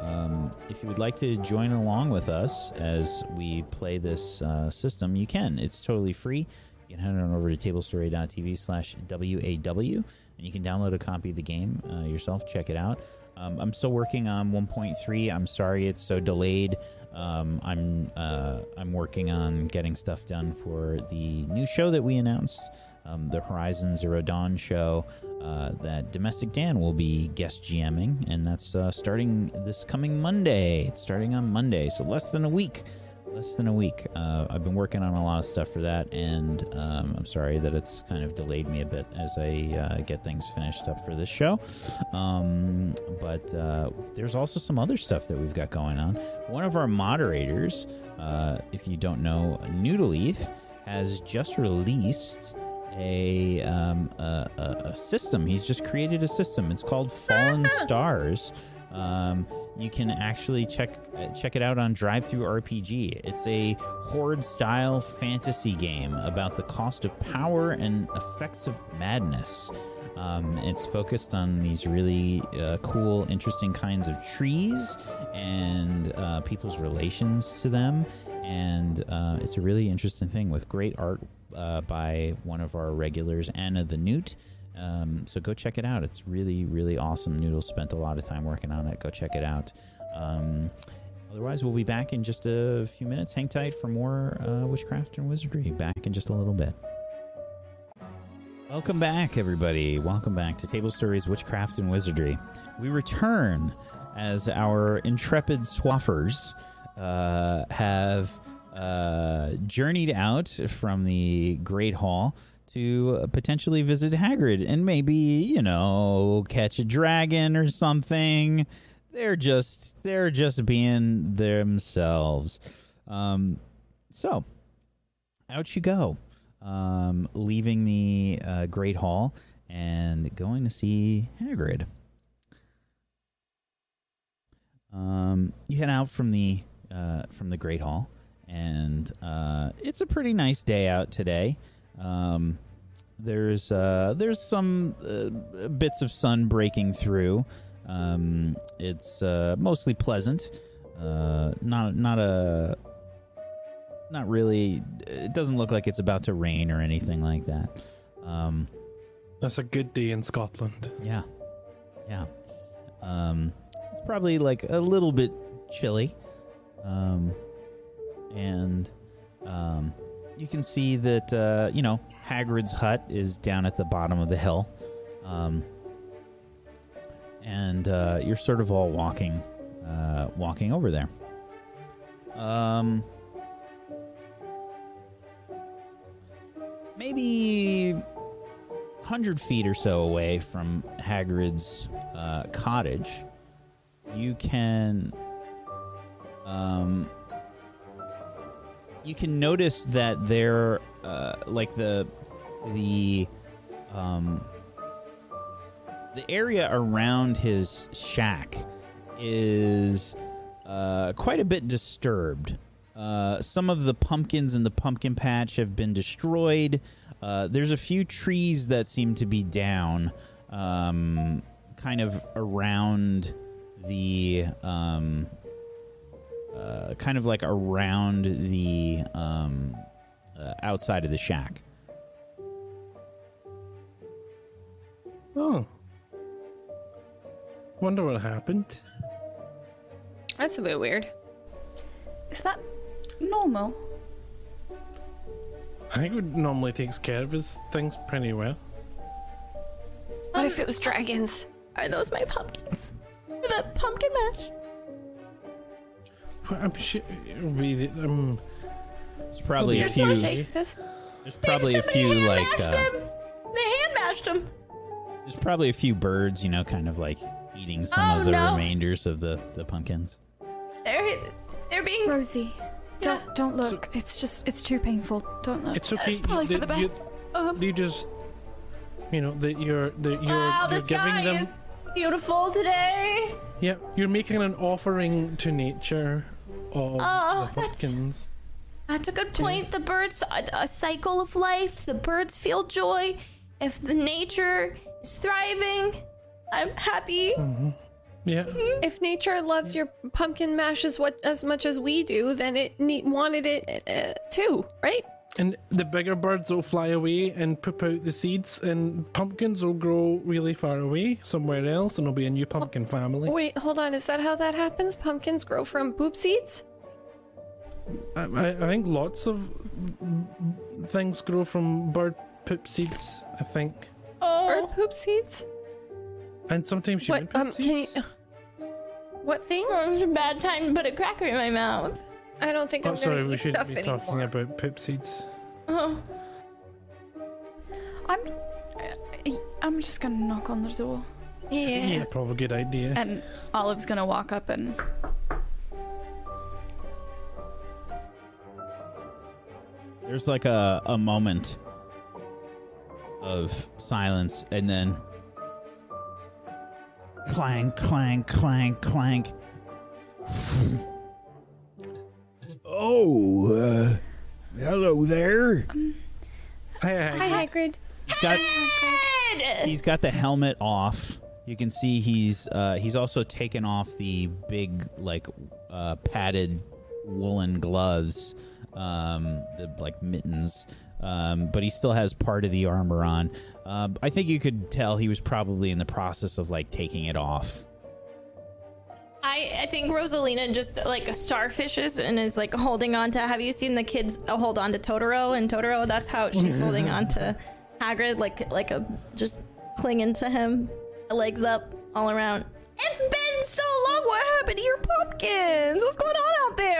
um, if you would like to join along with us as we play this uh, system, you can. It's totally free. You can head on over to tablestory.tv slash WAW and you can download a copy of the game uh, yourself. Check it out. Um, I'm still working on 1.3. I'm sorry it's so delayed. Um, I'm uh, I'm working on getting stuff done for the new show that we announced, um, the Horizon Zero Dawn show. Uh, that Domestic Dan will be guest GMing, and that's uh, starting this coming Monday. It's starting on Monday, so less than a week less than a week. Uh, I've been working on a lot of stuff for that, and um, I'm sorry that it's kind of delayed me a bit as I uh, get things finished up for this show. Um, but uh, there's also some other stuff that we've got going on. One of our moderators, uh, if you don't know, Noodleeth, has just released. A, um, a, a system. He's just created a system. It's called Fallen Stars. Um, you can actually check uh, check it out on DriveThruRPG. It's a horde style fantasy game about the cost of power and effects of madness. Um, it's focused on these really uh, cool, interesting kinds of trees and uh, people's relations to them. And uh, it's a really interesting thing with great art uh, by one of our regulars, Anna the Newt. Um, so go check it out. It's really, really awesome. Noodle spent a lot of time working on it. Go check it out. Um, otherwise, we'll be back in just a few minutes. Hang tight for more uh, witchcraft and wizardry. Back in just a little bit. Welcome back, everybody. Welcome back to Table Stories Witchcraft and Wizardry. We return as our intrepid swaffers uh, have uh, journeyed out from the Great Hall to potentially visit Hagrid and maybe, you know, catch a dragon or something. They're just they're just being themselves. Um, so out you go, um, leaving the uh, Great Hall and going to see Hagrid. Um, you head out from the uh, from the Great Hall, and uh, it's a pretty nice day out today. Um, there's uh, there's some uh, bits of sun breaking through. Um, it's uh, mostly pleasant. Uh, not not a not really. It doesn't look like it's about to rain or anything like that. Um, That's a good day in Scotland. yeah, yeah. Um, it's probably like a little bit chilly, um, and um, you can see that uh, you know Hagrid's hut is down at the bottom of the hill, um, and uh, you're sort of all walking, uh, walking over there. Um, maybe hundred feet or so away from Hagrid's uh, cottage, you can um, you can notice that there, uh, like the the um, the area around his shack is uh, quite a bit disturbed. Uh, some of the pumpkins in the pumpkin patch have been destroyed. Uh, there's a few trees that seem to be down, um, kind of around the um, uh, kind of like around the um, uh, outside of the shack. Oh. Wonder what happened. That's a bit weird. Is that normal? Hagrid normally takes care of his things pretty well. What if it was dragons? Are those my pumpkins? For the pumpkin mash? Well, I'm sure. We, um, There's probably a few. what I Take this. There's probably a few like uh. They hand mashed them. There's probably a few birds, you know, kind of like eating some Oh, of the no. remainders of the, the pumpkins. They're they're being. Rosie, don't don't look. it's just it's too painful. Don't look. It's okay. It's probably you, for the you- Um, you just, you know, that you're that you're, wow, you're giving sky them. is beautiful today. Yeah, you're making an offering to nature of Oh, the that's- pumpkins. That's a good point. The birds, a, a cycle of life. The birds feel joy. If the nature is thriving, I'm happy. Mm-hmm. Yeah, mm-hmm. If nature loves your pumpkin mash as what as much as we do, then it ne- wanted it uh, uh, too, right? and the bigger birds will fly away and poop out the seeds, and pumpkins will grow really far away somewhere else, and there'll be a new pumpkin family. Wait, hold on. Is that how that happens? Pumpkins grow from poop seeds? I, I I think lots of things grow from bird poop seeds. I think, Bird Oh, poop seeds? and sometimes human What? poop Um, can you? seeds. What thing? it's a bad time to put a cracker in my mouth. I don't think Oh, I'm sorry, gonna we eat shouldn't stuff be anymore. talking about poop seeds. Oh, I'm I'm just gonna knock on the door, Yeah. Yeah, probably a good idea. and Olive's gonna walk up and There's like a, a moment of silence, and then clank, clank, clank, clank. Oh, uh, hello there. Hi, hi. Hi, Hagrid. He's got, he's got the helmet off. You can see he's uh, he's also taken off the big like uh, padded woolen gloves, um, the like mittens. Um, but he still has part of the armor on. Um, I think you could tell he was probably in the process of like taking it off. I, I think Rosalina just like starfishes and is like holding on to. Have you seen the kids uh, hold on to Totoro? And Totoro, that's how she's holding on to Hagrid, like like a just clinging to him, legs up all around. It's been so long. What happened to your pumpkins? What's going on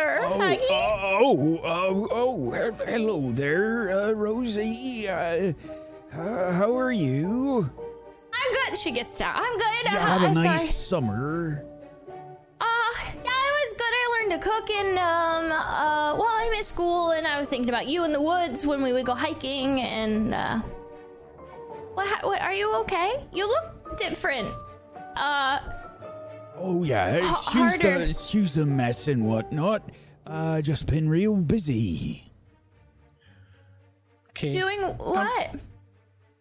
Oh, oh, oh, oh, he- hello there, uh, Rosie. Uh, how are you? I'm good. She gets down. I'm good. Did you Uh, have a I'm nice sorry. summer? Uh, yeah, it was good. I learned to cook and, um, uh, well, I'm at school and I was thinking about you in the woods when we would go hiking and, uh, what, what, are you okay? You look different. Uh, Oh yeah, H- excuse harder. the excuse the mess and whatnot. Uh, just been real busy. Okay. doing what?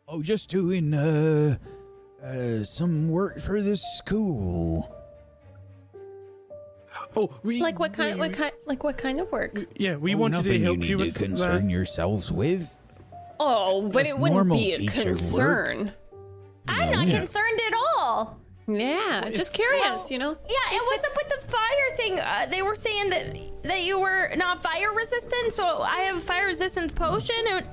Oh, just doing uh, uh, some work for the school. Oh, we Like what kind? we- What kind? Like what kind of work? Yeah, we Oh, wanted to help you you, need with to concern that. yourselves with. Oh, but Just it wouldn't be a teacher work. concern. I'm not Yeah. concerned at all. Yeah, just curious, you know. Yeah, and what's up with the fire thing? Uh, they were saying that that you were not fire resistant, so I have a fire resistance potion, and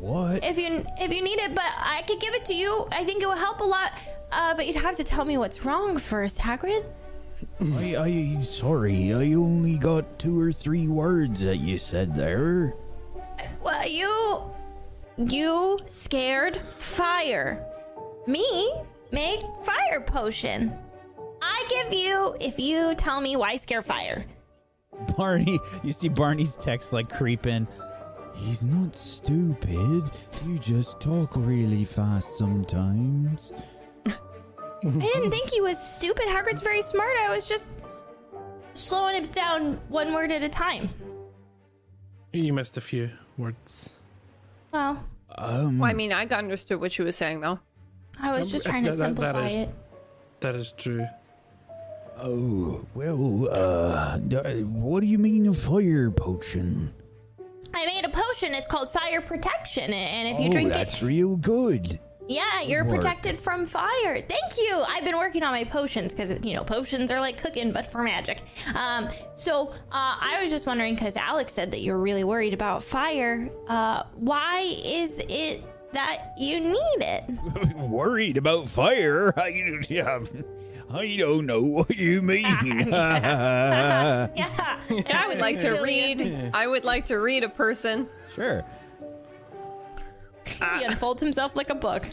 What? if you if you need it, but I could give it to you. I think it will help a lot. Uh, but you'd have to tell me what's wrong first, Hagrid. I, I sorry, I only got two or three words that you said there. Well, you you scared fire. Me make fire potion. I give you if you tell me why scare fire. Barney, you see Barney's text like creeping. He's not stupid. You just talk really fast sometimes. I didn't think he was stupid. Hagrid's very smart. I was just slowing him down one word at a time. You missed a few words. Well, Um, Well, I mean, I got understood what she was saying though. I was just trying to That- that- that simplify is- it. That is true. oh, well, uh, what do you mean a fire potion? I made a potion. It's called fire protection, and if you oh, drink that's it, That's real good. yeah, you're Work. protected from fire. Thank you. I've been working on my potions because you know potions are like cooking, but for magic. Um, so uh, I was just wondering because Alex said that you're really worried about fire. Uh, why is it that you need it? Worried about fire? I, yeah, I don't know what you mean. yeah, And I would like to read. I would like to read a person. Sure. he unfolds himself like a book.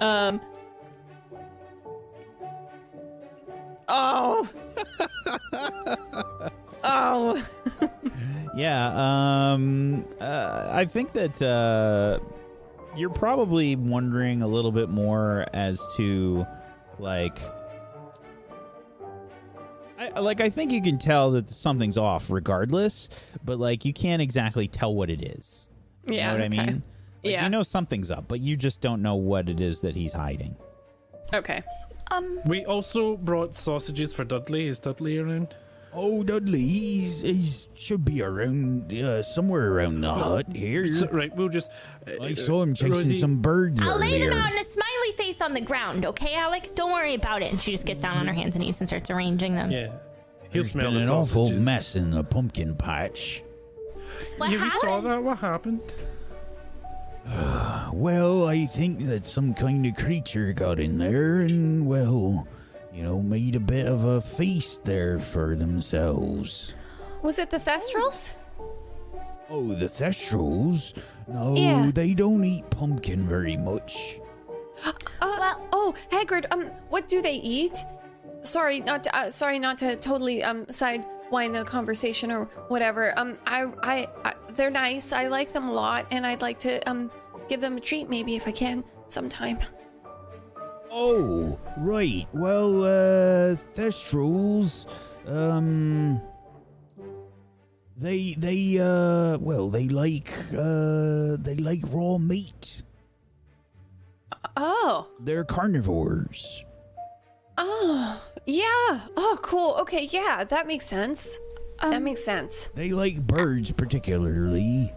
Um. Oh. Oh. Yeah, um, uh, I think that uh, you're probably wondering a little bit more as to, like, I, like I think you can tell that something's off, regardless. But like, you can't exactly tell what it is. You Yeah. know what I mean? Like, Yeah. You know something's up, but you just don't know what it is that he's hiding. Okay. Um, We also brought sausages for Dudley. Is Dudley around? Oh, Dudley, he's, he's should be around uh, somewhere around the hut here. So, right, we'll just. uh, I saw him chasing Rosie- some birds I'll lay them out in a smiley face on the ground, okay, Alex? Don't worry about it. And she just gets down on her hands and knees and starts arranging them. Yeah. He'll There's smell been the an awful mess in the pumpkin patch. What Yeah, we saw that. What happened? Well, I think that some kind of creature got in there and, well, you know, made a bit of a feast there for themselves. Was it the Thestrals? Oh, the Thestrals? No, Yeah. they don't eat pumpkin very much. Uh, oh, Hagrid, um, what do they eat? Sorry, not to, uh, sorry, not to totally um sidewind the conversation or whatever. Um, I, I, I, they're nice. I like them a lot, and I'd like to um give them a treat, maybe if I can, sometime. Oh, right. Well, uh, Thestrals, um, they, they, uh, well, they like, uh, they like raw meat. Oh, They're carnivores. oh, yeah. Oh, cool. Okay, yeah, that makes sense. that Um, makes sense. They like birds particularly.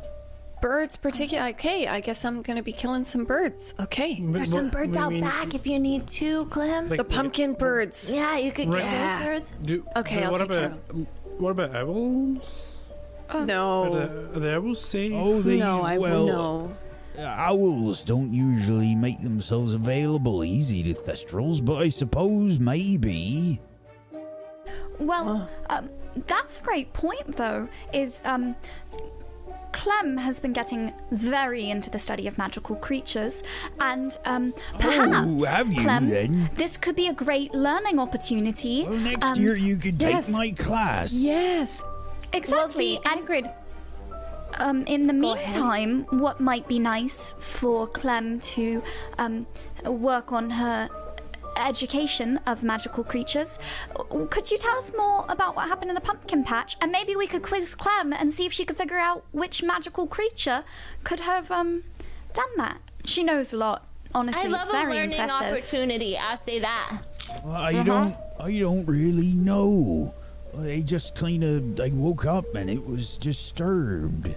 Birds, particular. Okay, I guess I'm gonna be killing some birds. Okay, There's some birds out mean- back if you need to, Clem. Like, the pumpkin birds. yeah, you could Right. get Yeah. those birds. Do, Okay, uh, I'll what take care about what about owls? No, Are the, are the owls safe? Oh, they, no, I well, no. uh, owls don't usually make themselves available easy to Thestrals, but I suppose maybe. Well, um, that's a great point, though. Is um, Clem has been getting very into the study of magical creatures, and um, perhaps have you Clem, then? this could be a great learning opportunity. Well, next um, year you could take yes. my class. Yes. Exactly. Well, see, and Hagrid. um, in the Go ahead. meantime, what might be nice for Clem to um, work on her education of magical creatures. Could you tell us more about what happened in the pumpkin patch? And maybe we could quiz Clem and see if she could figure out which magical creature could have um, done that. She knows a lot. Honestly, I love it's a learning impressive. opportunity. I say that. Well, I don't. I don't really know. I just kind of. I woke up and it was disturbed.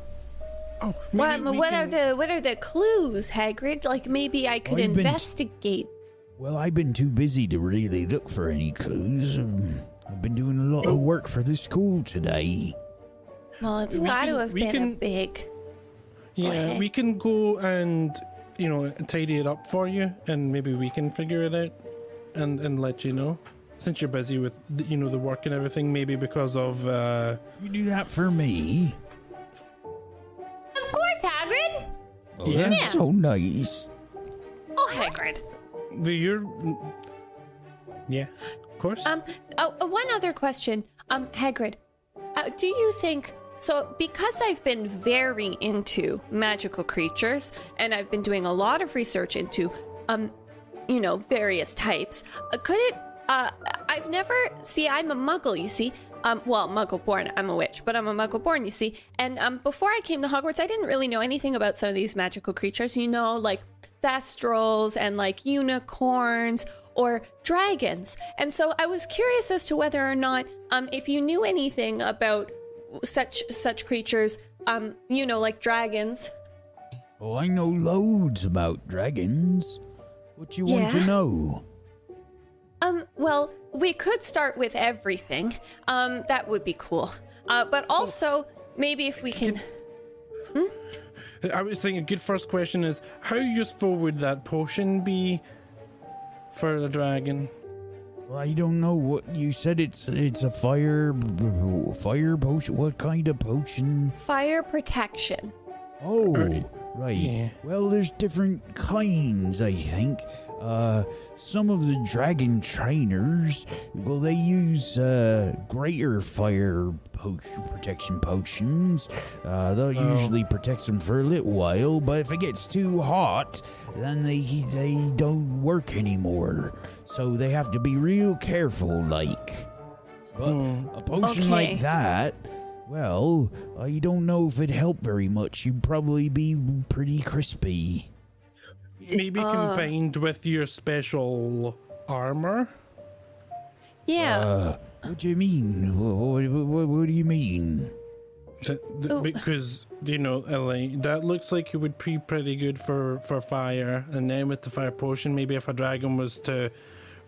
Oh, What, maybe we what are the what are the clues, Hagrid? Like maybe I could I've been- investigate. Well, I've been too busy to really look for any clues. Um, I've been doing a lot of work for the school today. Well, it's We got to can- have we been a can- big. Yeah, ahead. we can go and you know tidy it up for you, and maybe we can figure it out, and and let you know. Since you're busy with the, you know the work and everything, maybe because of uh, You do that for me? Of course, Hagrid. Oh, Yeah. that's so nice. Oh, Hagrid. The your. Yeah, of course. Um. Oh, uh, one other question. Um, Hagrid, uh, do you think so? Because I've been very into magical creatures, and I've been doing a lot of research into, um, you know, various types. Uh, could it? Uh, I've never. See, I'm a Muggle. You see. Um, well, Muggle born. I'm a witch, but I'm a Muggle born. You see. And um, before I came to Hogwarts, I didn't really know anything about some of these magical creatures. You know, like thestrals and like unicorns or dragons. And so I was curious as to whether or not um if you knew anything about such such creatures um you know like dragons. Oh, I know loads about dragons. What do you want to know? Um well, we could start with everything. Um that would be cool. Uh but also maybe if we can I was thinking, a good first question is how useful would that potion be for the dragon? Well, I don't know what you said. It's it's a fire fire potion. What kind of potion? fire protection. Oh, Or- right. yeah. Well, there's different kinds, I think. Uh, some of the dragon trainers, well, they use uh, greater fire potion, protection potions. Uh, they'll Oh. usually protect them for a little while, but if it gets too hot, then they they don't work anymore. So they have to be real careful, like. But Hmm. a potion Okay. like that, well, I don't know if it'd help very much. You'd probably be pretty crispy. Maybe combined with your special armor. Yeah. Uh, what do you mean? What, what, what, what do you mean? Th- th- Oh. Because you know, Elaine, that looks like it would be pretty good for for fire. And then with the fire potion, maybe if a dragon was to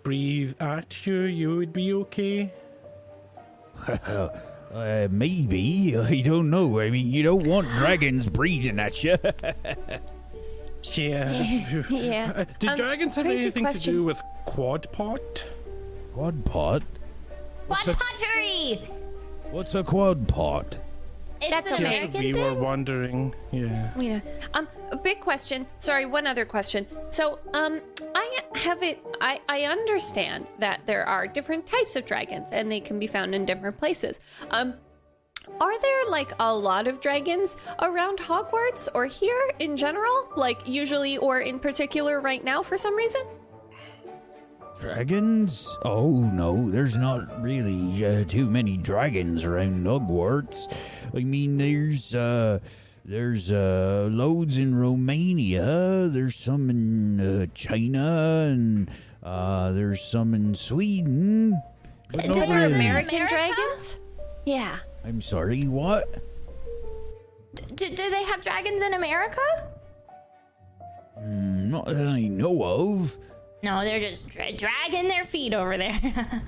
breathe at you, you would be okay. Uh, maybe. I don't know. I mean, you don't want dragons breathing at you. Yeah. yeah. Uh, Do Um, dragons have crazy anything to do with Quodpot? quad pot? What a- pottery? What's a Quodpot? It's That's an okay. American we thing. were wondering. Yeah. Yeah. Um, a big question. Sorry, one other question. So, um, I have it. I I understand that there are different types of dragons, and they can be found in different places. Um, are there like a lot of dragons around Hogwarts, or here in general, like usually or in particular right now for some reason? Dragons? Oh no, there's not really uh, too many dragons around Hogwarts. I mean, there's uh, there's uh, loads in Romania. There's some in uh, China, and uh, there's some in Sweden. But Are not there really. American dragons? Yeah. I'm sorry, what? Do, do they have dragons in America? Mm, Not that I know of. No, they're just dra- dragging their feet over there.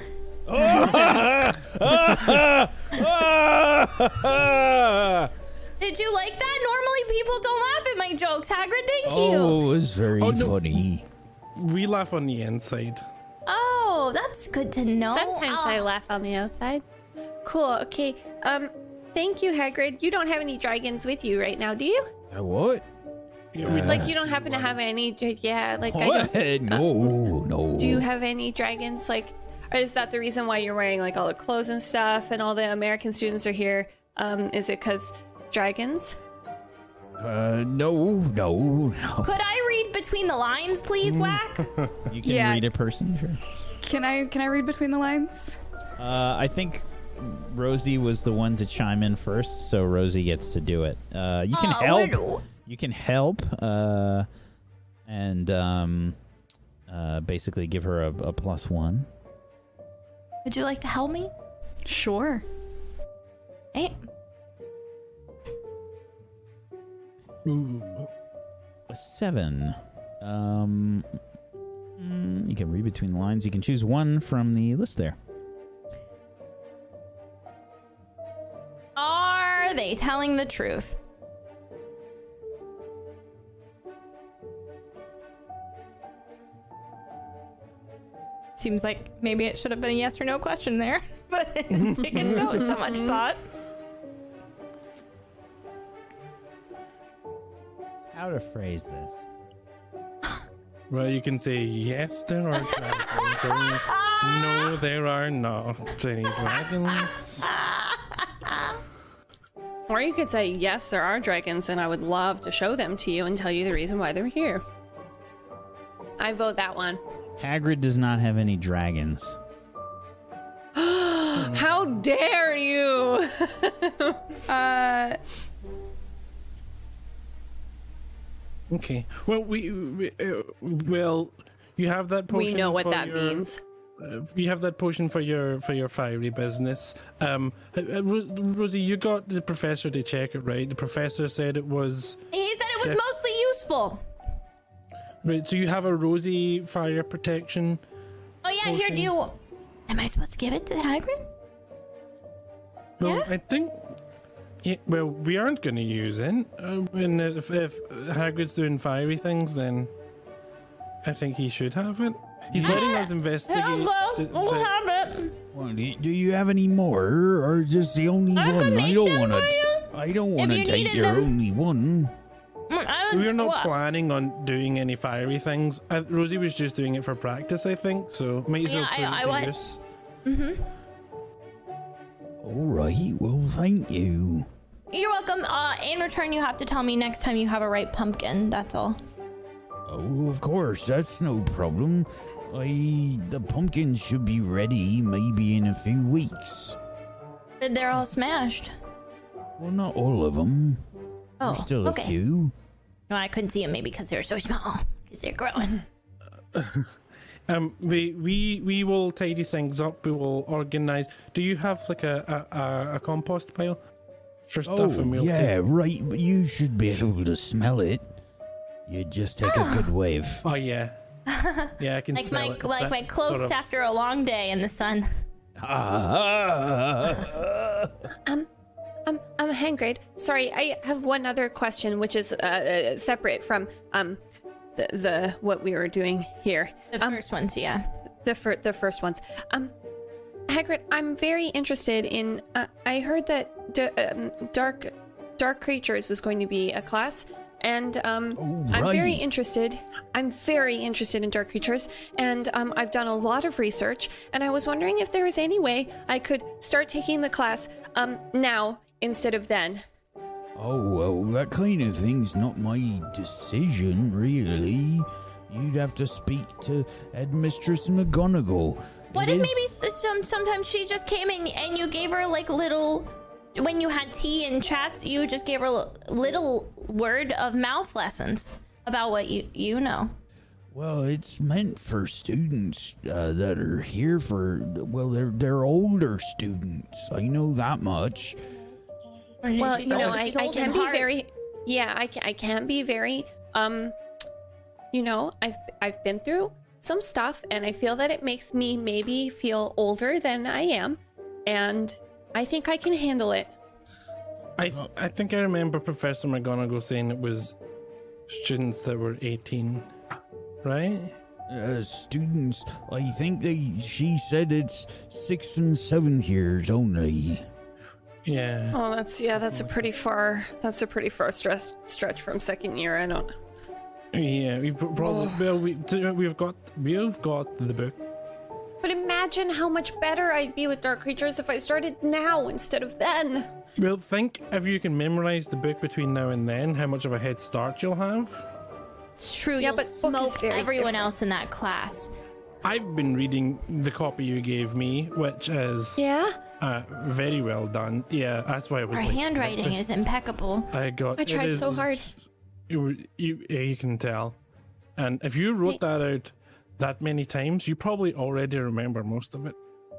Did you like that? Normally people don't laugh at my jokes. Hagrid, thank you. Oh, it was very Oh, no. funny. We laugh on the inside. Oh, that's good to know. Sometimes I Oh, laugh on the outside. Cool. Okay. Um, thank you, Hagrid. You don't have any dragons with you right now, do you? Uh, what? Yeah, Uh, Like you don't happen to have any? Yeah. Like I don't. What? No, no. Do you have any dragons? Like, is that the reason why you're wearing like all the clothes and stuff, and all the American students are here? Um, is it because dragons? Uh, no, no, no. Could I read between the lines, please, Whack? You can Yeah. read a person, sure. Can I can I read between the lines? Uh, I think Rosie was the one to chime in first, so Rosie gets to do it. Uh, you can Oh, help. little. You can help, uh, and um, uh, basically give her a, a plus one. Would you like to help me? Sure. Hey, Ooh. A seven. Um, mm, you can read between the lines. You can choose one from the list there. They telling the truth? Seems like maybe it should have been a yes or no question there, but it's taken so so much thought. How to phrase this? Well, you can say yes, there are dragons. or no, there are not any dragons. Or you could say yes, there are dragons, and I would love to show them to you and tell you the reason why they're here. I vote that one. Hagrid does not have any dragons. How dare you? Uh, Okay. Well, we, we uh, well, you have that potion. we know what that your- means. Uh, you have that potion for your for your fiery business. Um, uh, uh, Ro- Rosie, you got the professor to check it, right? The professor said it was He said it was Def- mostly useful. right. So you have a Rosie fire protection. Oh yeah, here do you. Am I supposed to give it to Hagrid? Well, Yeah? I think. Yeah, well, we aren't going to use it. Uh, and if, if Hagrid's doing fiery things, then I think he should have it. He's letting us investigate. Hello, the- we'll the- have it. Well, do do you have any more, or just the only I one? I make don't want for to. you. I don't want to you take needed your them- only one. Mm, I was- We're not what? planning on doing any fiery things. Uh, Rosie was just doing it for practice, I think. So might as well Yeah, I- put it I to was- use. All right. Well, thank you. You're welcome. Uh, in return, you have to tell me next time you have a ripe pumpkin. That's all. Oh, of course. That's no problem. I the pumpkins should be ready maybe in a few weeks. But They're all smashed. Well, not all of them. Oh, There's still a okay. few. No, I couldn't see them maybe because they're so small. Because they're growing. Um, we we we will tidy things up. We will organize. Do you have like a a, a, a compost pile for stuff? Oh, and we'll yeah, take- right. But you should be able to smell it. You just take a good wave. Oh yeah. Yeah, I can Like smell my it. It's like that my clothes sort of- after a long day in the sun. Ah, Um, um, um, Hangrid. Sorry, I have one other question, which is uh, uh, separate from um, the the what we were doing here. The Um, first ones, yeah. the fir- the first ones. Um, Hagrid, I'm very interested in. Uh, I heard that d- um, dark dark creatures was going to be a class, and um, Oh, I'm very interested. I'm very interested in dark creatures, and um, I've done a lot of research, and I was wondering if there was any way I could start taking the class um now instead of then. oh, well, that kind of thing's not my decision, really. You'd have to speak to Headmistress McGonagall. What It if is- maybe some sometimes she just came in and you gave her like little when you had tea and chats, you just gave her l- little word of mouth lessons about what you you know. Well, it's meant for students uh, that are here for. Well, they're they're older students. I know that much. Well, She's you know, old- I, I can be heart. very, yeah, I can, I can be very, um, you know, I've I've been through some stuff, and I feel that it makes me maybe feel older than I am, and I think I can handle it. I th- I think I remember Professor McGonagall saying it was students that were 18, right? Uh, students, I think they. She said it's six and seven years only. Yeah. Oh, that's yeah, that's a pretty far, that's a pretty far stretch stretch from second year. I don't. Yeah, we pr- probably well we we've got we've got the book. But imagine how much better I'd be with dark creatures if I started now instead of then. Well, think if you can memorize the book between now and then, how much of a head start you'll have. It's true. Yeah, you'll but book smoke very everyone different. else in that class. I've been reading the copy you gave me, which is Yeah. uh, very well done. Yeah, that's why I was Our like, handwriting this- is impeccable. I got. I tried is- so hard. You, you, you can tell, and if you wrote that out that many times, you probably already remember most of it.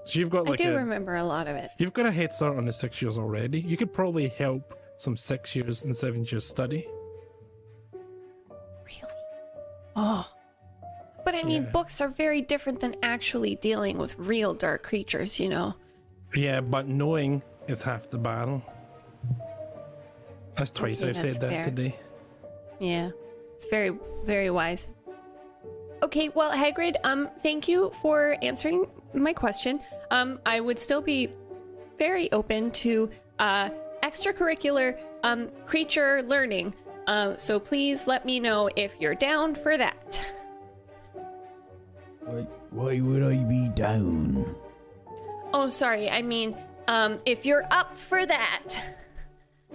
So you've got I like do a, remember a lot of it. you've got a head start on the six years already. You could probably help some six years and seven years study. Really? Oh. But I mean, Yeah. books are very different than actually dealing with real dark creatures, you know? Yeah, but knowing is half the battle. That's twice Okay, I've said that fair. today. Yeah. It's very, very wise. Okay, well, Hagrid, um, thank you for answering my question. Um, I would still be very open to uh, extracurricular um, creature learning. Uh, so please let me know if you're down for that. Why, why would I be down? Oh, sorry. I mean, um, if you're up for that.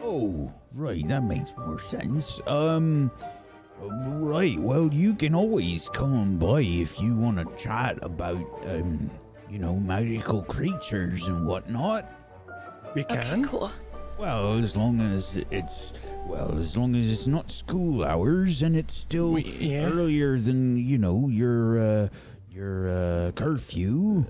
Oh, right, that makes more sense. Um, right, well, you can always come on by if you want to chat about, um, you know, magical creatures and whatnot. We can. Okay, cool. Well, as long as it's, well, as long as it's not school hours and it's still We- yeah. earlier than, you know, your, uh, your, uh, curfew.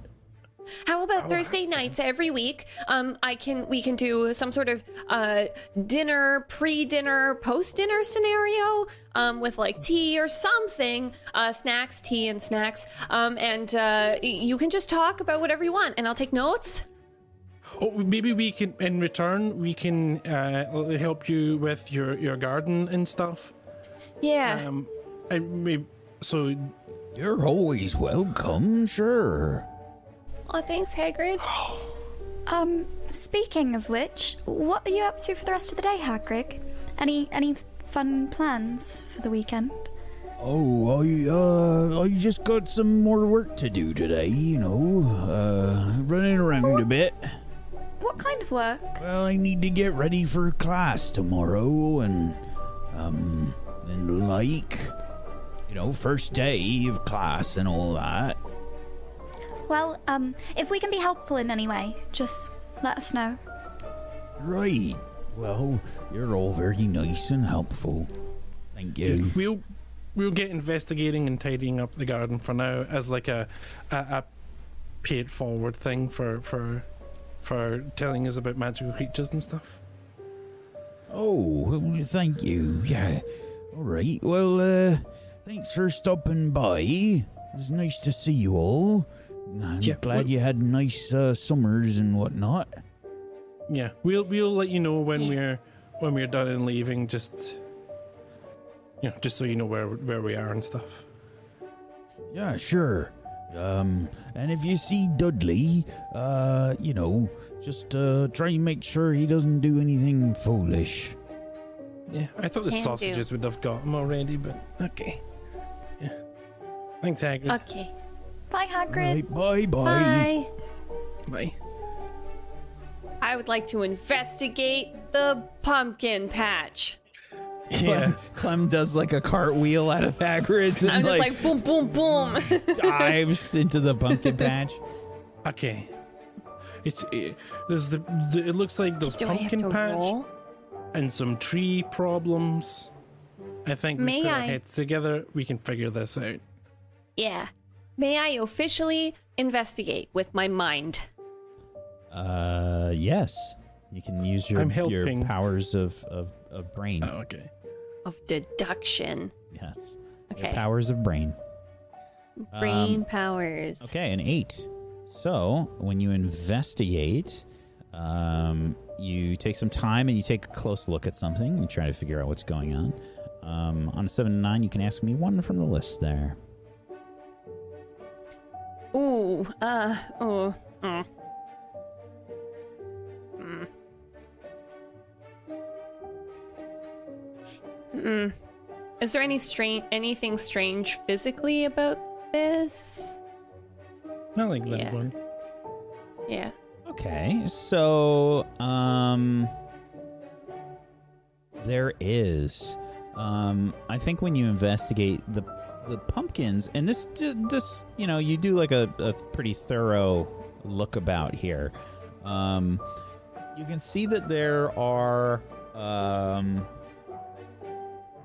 How Oh, about Thursday nights every week? Um, I can we can do some sort of uh dinner, pre-dinner, post-dinner scenario, um, with like tea or something, uh, snacks, tea and snacks, um, and uh, you can just talk about whatever you want, and I'll take notes. Oh, maybe we can, in return, we can uh, help you with your, your garden and stuff. Yeah. Um, and maybe, so You're always welcome, sure. Oh, thanks, Hagrid. Um, speaking of which, what are you up to for the rest of the day, Hagrid? Any any fun plans for the weekend? Oh, I uh, I just got some more work to do today. You know, uh, running around a bit. What kind of work? Well, I need to get ready for class tomorrow, and um, and like, you know, first day of class and all that. Well, um, if we can be helpful in any way, just let us know. Right. Well, you're all very nice and helpful. Thank you. We'll we'll get investigating and tidying up the garden for now as like a a, a pay it forward thing for for for telling us about magical creatures and stuff. Oh, well, thank you. Yeah. All right. Well, uh, thanks for stopping by. It was nice to see you all. I'm Yeah, glad well- you had nice uh, summers and whatnot. Yeah, we'll we'll let you know when we're when we're done and leaving. Just you know, just so you know where where we are and stuff. Yeah, sure. Um, and if you see Dudley, uh, you know, just uh, try and make sure he doesn't do anything foolish. Yeah, I thought the Can do. sausages would have got him already, but okay. Yeah. Thanks, Hagrid. Okay. Bye, Hagrid. Right, bye bye. Bye. Bye. I would like to investigate the pumpkin patch. Yeah. Clem does like a cartwheel out of Hagrid's and I'm just like, like, boom, boom, boom. dives into the pumpkin patch. Okay. It's it, there's the, the it looks like there's Do pumpkin patch roll? and some tree problems. I think we May put our heads together. We can figure this out. Yeah. May I officially investigate with my mind? Uh, yes. You can use your I'm your helping. powers of, of, of brain. Oh, okay. Of deduction. Yes. Your Okay. powers of brain. Brain Um, powers. Okay, an eight. So when you investigate, um, you take some time and you take a close look at something and try to figure out what's going on. Um, on a seven and nine, you can ask me one from the list there. Ooh, uh, oh, mm. Mm. Mm. Is there any strange, anything strange physically about this? Not like that Yeah. one. Yeah. Okay, so um, there is. Um, I think when you investigate the the pumpkins, and this this you know you do like a, a pretty thorough look about here. Um, you can see that there are um,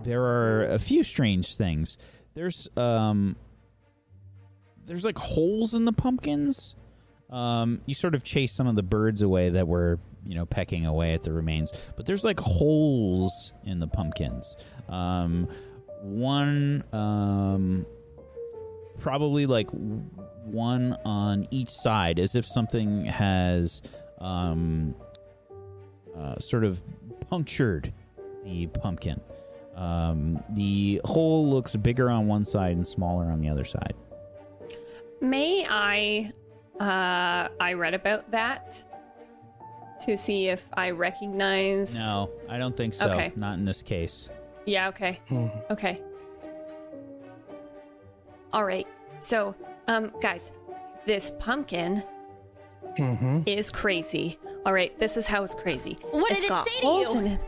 there are a few strange things. There's um, there's like holes in the pumpkins. Um, you sort of chase some of the birds away that were, you know, pecking away at the remains. But there's like holes in the pumpkins. Um, one, um, probably like one on each side, as if something has, um, uh, sort of punctured the pumpkin. Um, the hole looks bigger on one side and smaller on the other side. May I, uh, I read about that to see if I recognize. No, I don't think so. Okay. Not in this case. Yeah, okay. Okay. All right. So, um, guys, this pumpkin Mm-hmm. is crazy. All right, this is how it's crazy. What It's did it got say to holes you? in it.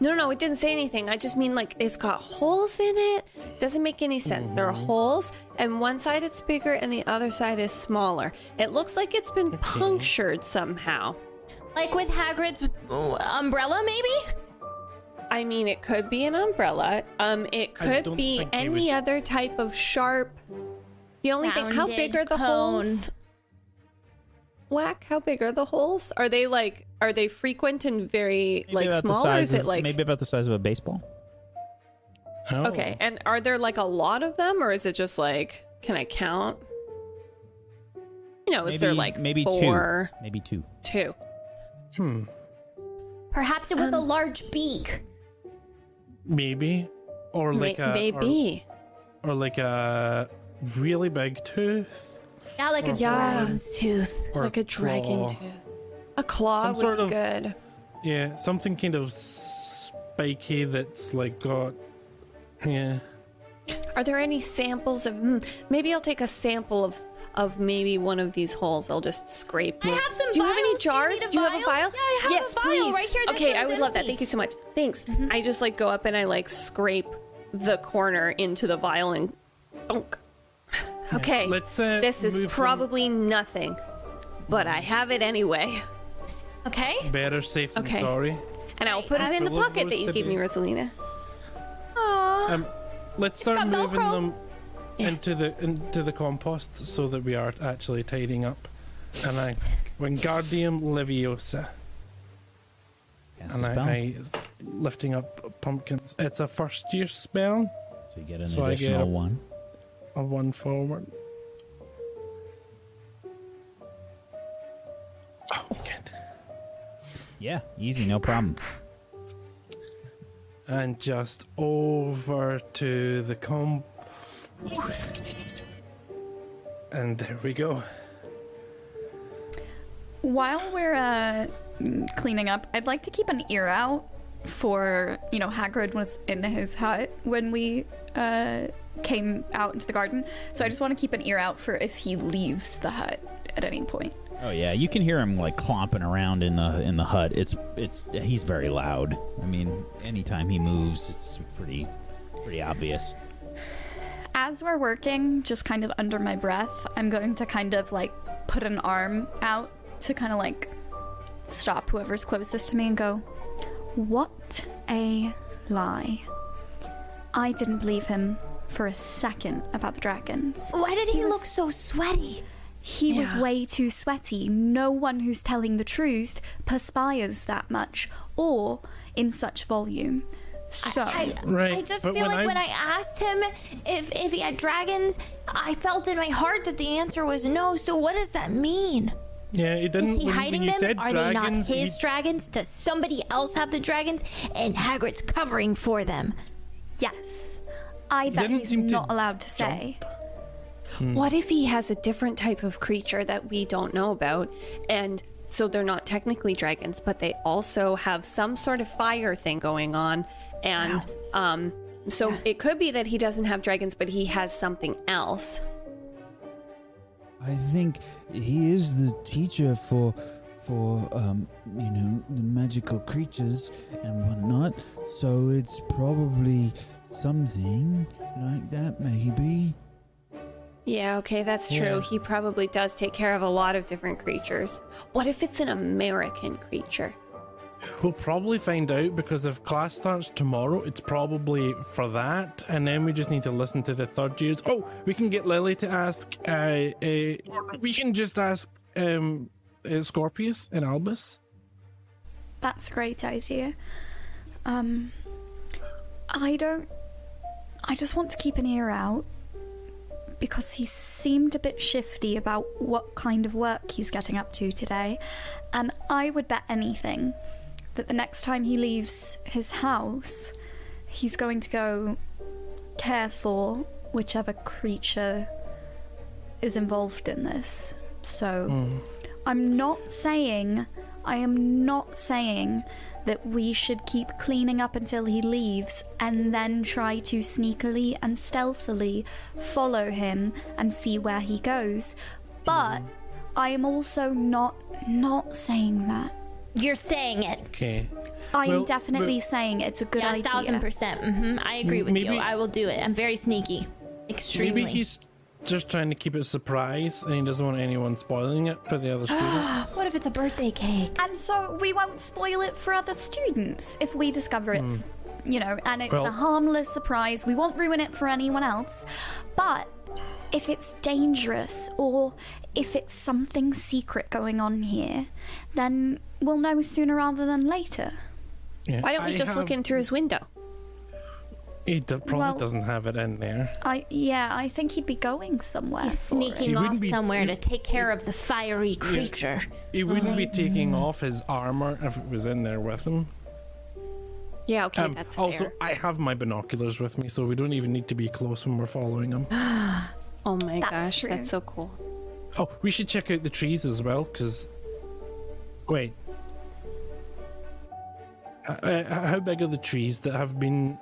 No, no, it didn't say anything. I just mean like it's got holes in it. Doesn't make any sense. There are Mm-hmm. holes, and one side it's bigger, and the other side is smaller. It looks like it's been punctured somehow. Like with Hagrid's uh, umbrella, maybe? I mean, it could be an umbrella. Um, it could be any would- other type of sharp. The only thing, how big are the cone. holes? Whack, how big are the holes? Are they like, are they frequent and very Maybe like small, or size is it like maybe about the size of a baseball? Oh. okay? And are there like a lot of them, or is it just like, can I count? You know, is there like maybe two. Maybe two. two? Hmm. Perhaps it was a Um, large beak. Maybe. Or May- like a maybe. or, like a really big tooth. Yeah, like a Yeah. dragon's tooth. Or like a dragon tooth. A claw Some would sort be of- good. Yeah, something kind of spiky that's like got. Yeah. Are there any samples of? Hmm, maybe I'll take a sample of of maybe one of these holes. I'll just scrape. I one. have some Do you have any vials. Do you jars? Do you have a vial? vial? Yeah, I have a yes, vial please. right here. This okay, I one's would love that. Thank you so much. Thanks. I just like go up and I like scrape the corner into the vial and. Bonk. Okay. Let's, uh, this is move from- probably nothing, but I have it anyway, Okay. Better safe than Okay. sorry. and I'll put it in the pocket that you gave me. Rosalina. Aww. Um, let's start moving Velcro. them into the into the compost so that we are actually tidying up. And I, Wingardium Leviosa, Cast and a I, spell. I lifting up pumpkins. It's a first year spell. so you get an so I get additional a- one. A one forward. Oh, good. Yeah, easy, no problem. And just over to the com. And there we go. While we're uh, mm, cleaning up, I'd like to keep an ear out for, you know, Hagrid was in his hut when we uh, came out into the garden. So I just want to keep an ear out for if he leaves the hut at any point. Oh yeah, you can hear him like clomping around in the in the hut. It's it's he's very loud. I mean, anytime he moves, it's pretty pretty obvious. As we're working, just kind of under my breath, I'm going to kind of like put an arm out to kind of like stop whoever's closest to me and go, What a lie. I didn't believe him for a second about the dragons. Why did he, He was- look so sweaty? He was way too sweaty. No one who's telling the truth perspires that much or in such volume. So, I, Right, I just but feel when like I- when I asked him if if he had dragons, I felt in my heart that the answer was no. So what does that mean? Yeah, it didn't. Is he when, hiding when you them? said Are they not his you- dragons? Does somebody else have the dragons? And Hagrid's covering for them. yes. I bet didn't he's not allowed to say. Hmm. What if he has a different type of creature that we don't know about? And so they're not technically dragons, but they also have some sort of fire thing going on. And um, so it could be that he doesn't have dragons, but he has something else. I think he is the teacher for for um you know the magical creatures and whatnot. So it's probably something like that, maybe. Yeah, okay, that's true. Yeah. He probably does take care of a lot of different creatures. What if it's an American creature? We'll probably find out because if class starts tomorrow, it's probably for that, and then we just need to listen to the third years. Oh, we can get Lily to ask. Uh, uh, we can just ask um, uh, Scorpius and Albus. That's a great idea. Um, I don't. I just want to keep an ear out because he seemed a bit shifty about what kind of work he's getting up to today, and I would bet anything that the next time he leaves his house, he's going to go care for whichever creature is involved in this. So. Hmm. I'm not saying, I am not saying that we should keep cleaning up until he leaves and then try to sneakily and stealthily follow him and see where he goes. But hmm. I am also not not saying that. You're saying it. Okay. I am Well, definitely but- saying it's a good yeah, a idea. thousand percent. hmm I agree with you. I will do it. I'm very sneaky. Extremely. Maybe he's just trying to keep it a surprise, and he doesn't want anyone spoiling it for the other students. what if it's a birthday cake? And so we won't spoil it for other students if we discover it, you know, and it's Well- a harmless surprise. We won't ruin it for anyone else. But if it's dangerous or if it's something secret going on here, then we'll know sooner rather than later. Yeah. Why don't we I just look in through his window? He d- probably Well- doesn't have it in there. I yeah, I think he'd be going somewhere. He's for. He sneaking off be- somewhere he- to take care of the fiery creature. He wouldn't be taking off his armor if it was in there with him. Yeah, okay, Um, that's also. I have my binoculars with me, so we don't even need to be close when we're following him. Oh my That's gosh, true. that's so cool. Oh, we should check out the trees as well, because Wait. Uh, uh, how big are the trees that have been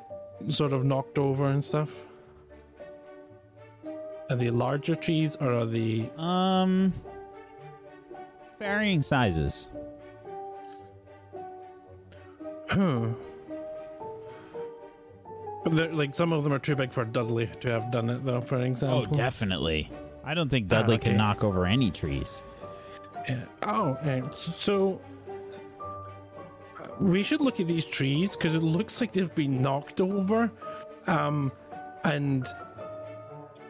sort of knocked over and stuff? Are they larger trees or are they? Um, varying sizes. They're, like some of them are too big for Dudley to have done it, though. For example. Oh, definitely. I don't think Dudley okay. can knock over any trees. Yeah. Oh, and so uh, we should look at these trees because it looks like they've been knocked over. Um, and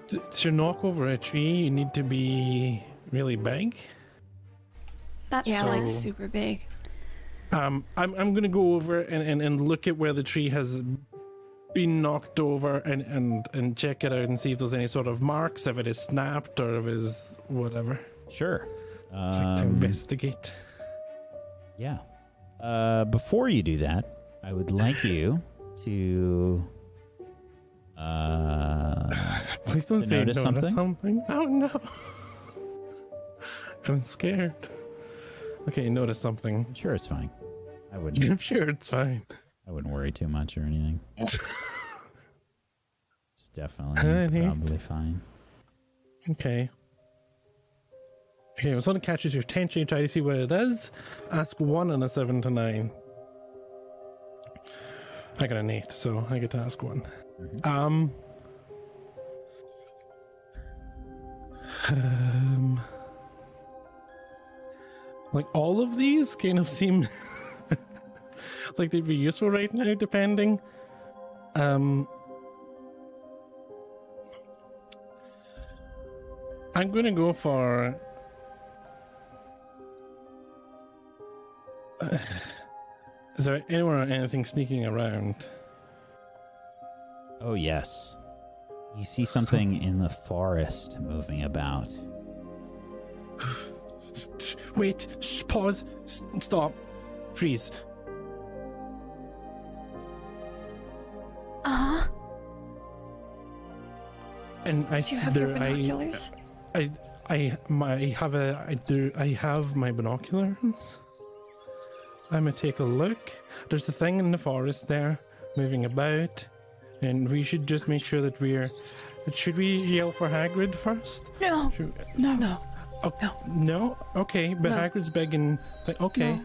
t- to knock over a tree, you need to be really big. That's Yeah, like super big. Um, I'm I'm gonna go over and, and, and look at where the tree has been knocked over and, and, and check it out and see if there's any sort of marks, if it is snapped or if it is whatever. Sure. It's like to Um, investigate. Yeah. Uh, before you do that, I would like you to. Uh, Please don't say notice notice something? something. Oh no. I'm scared. Okay, notice something. I'm sure it's fine. I wouldn't. I'm sure it's fine. I wouldn't worry too much or anything. It's definitely Honey. probably fine. Okay. Okay, when something catches your attention, you try to see what it is. Ask one on a seven to nine. I got an eight, so I get to ask one. Um. Um. Like all of these kind of seem like they'd be useful right now, depending. Um. I'm gonna go for. Is there anywhere or anything sneaking around? Oh, yes. You see something in the forest moving about. Wait, sh- pause, stop, freeze. And I Do you have your there- I- binoculars? I, I, my, I have a, I do, I have my binoculars. I'm gonna take a look. There's a thing in the forest there, moving about, and we should just make sure that we're. Should we yell for Hagrid first? No. Should, No. No. oh, No. No. Okay, but No. Hagrid's big and th- okay. No.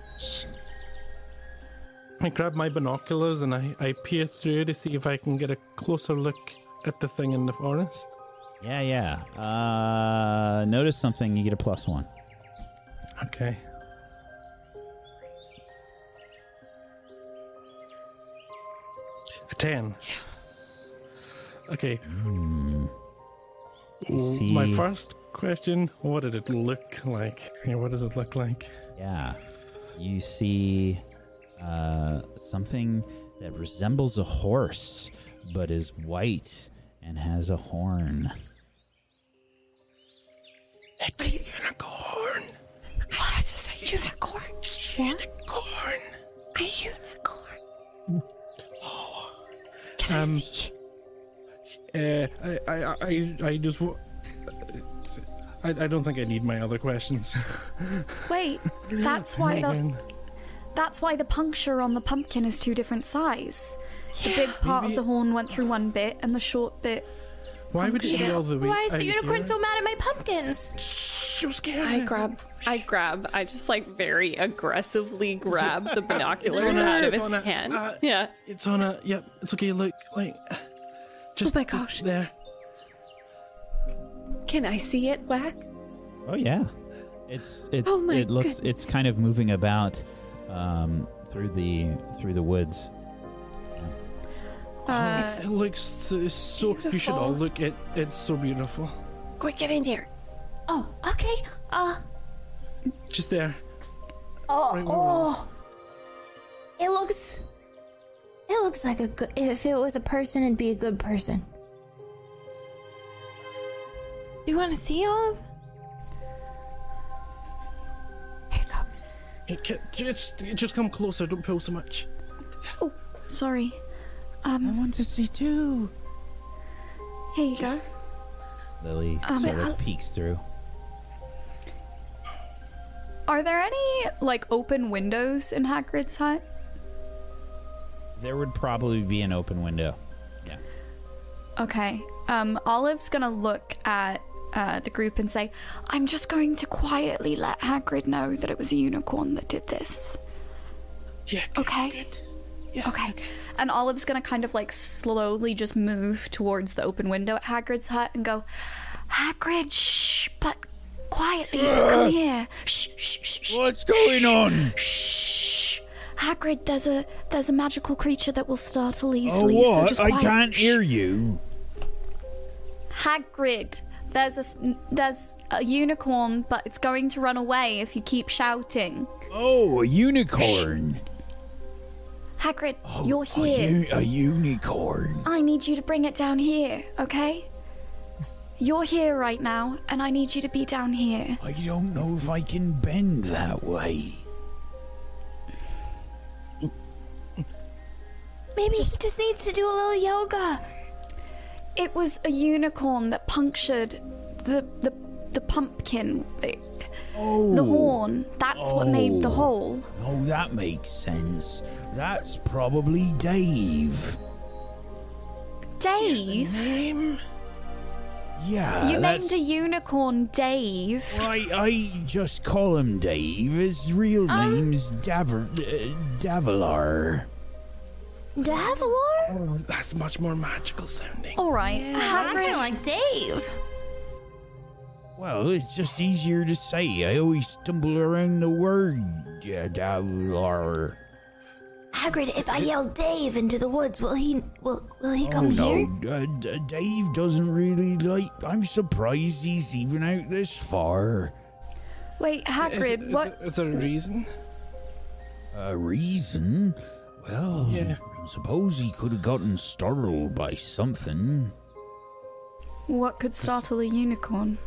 I grab my binoculars and I, I peer through to see if I can get a closer look at the thing in the forest. Yeah, yeah. Uh, notice something, you get a plus one. Okay. A ten. Okay. You My first question: What did it look like? Yeah, what does it look like? Yeah. You see uh, something that resembles a horse, but is white and has a horn. It's a unicorn. That's a unicorn. A Unicorn. A unicorn. Can I Um, see? Uh, I, I, I, I just. wa- I, I don't think I need my other questions. Wait, that's why the that's why the puncture on the pumpkin is two different size. The big part Maybe- of the horn went through one bit, and the short bit. Why would it be all the way? Why is the unicorn here? so mad at my pumpkins? So scared. I grab, I grab, I just like very aggressively grab the binoculars on a- out of his a- hand. uh, yeah. It's on a. Yep. It's okay. Look, like. Just, Oh my just gosh. there. Can I see it, Whack? Oh yeah, it's it's Oh my it looks it's kind of moving about um, through the through the woods. Uh, it looks so. so you should all look. It. It's so beautiful. Quick, get in there. Oh, okay. Uh, Just there. oh, Right, oh. It looks. It looks like a good. If it was a person, it'd be a good person. Do you want to see Olive? Here you go. It just, just come closer. Don't pull so much. oh, sorry. Um, I want to see too. here you go. Lily Um, sort I'll- of peeks through. Are there any like open windows in Hagrid's hut? There would probably be an open window. Yeah. Okay. Um, Olive's gonna look at uh, the group and say, "I'm just going to quietly let Hagrid know that it was a unicorn that did this." Yeah. Okay. Okay. And Olive's gonna kind of like slowly just move towards the open window at Hagrid's hut and go, Hagrid, shh, but quietly, come here. Shh, shh, shh, shh. What's going on? Shh. Hagrid, there's a there's a magical creature that will startle Oh, easily, so what? just I can't Shh. hear you. Hagrid, there's a there's a unicorn, but it's going to run away if you keep shouting. Oh, a unicorn. Hagrid, Oh, you're here. A, here. u- a unicorn. I need you to bring it down here, okay? You're here right now, and I need you to be down here. I don't know if I can bend that way. Maybe he just needs to do a little yoga. It was a unicorn that punctured the the the pumpkin, Oh. the horn. That's what made the Oh. hole. Oh, that makes sense. That's probably Dave. Dave, Name? Yeah. you that's... named a unicorn Dave. I, I just call him Dave. His real Um, name's Daver, uh, Davilar. Davilor? Oh, that's much more magical sounding. All right, I'm kind of like Dave. Well, it's just easier to say. I always stumble around the word uh, Davilar. Hagrid, if I yell Dave into the woods, will he will will he Oh come here? no, uh, D- Dave doesn't really like. I'm surprised he's even out this far. Wait, Hagrid, is what? there- is there a reason? A reason? Well, Yeah. Suppose he could have gotten startled by something. What could startle a unicorn?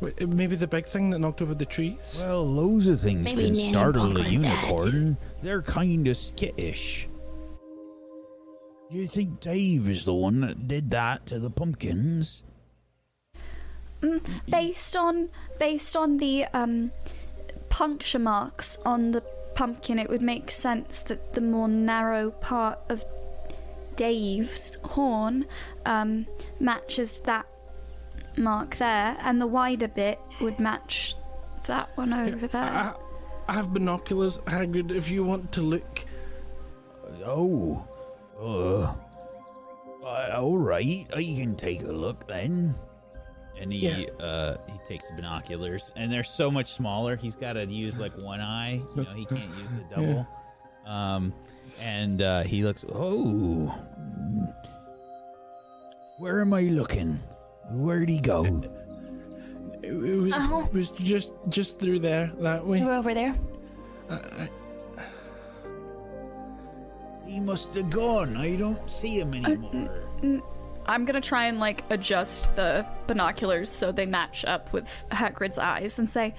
Wait, Maybe the big thing that knocked over the trees? Well, loads of things Maybe can Nan and startle a Buckland's unicorn. They're kind of skittish. Do you think Dave is the one that did that to the pumpkins? Mm, based on based on the um, puncture marks on the pumpkin, it would make sense that the more narrow part of Dave's horn um, matches that mark there, and the wider bit would match that one over there. I, I have binoculars, Hagrid, if you want to look. Oh, uh, uh, all right. I can take a look then. And he Yeah. uh he takes the binoculars and they're so much smaller. He's got to use like one eye. You know, he can't use the double. Um and uh he looks Oh, where am I looking? Where'd he go? It, it was, Uh-huh. it was just just through there, that way. We're over there. I, I, He must have gone. I don't see him anymore. I'm gonna try and like adjust the binoculars so they match up with Hagrid's eyes and say,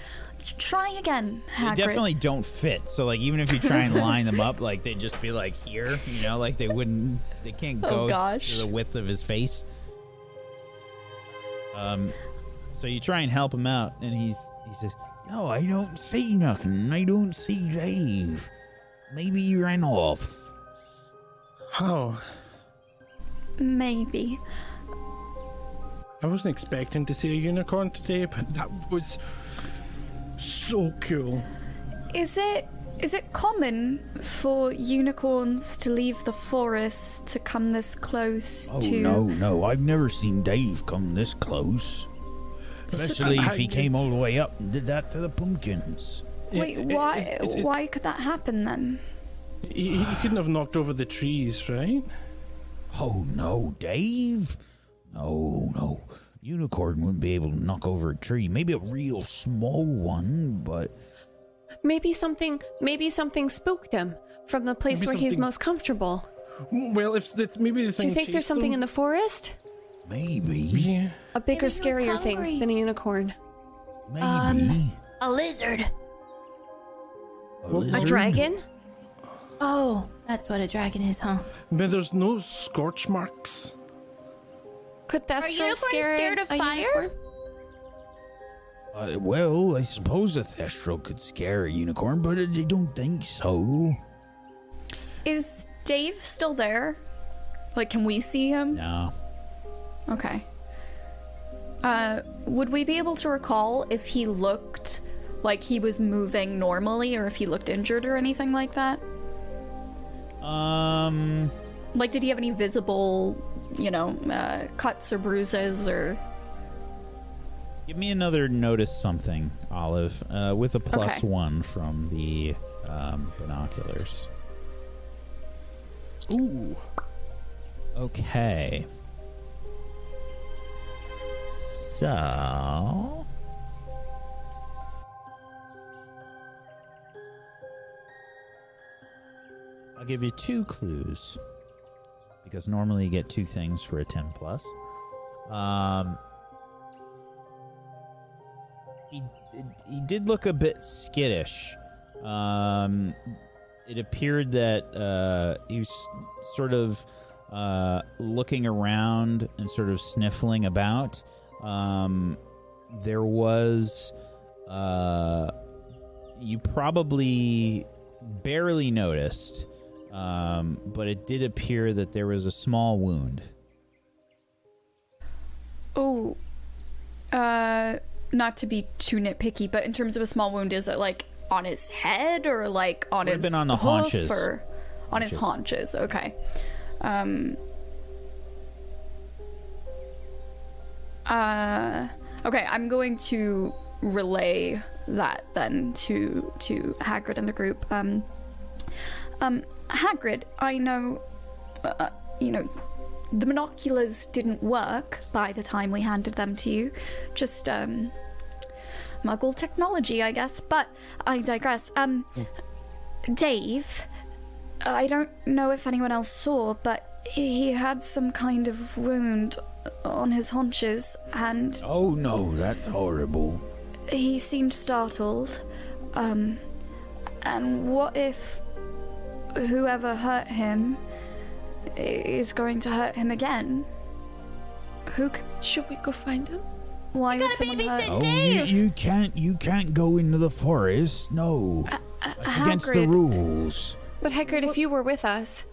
"Try again, Hagrid." they definitely don't fit. So like even if you try and line them up like they'd just be like here, you know, like they wouldn't they can't go Oh, go gosh. the width of his face. Um so you try and help him out and he's he says, No, I don't see nothing. I don't see Dave. Maybe he ran off. oh, Maybe. I wasn't expecting to see a unicorn today, but that was so cool. Is it is it common for unicorns to leave the forest to come this close Oh to? no, no! I've never seen Dave come this close. Especially if uh, he I- came all the way up and did that to the pumpkins. Wait, It- it- why? it's- it's- it- why could that happen then? He, he couldn't have knocked over the trees, right? Oh no, Dave! No, no. Unicorn wouldn't be able to knock over a tree. Maybe a real small one, but Maybe something maybe something spooked him from the place Maybe where he's most comfortable. Well, if the, maybe the Do you think there's chased something in the forest? maybe, Yeah. A bigger, Maybe he was scarier thing than a unicorn. maybe. Um, A lizard. a, A dragon? Oh, that's what a dragon is, huh? But there's no scorch marks. Could Thestral unicorns scare scared of fire? unicorn? Uh, well, I suppose a thestral could scare a unicorn, but I don't think so. Is Dave still there? Like, can we see him? No. Okay. Uh, would we be able to recall if he looked like he was moving normally or if he looked injured or anything like that? Um. Like, did he have any visible, you know, uh, cuts or bruises or. Give me another notice something, Olive, uh, with a plus Okay. one from the um, binoculars. Ooh. Okay. So. I'll give you two clues. Because normally you get two things for a 10 plus. Um. He, he did look a bit skittish. Um, it appeared that uh, he was sort of uh, looking around and sort of sniffling about. Um, there was, uh, you probably barely noticed, um, but it did appear that there was a small wound. Oh. Uh, not to be too nitpicky, but in terms of a small wound, is it like on his head or like on Would've his been on the haunches. or on his haunches? Okay. Um. Uh. Okay, I'm going to relay that then to to Hagrid and the group. Um. Um, Hagrid, I know. Uh, you know, the binoculars didn't work by the time we handed them to you. Just, um, muggle technology, I guess. But I digress. Um, Dave, I don't know if anyone else saw, but he had some kind of wound on his haunches, and Oh no, that's horrible. he seemed startled. Um, and what if whoever hurt him is going to hurt him again? Who? C- Should we go find him? why would someone babysit hurt? Oh, you, you can't you can't go into the forest. No, uh, uh, that's against the rules. But Hagrid, if you were with us,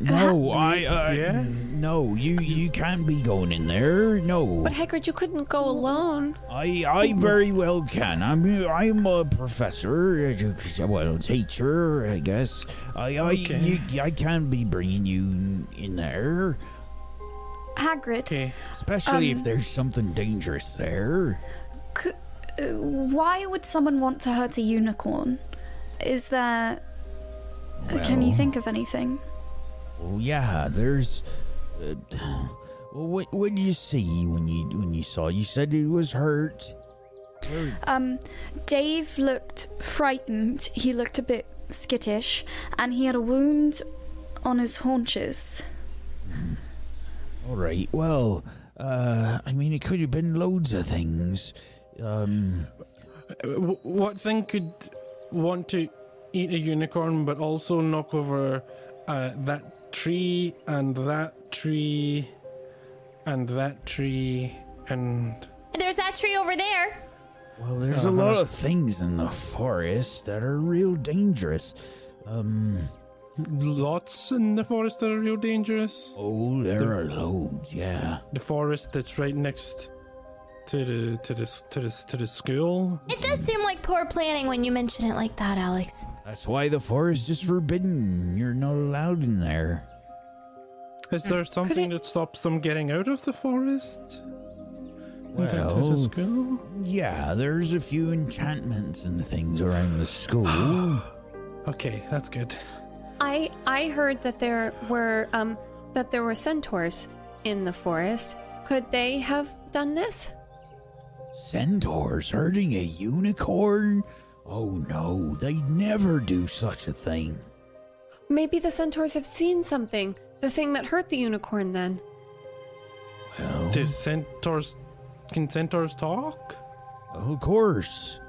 No, I uh, Yeah? no, you you can't be going in there. No, but Hagrid, you couldn't go alone. I I very well can. I'm I'm a professor, uh, well, teacher, I guess. I I Okay. you, I can't be bringing you in there, Hagrid, Okay. especially if Um, there's something dangerous there. c- uh, why would someone want to hurt a unicorn? Is there? uh, Can you think of anything? Oh yeah, there's. Uh, well, what what did you see when you when you saw? You said it was hurt. Where- Um, Dave looked frightened. He looked a bit skittish, and he had a wound on his haunches. All right. Well, uh, I mean, it could have been loads of things. Um, what thing could want to eat a unicorn but also knock over uh, that tree and that tree and that tree and There's that tree over there. well, there's a lot of things in the forest that are real dangerous. Um, lots in the forest that are real dangerous. oh, there are loads. Yeah. The forest that's right next to the to the to the to the school. It does seem like poor planning when you mention it like that, Alex. That's why the forest is forbidden. You're not allowed in there. Is there something it- that stops them getting out of the forest? And into the school? yeah, there's a few enchantments and things around the school. Okay, that's good. I I heard that there were um that there were centaurs in the forest. Could they have done this? Centaurs hurting a unicorn? Oh no, they'd never do such a thing. Maybe the centaurs have seen something. The thing that hurt the unicorn then. Well, Do centaurs can centaurs talk? of course.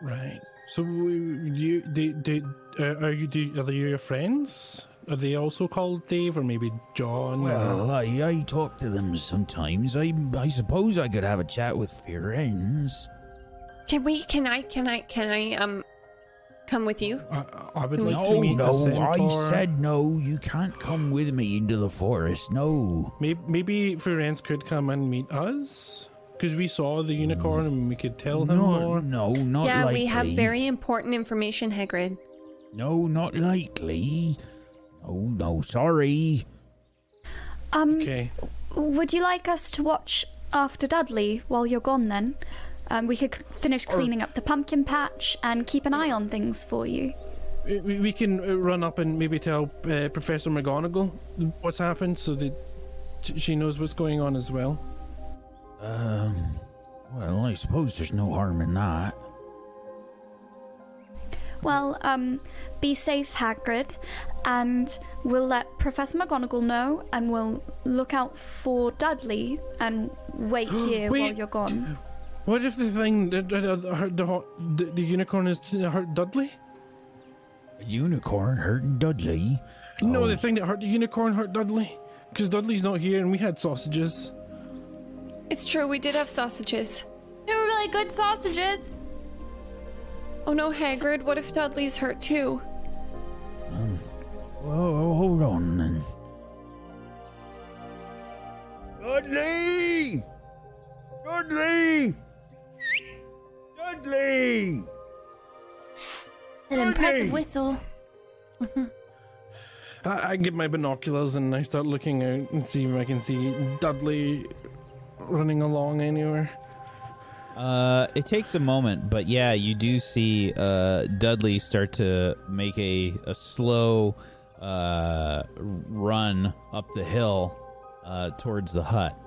Right. So w- you did, did uh, are you do, are you your friends? Are they also called Dave or maybe John? or- Well, I, I talk to them sometimes. I I suppose I could have a chat with Firenze. Can we? Can I? Can I? Can I? Um, come with you? I, I would No, like to No, meet no, a centaur. I said no. You can't come with me into the forest. No. Maybe, maybe Firenze could come and meet us because we saw the unicorn and we could tell him no, more. no, not likely. yeah, likely. we have very important information, Hagrid. No, not likely. Oh no, sorry. Um, Okay. would you like us to watch after Dudley while you're gone then? Um, we could c- finish cleaning up the pumpkin patch and keep an eye on things for you. We, we can uh, run up and maybe tell uh, Professor McGonagall what's happened so that she knows what's going on as well. Um. Well, I suppose there's no harm in that. Well, um, be safe, Hagrid, and we'll let Professor McGonagall know, and we'll look out for Dudley and wait here while you're gone. What if the thing that that, uh, hurt the, the the unicorn is hurt Dudley? A unicorn hurting Dudley. No, Oh. the thing that hurt the unicorn hurt Dudley. Because Dudley's not here and we had sausages. It's true. We did have sausages. They were really good sausages. Oh no, Hagrid. What if Dudley's hurt too? Um, Whoa, hold on then. Dudley! Dudley! Dudley! An impressive whistle. I, I get my binoculars and I start looking out and see if I can see Dudley running along anywhere. Uh, it takes a moment, but yeah, you do see uh, Dudley start to make a, a slow uh, run up the hill uh, towards the hut.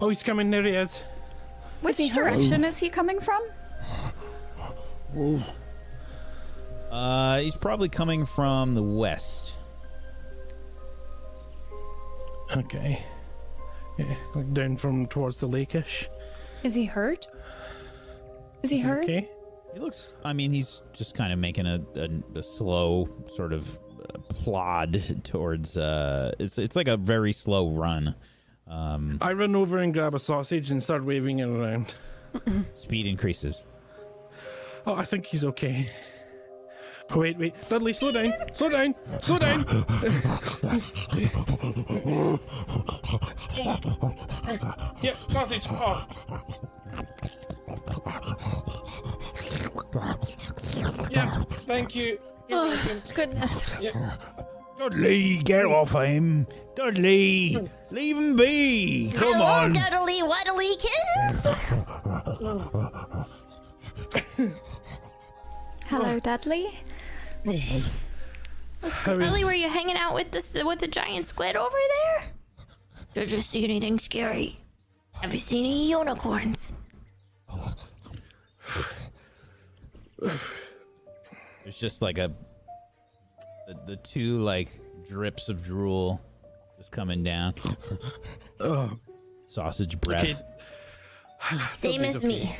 Oh, he's coming. There he is. Which he hurt? direction is he coming from? Uh, he's probably coming from the west. Okay. Yeah, like down from towards the lakeish. Is he hurt? Is he Is hurt? Okay. He looks. I mean, he's just kind of making a, a, a slow sort of uh, plod towards. Uh, it's it's like a very slow run. Um, I run over and grab a sausage and start waving it around. speed increases. Oh, I think he's okay. Oh, wait, wait. Dudley, slow down. Slow down. Slow down. yeah, sausage. Oh. Yeah, thank you. You're Oh, welcome. goodness. Dudley, get off him! Dudley! Leave him be! Come on. Hello, on! Duddly Wuddlykins. Hello, Dudley. How Really, were you hanging out with the with the giant squid over there? Did you see anything scary? Have you seen any unicorns? There's just like a the, the two like drips of drool just coming down. Oh, Sausage breath. okay. Same Dudley's as me.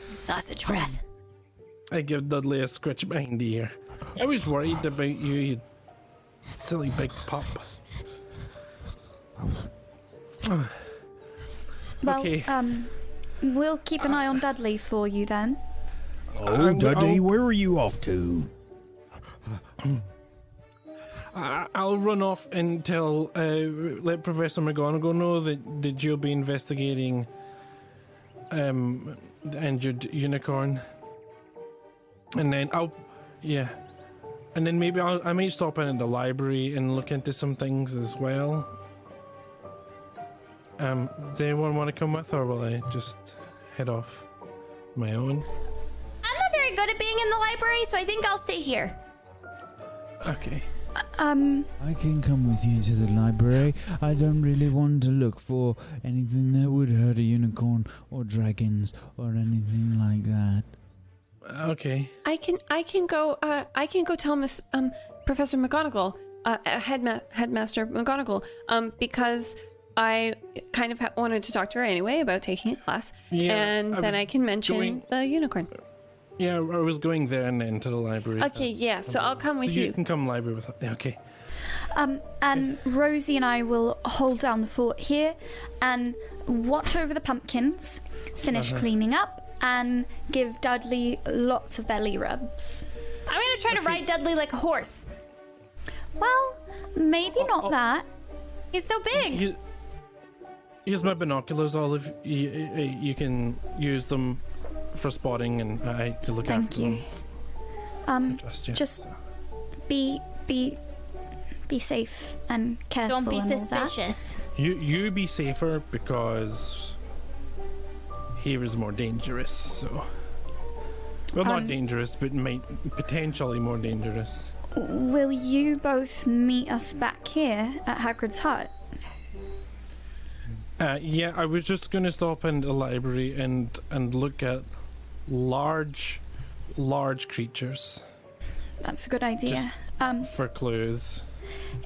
Sausage breath. I give Dudley a scratch behind the ear. I was worried about you, you silly big pup. Well, Okay. um, we'll keep an eye on Dudley for you then. Oh, I'm- Dudley, I'll- where are you off to? I- I'll run off and tell, uh, let Professor McGonagall know that, that you'll be investigating um, the injured unicorn. And then I'll, yeah. And then maybe I'll, I might stop in at the library and look into some things as well. Um, does anyone want to come with, or will I just head off my own? I'm not very good at being in the library, so I think I'll stay here. Okay. Um, I can come with you to the library. I don't really want to look for anything that would hurt a unicorn or dragons or anything like that. Okay. I can I can go uh I can go tell Miss um Professor McGonagall uh uh, headma- headmaster McGonagall um because I kind of ha- wanted to talk to her anyway about taking a class Yeah, and I then I can mention going- the unicorn. Yeah, I was going there and then to the library. Okay, yeah, so I'll come with so you. you. can come library with. Yeah, okay. Um, and Rosie and I will hold down the fort here and watch over the pumpkins, finish Uh-huh. cleaning up, and give Dudley lots of belly rubs. I'm gonna try to ride Dudley like a horse. Well, maybe Oh, not that. He's so big. You, here's my binoculars, Olive. You, you, you can use them for spotting, and I to look Thank after you. them. Um, Just, yeah, just so. be be be safe and careful. Don't be and all that. suspicious. You you be safer because here is more dangerous. So, well, not Um, dangerous, but might potentially more dangerous. Will you both meet us back here at Hagrid's hut? Uh, yeah, I was just gonna stop in the library and and look at large, large creatures That's a good idea. Um, for clues.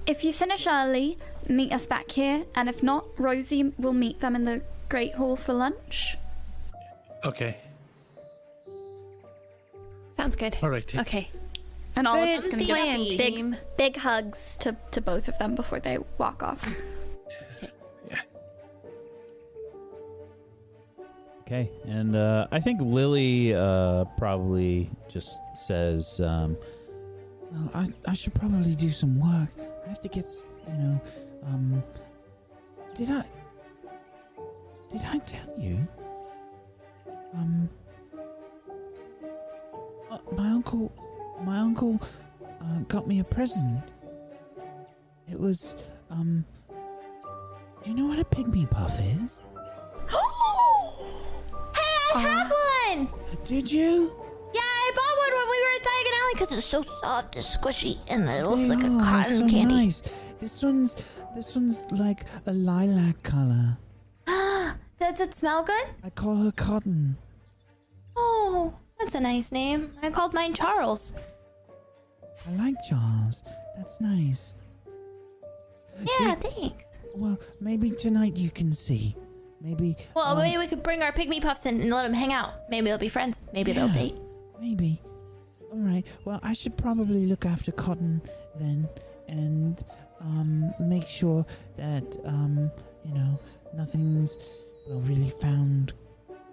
if you finish early, meet us back here, and if not, Rosie will meet them in the Great Hall for lunch. Okay, Sounds good. all right. Okay. And Olive's Good just gonna plan, give big, team. big hugs to, to both of them before they walk off. Yeah Okay, and uh, I think Lily uh, probably just says, um, Well, I, I should probably do some work. I have to get, s- you know, um. Did I. Did I tell you? Um. uh, my uncle. My uncle uh, got me a present. It was, um. You know what a pygmy puff is? Hey, I have one. Did you? Yeah, I bought one when we were at Diagon Alley because it's so soft and squishy, and it looks They like a are, cotton so candy. nice. This one's this one's like a lilac color. Does it smell good? I call her Cotton. Oh, that's a nice name. I called mine Charles. I like Charles. That's nice. Yeah, Did- thanks. Well, maybe tonight you can see. Maybe. Well, um, maybe we could bring our pygmy puffs in and let them hang out. Maybe they'll be friends. Maybe they'll date. Maybe. All right. Well, I should probably look after Cotton then, and um, make sure that um, you know, nothing's really found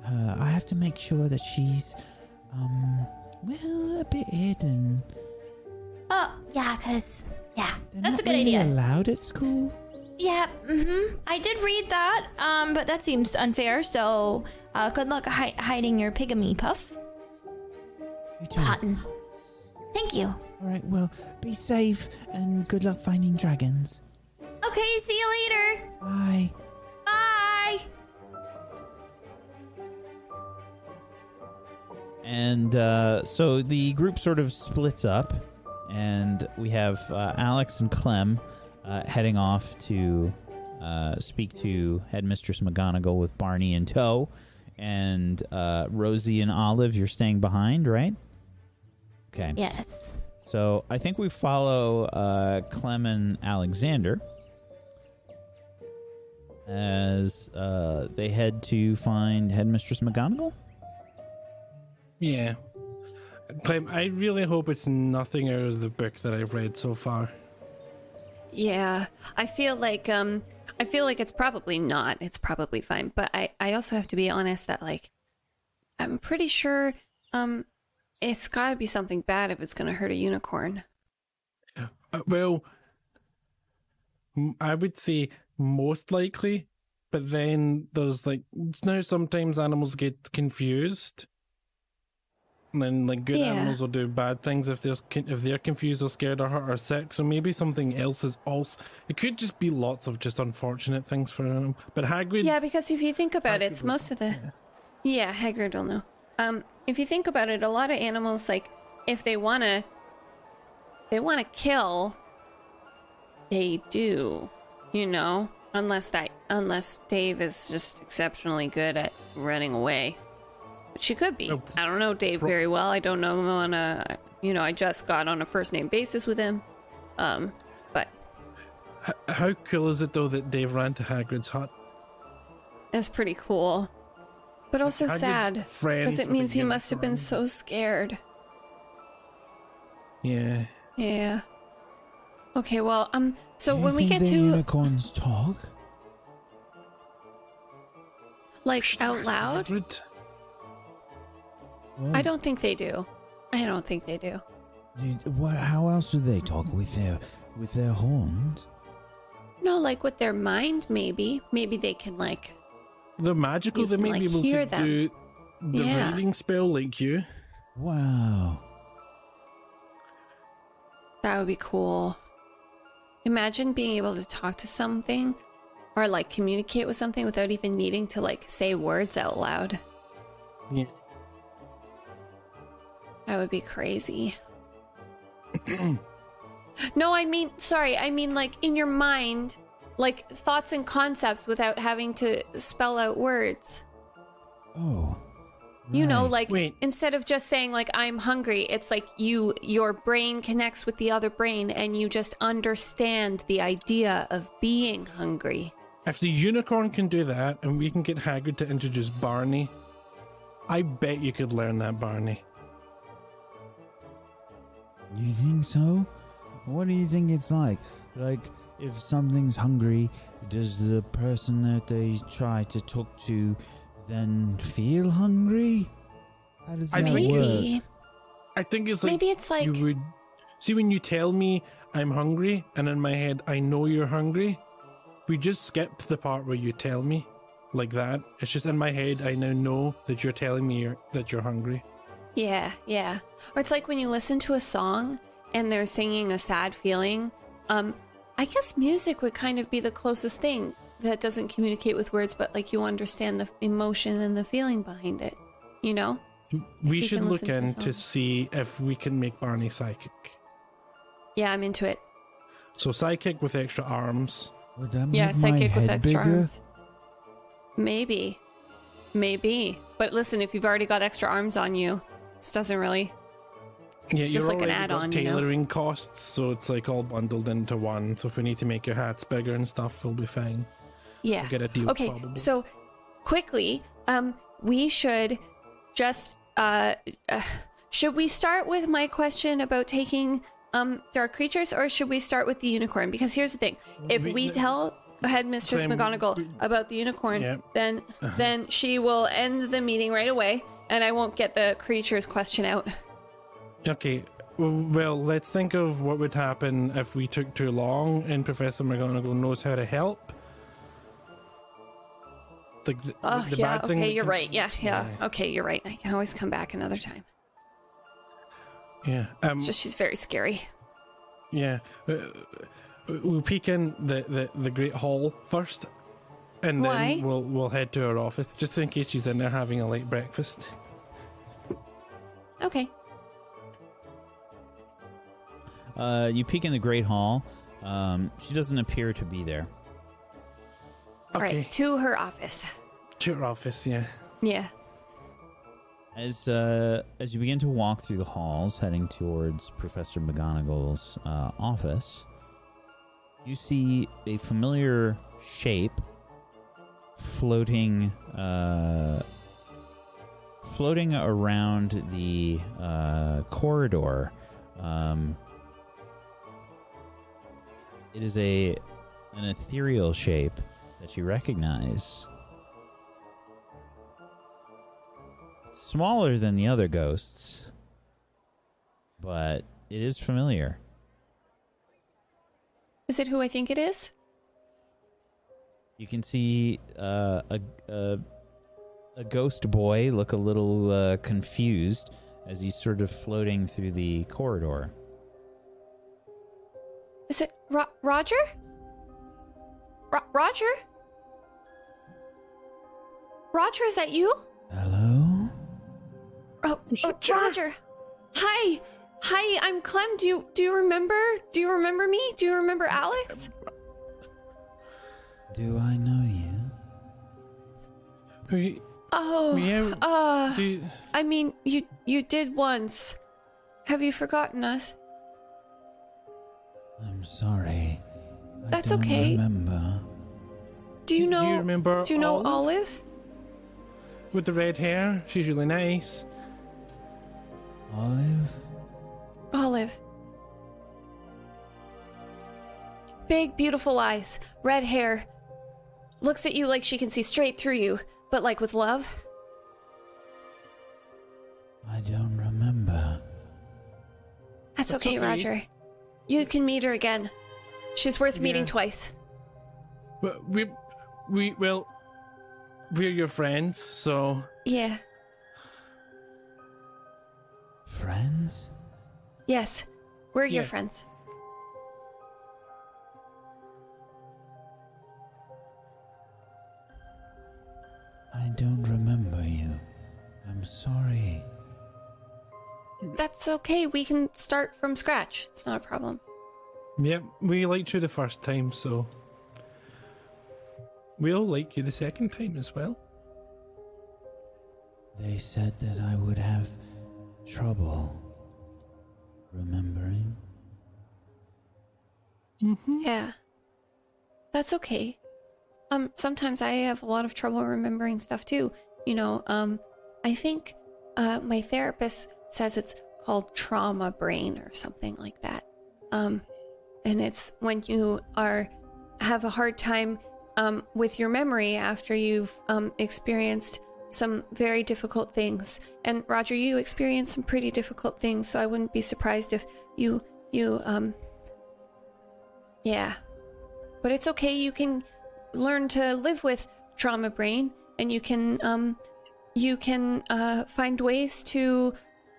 her. I have to make sure that she's um, well, a bit hidden. Oh, yeah, because, yeah, They're that's a good really idea. allowed at school. Yeah, mm-hmm. I did read that, um, but that seems unfair, so uh, good luck hi- hiding your pygmy puff. You too. Cotton. Thank you. All right. Well, be safe and good luck finding dragons. Okay, see you later. Bye. And uh, so the group sort of splits up, and we have uh, Alex and Clem uh, heading off to uh, speak to Headmistress McGonagall with Barney in tow, and uh, Rosie and Olive, you're staying behind, right? Okay. Yes. So I think we follow uh, Clem and Alexander as uh, they head to find Headmistress McGonagall. Yeah. Clem, I really hope it's nothing out of the book that I've read so far. Yeah, I feel like um I feel like it's probably not. It's probably fine, but I I also have to be honest that like I'm pretty sure um it's got to be something bad if it's going to hurt a unicorn. Uh, well, I would say most likely, but then there's like now sometimes animals get confused. And then like good Yeah. animals will do bad things if they're if they're confused or scared or hurt or sick. So maybe something else is also. It could just be lots of just unfortunate things for them. But Hagrid. Yeah, because if you think about it, it's most of the Yeah, Hagrid will know. Um if you think about it, a lot of animals like if they want to they want to kill they do, you know, unless that unless Dave is just exceptionally good at running away. But she could be. No, I don't know Dave pro- very well. I don't know him on a you know, I just got on a first name basis with him. Um but H- how cool is it though that Dave ran to Hagrid's hut? it's pretty cool. But also Hagrid's sad. Because it means he must have been so scared. Yeah. Yeah. Okay, well, um, so Do you when we think get the to unicorns talk. like out loud, Hagrid. Well, I don't think they do. I don't think they do. you- What? How else do they talk with their with their horns? No, like with their mind, maybe. Maybe they can like. The magical, You they can, may like, be able hear to them. do the Yeah. reading spell like you. Wow. That would be cool. Imagine being able to talk to something or like communicate with something without even needing to like say words out loud. Yeah. That would be crazy. no, I mean, sorry, I mean like in your mind, like thoughts and concepts without having to spell out words. Oh. You know, like Wait. instead of just saying like I'm hungry, it's like you your brain connects with the other brain and you just understand the idea of being hungry. If the unicorn can do that, and we can get Hagrid to introduce Barney, I bet you could learn that Barney. You think so? What do you think it's like? Like, if something's hungry, does the person that they try to talk to then feel hungry? How does I that think work? it's- Maybe I think it's like maybe it's like you would see when you tell me I'm hungry, and in my head I know you're hungry. We just skip the part where you tell me, like that. It's just in my head. I now know that you're telling me you're, that you're hungry. Yeah, yeah. Or it's like when you listen to a song and they're singing a sad feeling. Um, I guess music would kind of be the closest thing that doesn't communicate with words, but like you understand the emotion and the feeling behind it. You know? We you should look listen to in to see if we can make Barney psychic. Yeah, I'm into it. So psychic with extra arms. Would that Yeah, make my psychic with extra bigger? arms. Maybe. Maybe. But listen, if you've already got extra arms on you, this doesn't really. Yeah, It's just you're like an add-on, you know? tailoring costs, so it's like all bundled into one. So if we need to make your hats bigger and stuff, we'll be fine. Yeah. We'll get a deal. okay probably. so quickly um we should just uh, uh should we start with my question about taking um dark creatures or should we start with the unicorn because here's the thing if We- we tell headmistress mcgonagall about the unicorn Yeah. then then she will end the meeting right away and i won't get the creatures question out Okay, well, let's think of what would happen if we took too long and Professor McGonagall knows how to help. Like the, oh the yeah bad thing okay you're can- right yeah, yeah okay you're right i can always come back another time Yeah. Um, it's just she's very scary Yeah. Uh, we'll peek in the, the, the Great Hall first, and then we'll we'll head to her office just in case she's in there having a late breakfast. okay Uh, you peek in the Great Hall. Um, she doesn't appear to be there. all Okay, right to her office to her office. Yeah. yeah As uh, as you begin to walk through the halls, heading towards Professor McGonagall's uh, office, you see a familiar shape floating, uh, floating around the uh, corridor. Um, it is a an ethereal shape that you recognize. smaller than the other ghosts, but it is familiar. Is it who I think it is? You can see uh, a, a a ghost boy look a little uh, confused as he's sort of floating through the corridor. Is it Ro- Roger? Ro- Roger? Roger, is that you? Hello? Oh, oh, Roger. Hi. Hi, I'm Clem. Do you do you remember? Do you remember me? Do you remember Alex? Do I know you? We, Oh. Yeah, Uh, do, I mean, you you did once. Have you forgotten us? I'm sorry. I That's don't okay. remember. Do you Do- do know you remember Do you know Olive? Olive? with the red hair. She's really nice. Olive? Olive. Big, beautiful eyes, red hair. Looks at you like she can see straight through you, but like with love. I don't remember. That's, That's okay, okay. Roger. You can meet her again. She's worth meeting Yeah. twice. But we, we well, we're your friends, so Yeah. Friends? Yes. We're your friends. I don't remember you. I'm sorry. That's okay. We can start from scratch. It's not a problem. yep, we liked you the first time, so we'll like you the second time as well. They said that I would have trouble remembering. Mm-hmm. Yeah. That's okay. Um sometimes I have a lot of trouble remembering stuff too. You know, um I think uh my therapist says it's called trauma brain or something like that. Um and it's when you are have a hard time um with your memory after you've um experienced some very difficult things. And Roger, you experienced some pretty difficult things, so I wouldn't be surprised if you you um yeah. But it's okay. You can learn to live with trauma brain and you can um you can uh find ways to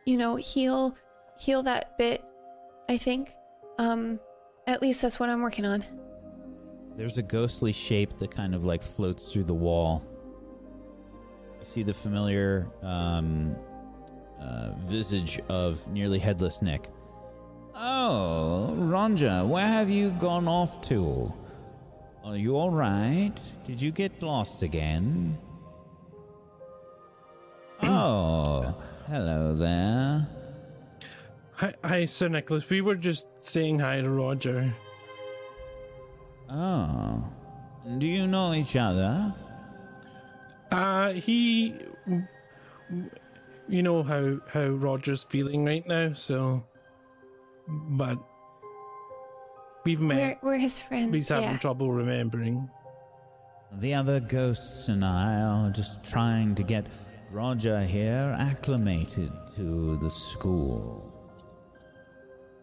you know heal heal that bit I think. Um at least that's what I'm working on. There's a ghostly shape that kind of like floats through the wall. You see the familiar um, uh, visage of nearly headless Nick. Oh, Roger, where have you gone off to? Are you all right? Did you get lost again? oh, hello there. Hi, hi, Sir Nicholas. We were just saying hi to Roger. Oh, do you know each other? Uh, he, you know how how Roger's feeling right now, so, but we've We're met. we're his friends. He's having yeah. trouble remembering. The other ghosts and I are just trying to get Roger here acclimated to the school.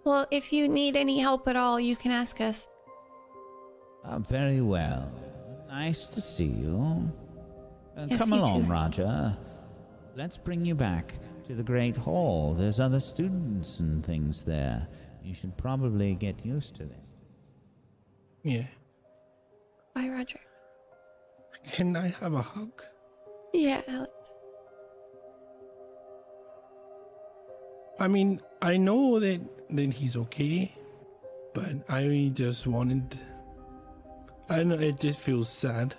Well, if you need any help at all, you can ask us. Uh, very well. Nice to see you. Uh, Yes, come you along, too. Roger. Let's bring you back to the Great Hall. There's other students and things there. You should probably get used to it. Yeah. Bye, Roger. Can I have a hug? Yeah, Alex. I mean, I know that that he's okay, but I just wanted. I know it just feels sad.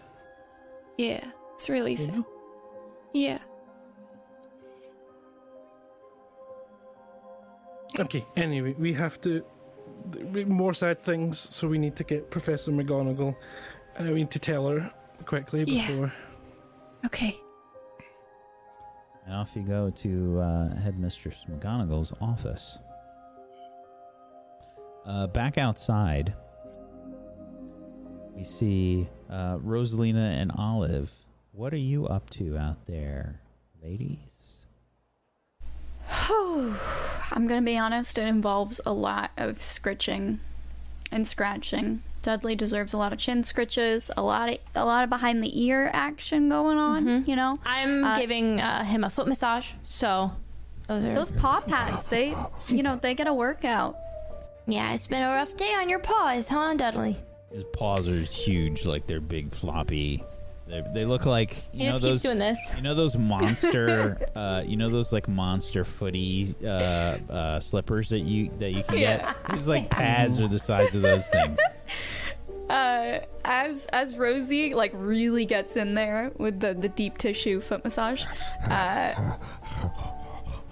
Yeah, it's really you sad. know? Yeah. Okay. Anyway, we have to. Th- More sad things, so we need to get Professor McGonagall. I need to tell her quickly Yeah. before. Okay. And off you go to uh, Headmistress McGonagall's office. Uh, back outside, we see uh, Rosalina and Olive. What are you up to out there, ladies? I'm gonna be honest, it involves a lot of scritching and scratching. Dudley deserves a lot of chin scritches, a lot of a lot of behind the ear action going on. You know, I'm Uh, giving uh, him a foot massage, so those are those paw pads, they, you know, they get a workout. Yeah, it's been a rough day on your paws, huh, Dudley? His paws are huge, like they're big, floppy. They they look like you He know just those. keeps doing this. You know those monster, uh, you know those like monster footy uh, uh, slippers that you that you can get. These like pads are the size of those things. Uh, as as Rosie like really gets in there with the the deep tissue foot massage, uh,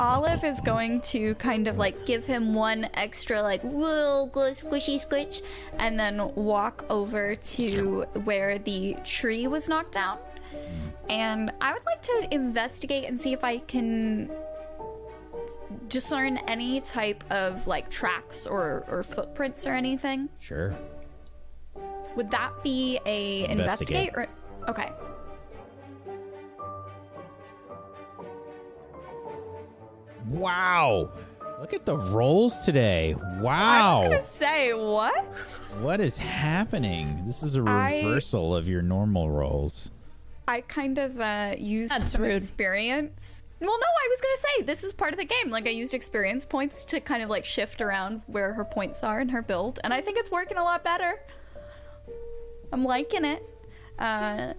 Olive is going to kind of like Give him one extra like little squishy squitch, and then walk over to where the tree was knocked down and I would like to investigate and see if I can discern any type of like tracks or, or footprints or anything. Sure. Would that be a investigate, Investigate. or okay? Wow. Look at the rolls today. I Wow. was gonna say what? What is happening? This is a reversal of your normal rolls. I kind of uh, used That's some rude. experience. Well, no, I was gonna say this is part of the game. Like I used experience points to kind of like shift around where her points are in her build, and I think it's working a lot better. I'm liking it. Uh,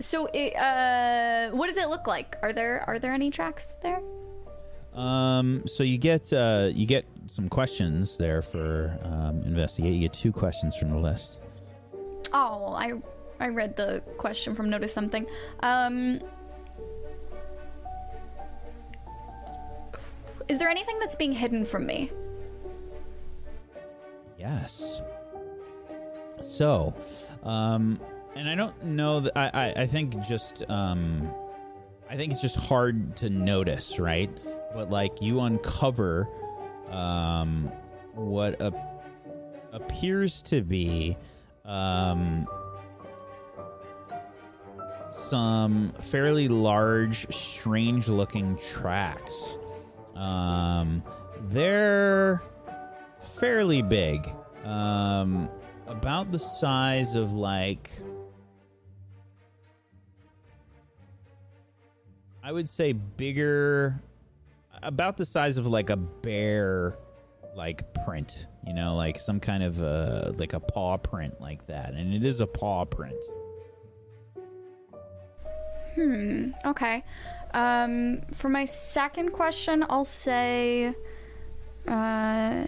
so, it, uh, what does it look like? Are there are there any tracks there? Um, so you get uh, you get some questions there for um, investigate. You get two questions from the list. Oh, I I read the question from Notice Something. Um, is there anything that's being hidden from me? Yes. So, um, and I don't know that I, I, I think just um, I think it's just hard to notice, right? But like you uncover um, what a, appears to be um, some fairly large, strange-looking tracks. Um, they're fairly big, um, about the size of like. I would say bigger, about the size of like a bear, like print. You know, like some kind of uh like a paw print like that, and it is a paw print. Hmm. Okay. Um, for my second question, I'll say. Uh,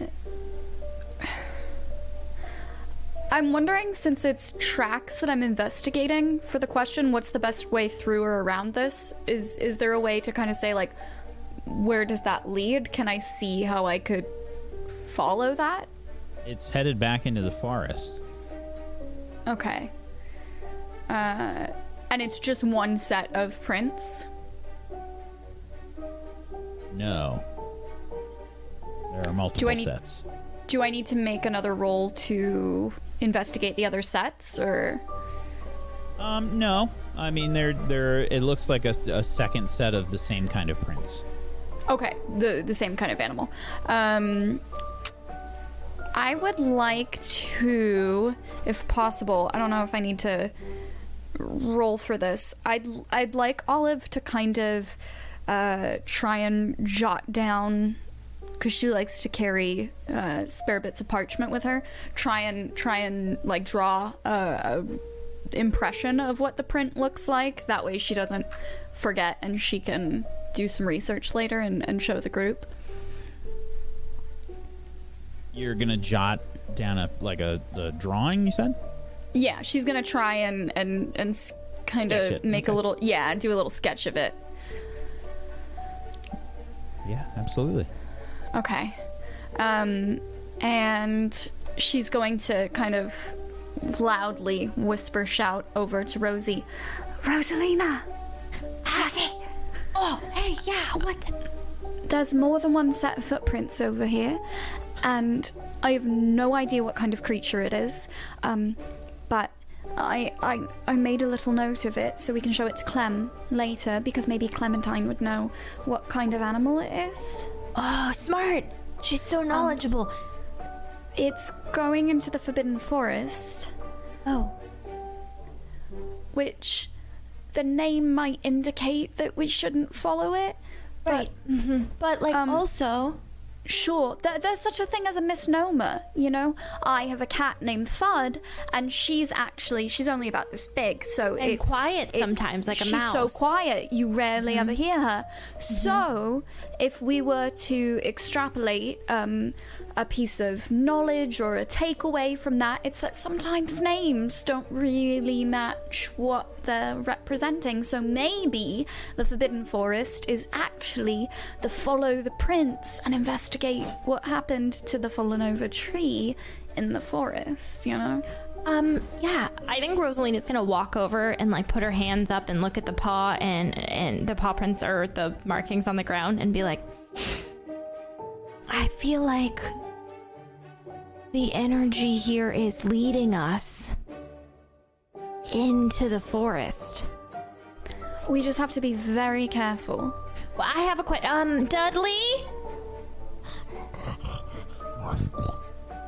I'm wondering, since it's tracks that I'm investigating for the question, what's the best way through or around this? Is is there a way to kind of say like, where does that lead? Can I see how I could follow that? It's headed back into the forest. Okay. Uh, and it's just one set of prints. No, there are multiple need- sets. Do I need to make another roll to investigate the other sets, or Um, no. I mean, they're they're. It looks like a, a second set of the same kind of prints. Okay, the the same kind of animal? Um, I would like to, if possible. I don't know if I need to roll for this. I'd I'd like Olive to kind of uh, try and jot down because she likes to carry uh, spare bits of parchment with her. Try and try and like draw a, a impression of what the print looks like. That way she doesn't forget and she can do some research later and, and show the group. You're gonna jot down a like a, a drawing. You said. Yeah, she's gonna try and and and kind of make a little yeah, do a little sketch of it. Yeah, absolutely. Okay. Um, and she's going to kind of loudly whisper shout over to Rosie, Rosalina, Rosie! Oh, hey, yeah, what? there's more than one set of footprints over here, and I have no idea what kind of creature it is. Um, but I, I, I made a little note of it so we can show it to Clem later because maybe Clementine would know what kind of animal it is. Oh, smart. She's so knowledgeable. It's going into the Forbidden Forest, oh, which the name might indicate that we shouldn't follow it. right. Mhm. But like um, also, Sure, there, there's such a thing as a misnomer, you know? I have a cat named Thud, and she's actually, she's only about this big, so And it's... quiet it's- sometimes, like a mouse. she's so. Mm-hmm. quiet, you rarely ever hear her. So, if we were to extrapolate um, a piece of knowledge or a takeaway from that, it's that sometimes names don't really match what they're representing. So maybe the Forbidden Forest is actually the follow the prince and investigate what happened to the fallen over tree in the forest, you know? Um, yeah, I think Rosaline is gonna walk over and like put her hands up and look at the paw and and the paw prints or the markings on the ground and be like, I feel like the energy here is leading us into the forest. We just have to be very careful. Well, I have a question. Um, Dudley.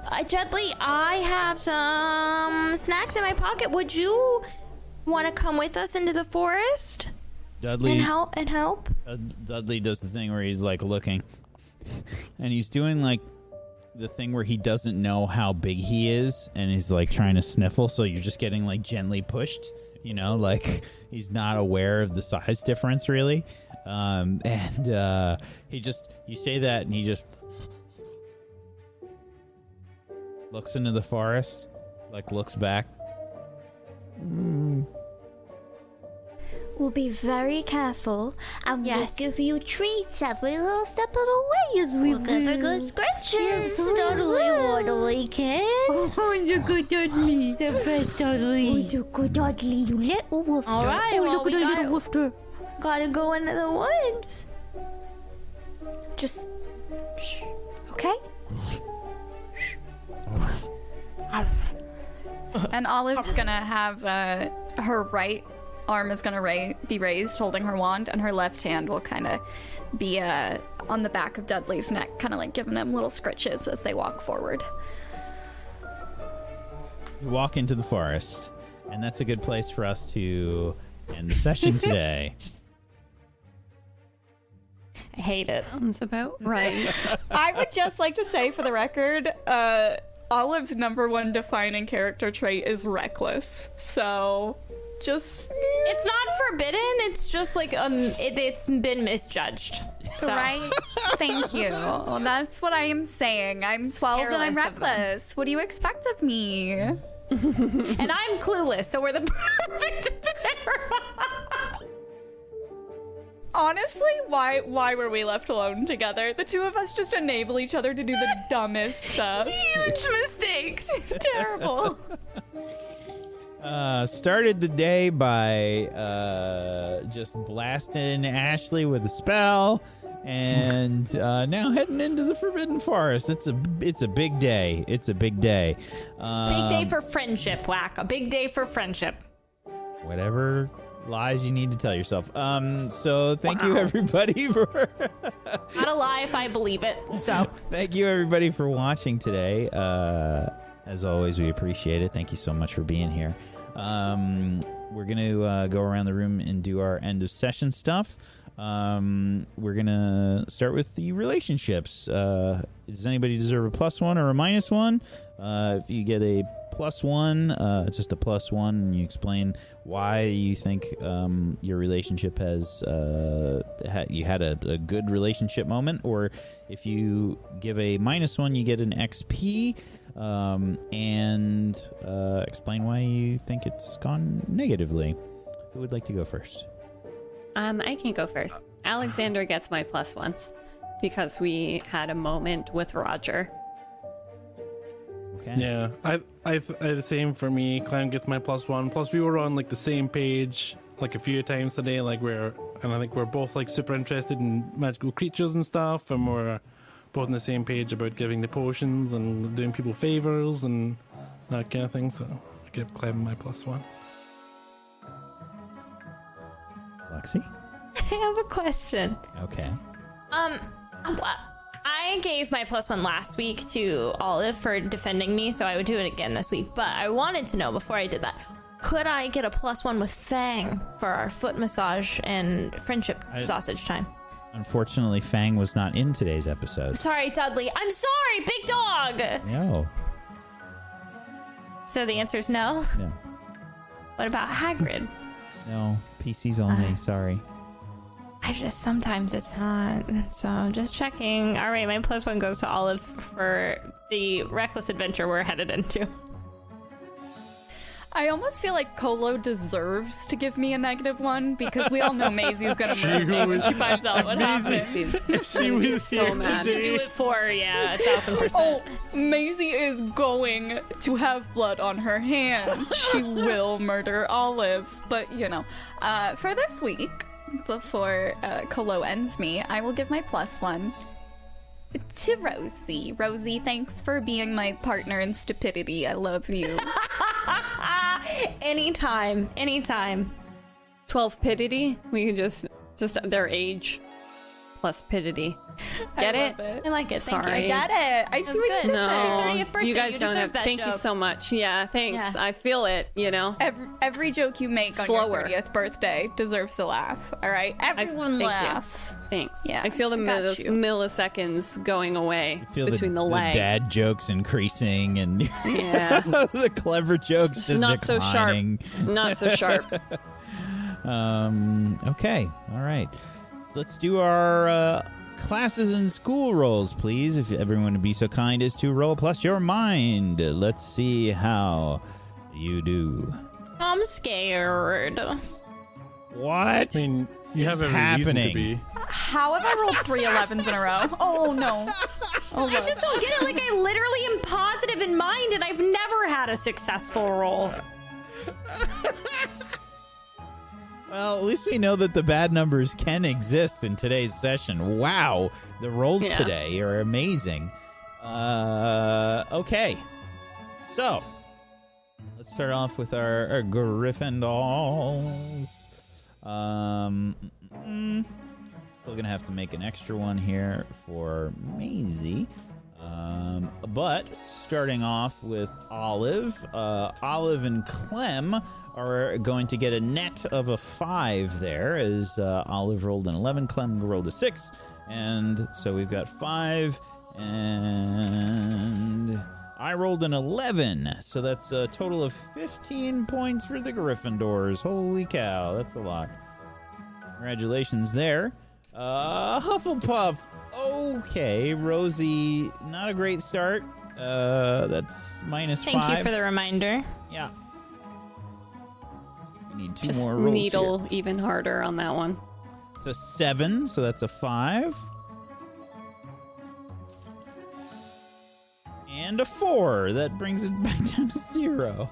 Uh, Dudley, I have some snacks in my pocket. Would you want to come with us into the forest Dudley and help? And help? uh, Dudley does the thing where he's like looking, and he's doing like the thing where he doesn't know how big he is, and he's like trying to sniffle. So you're just getting like gently pushed. You know, like he's not aware of the size difference really. Um, and uh, he just you say that, and he just looks into the forest, like looks back. We'll be very careful, and Yes. we'll give you treats every little step of the way as we We'll give her will. good scratches. Dudley, Dudley, kid. Oh, you good Dudley. The best Dudley. Oh, you good Dudley. You little woofter. All right, Oh, well, look we at that gotta- little woofter. Gotta go into the woods. Just. Shh. Okay? And Olive's gonna have uh, her right arm is gonna ra- be raised, holding her wand, and her left hand will kind of be uh, on the back of Dudley's neck, kind of like giving him little scritches as they walk forward. You walk into the forest, and that's a good place for us to end the session today. I hate it. Sounds about right. I would just like to say, for the record, uh, Olive's number one defining character trait is reckless. So, just It's not forbidden. It's just like um, it, it's been misjudged. So. Right? Thank you. Well, that's what I am saying. I'm 12 and I'm careless of them. reckless. What do you expect of me? and I'm clueless, so we're the perfect pair. Honestly, why why were we left alone together? The two of us just enable each other to do the dumbest stuff. Huge mistakes. Terrible. Uh, started the day by uh, just blasting Ashley with a spell, and uh, now heading into the Forbidden Forest. It's a it's a big day. It's a big day. Um, Big day for friendship, Whack. A big day for friendship. whatever lies you need to tell yourself. Um, so thank you everybody for Not a lie if I believe it. So thank you everybody for watching today. Uh, as always, we appreciate it. Thank you so much for being here. Um, we're gonna uh, go around the room and do our end of session stuff. Um, we're gonna start with the relationships. Uh, does anybody deserve a plus one or a minus one? Uh, if you get a plus one, uh, just a plus one, and you explain why you think um, your relationship has uh, ha- you had a, a good relationship moment, or if you give a minus one, you get an XP, um, and uh, explain why you think it's gone negatively. Who would like to go first? Um, I can go first. Alexander gets my plus one because we had a moment with Roger. Okay. Yeah, I, I, I the same for me. Clem gets my plus one. Plus, we were on like the same page like a few times today. Like we're, and I think we're both like super interested in magical creatures and stuff, and we're both on the same page about giving the potions and doing people favors and that kind of thing. So I give Clem my plus one. Lexi. I have a question. Okay. Um, wha- I gave my plus one last week to Olive for defending me, so I would do it again this week. But I wanted to know before I did that, could I get a plus one with Fang for our foot massage and friendship I- sausage time? Unfortunately, Fang was not in today's episode. Sorry, Dudley. I'm sorry, big dog. No. So the answer is no. No. What about Hagrid? No. PCs only. Uh, Sorry. I just sometimes it's not. So just checking. All right, my plus one goes to Olive for the reckless adventure we're headed into. I almost feel like Colo deserves to give me a negative one because we all know Maisie's gonna murder me when she finds out what happened. If she was so here mad. Do it for yeah, a thousand Oh, percent. Oh, Maisie is is going to have blood on her hands. She will murder Olive. But, you know, uh, for this week, before uh, Colo ends me, I will give my plus one to Rosie. Rosie, thanks for being my partner in stupidity. I love you. anytime, anytime. 12 pitity. We could just just their age plus pitity. Get it? I like it. Thank Sorry. you. Get it? I see That's what you good. did No, Happy 30th birthday. you guys You don't have. that Thank you so much. Yeah, thanks. Yeah. I feel it. You know. Every, every joke you make on your 30th birthday deserves a laugh. All right, everyone thank you. laugh. Thanks. Yeah, I feel the got millis- milliseconds going away Feel between the, the, the dad jokes increasing and Yeah. the clever jokes It's just not so sharp. Not so sharp. Um. Okay. All right. Let's do our uh, classes and school rolls, please. If everyone would be so kind as to roll plus your mind. Let's see how you do. I'm scared. What? I mean, you have is every reason to be. How have I rolled three 11s in a row? Oh no. Oh, I just don't get it. Like I literally am positive in mind, and I've never had a successful roll. Well, at least we know that the bad numbers can exist in today's session. Wow, the rolls Yeah. today are amazing. Uh, okay, so let's start off with our, our Gryffindors. Um, mm, still gonna have to make an extra one here for Maisie. Um, but starting off with Olive, uh, Olive and Clem are going to get a net of a five there, as uh, Olive rolled an 11, Clem rolled a six. And so we've got five, and I rolled an 11. So that's a total of 15 points for the Gryffindors. Holy cow, that's a lot. Congratulations there. Uh, Hufflepuff. Okay, Rosie, not a great start. Uh, that's minus Thank five. you for the reminder. Yeah. We need two Just more rolls needle here. even harder on that one. So seven, so that's a five. And a four. That brings it back down to zero.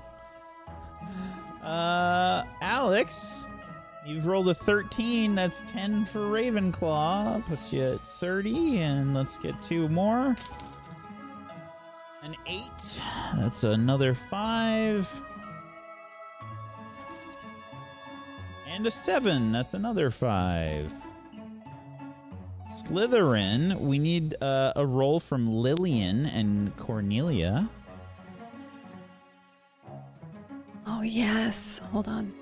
Uh, Alex, you've rolled a 13. That's 10 for Ravenclaw. Puts you at 30. And let's get two more. An eight. That's another five. And a seven. That's another five. Slytherin, we need uh, a roll from Lillian and Cornelia. Oh yes. Hold on.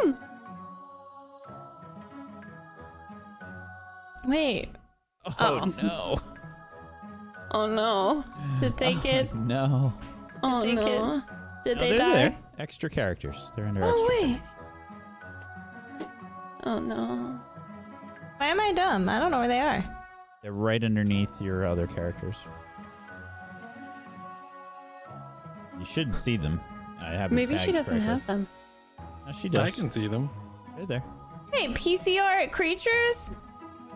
Hmm. Wait, Oh, no. Oh no. did they oh, get? No. Oh Take it. no. Did No, they they're die? there. Extra characters. They're under Oh extra. wait, Oh no. why am I dumb? I don't know where they are. They're right underneath your other characters. You shouldn't see them. I haven't. Maybe she doesn't correctly. have them. No, she does. I can see them. Right there. Wait, PCR creatures?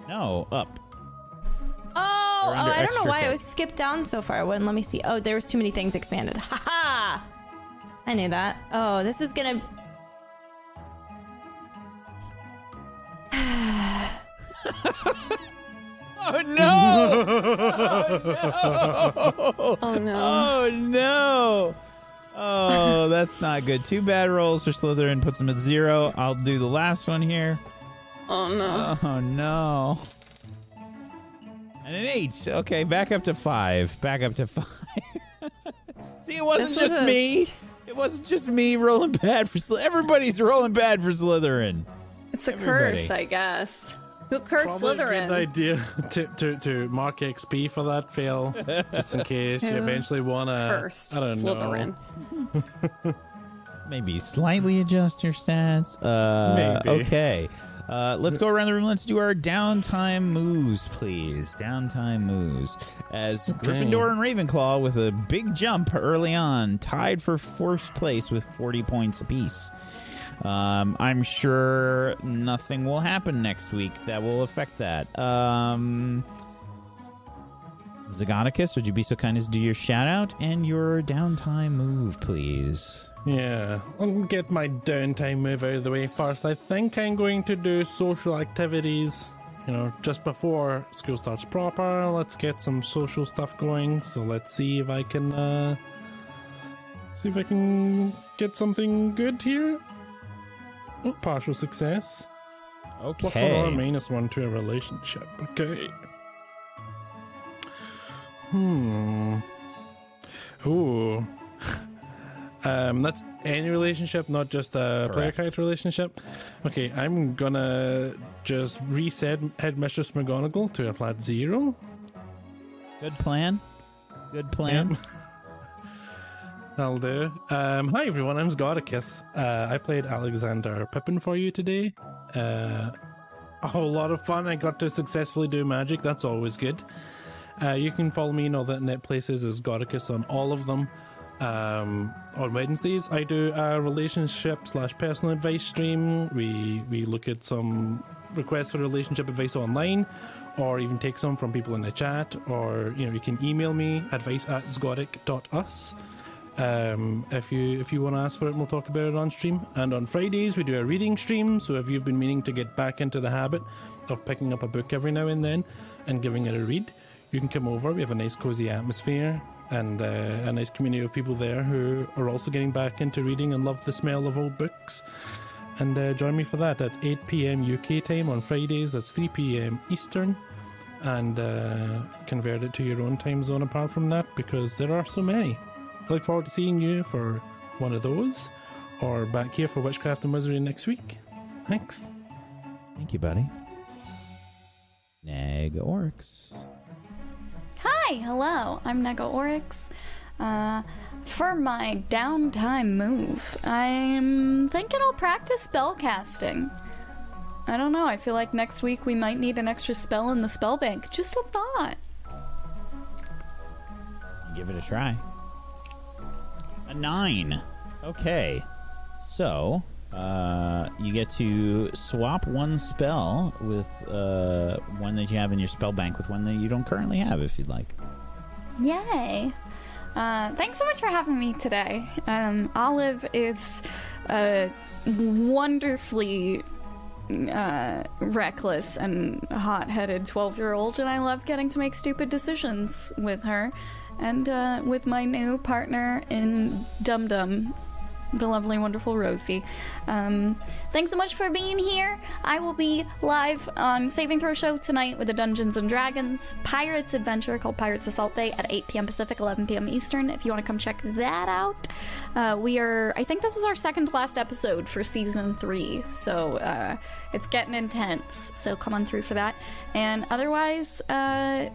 No, up. Oh, oh, I don't know why I was skipped down so far. Wouldn't let me see. Oh, there was too many things expanded. Ha ha! I knew that. Oh, this is gonna. Oh, oh no! oh no! Oh no. Oh no! Oh, that's not good. Two bad rolls for Slytherin puts them at zero. I'll do the last one here. Oh no. Oh no! And an eight. Okay, back up to five. Back up to five. See, it wasn't This was just a- me. It wasn't just me rolling bad for Slytherin. Everybody's rolling bad for Slytherin. It's a Everybody. curse, I guess. Who cursed Probably a good idea to, to, to mark XP for that fail, just in case you eventually want to. Cursed I don't Slytherin. know. Maybe slightly adjust your stats. Uh, Maybe. Okay. Uh, let's go around the room. Let's do our downtime moves, please. Downtime moves. As Gryffindor and Ravenclaw, with a big jump early on, tied for first place with 40 points apiece. Um, I'm sure nothing will happen next week that will affect that. Um, Zgodicus, would you be so kind as to do your shout out and your downtime move, please? Yeah, I'll get my downtime move out of the way first. I think I'm going to do social activities, you know, just before school starts proper. Let's get some social stuff going. So let's see if I can, uh, see if I can get something good here. Oh, partial success. Okay. Plus one or Okay. minus one to a relationship. Okay. Hmm. Ooh. Um, that's any relationship, not just a player character relationship. Okay, I'm gonna just reset Headmistress McGonagall to a flat zero. Good plan. Good plan. Yep. I'll do. Um, hi everyone, I'm Zgodicus. Uh, I played Alexander Pippin for you today. Uh, a whole lot of fun. I got to successfully do magic. That's always good. Uh, you can follow me in all the net places as Zgodicus on all of them. Um, on Wednesdays, I do a relationship slash personal advice stream. We we look at some requests for relationship advice online, or even take some from people in the chat. Or you know, you can email me advice at zgodic.us. Um, if you if you want to ask for it, we'll talk about it on stream. And on Fridays, we do a reading stream. So if you've been meaning to get back into the habit of picking up a book every now and then and giving it a read, you can come over. We have a nice cozy atmosphere and uh, a nice community of people there who are also getting back into reading and love the smell of old books. And uh, join me for that. That's 8 p.m. UK time on Fridays. That's 3 p.m. Eastern. And uh, convert it to your own time zone apart from that because there are so many. I look forward to seeing you for one of those or back here for Witchcraft and Wizardry next week. Thanks. Thank you, buddy. NegaOryx. Hi, hello. I'm NegaOryx. Uh, for my downtime move, I'm thinking I'll practice spell casting. I don't know. I feel like next week we might need an extra spell in the spell bank. Just a thought. Give it a try. A nine. Okay. So, uh, you get to swap one spell with uh, one that you have in your spell bank with one that you don't currently have, if you'd like. Yay! Uh, thanks so much for having me today. Um, Olive is a wonderfully uh, reckless and hot headed 12 year old, and I love getting to make stupid decisions with her and uh, with my new partner in Dum Dum. The lovely, wonderful Rosie. Um, thanks so much for being here. I will be live on Saving Throw Show tonight with a Dungeons and Dragons Pirates adventure called Pirates Assault Day at 8 p.m. Pacific, 11 p.m. Eastern. If you want to come check that out, uh, we are. I think this is our second last episode for season three, so uh, it's getting intense. So come on through for that. And otherwise, uh,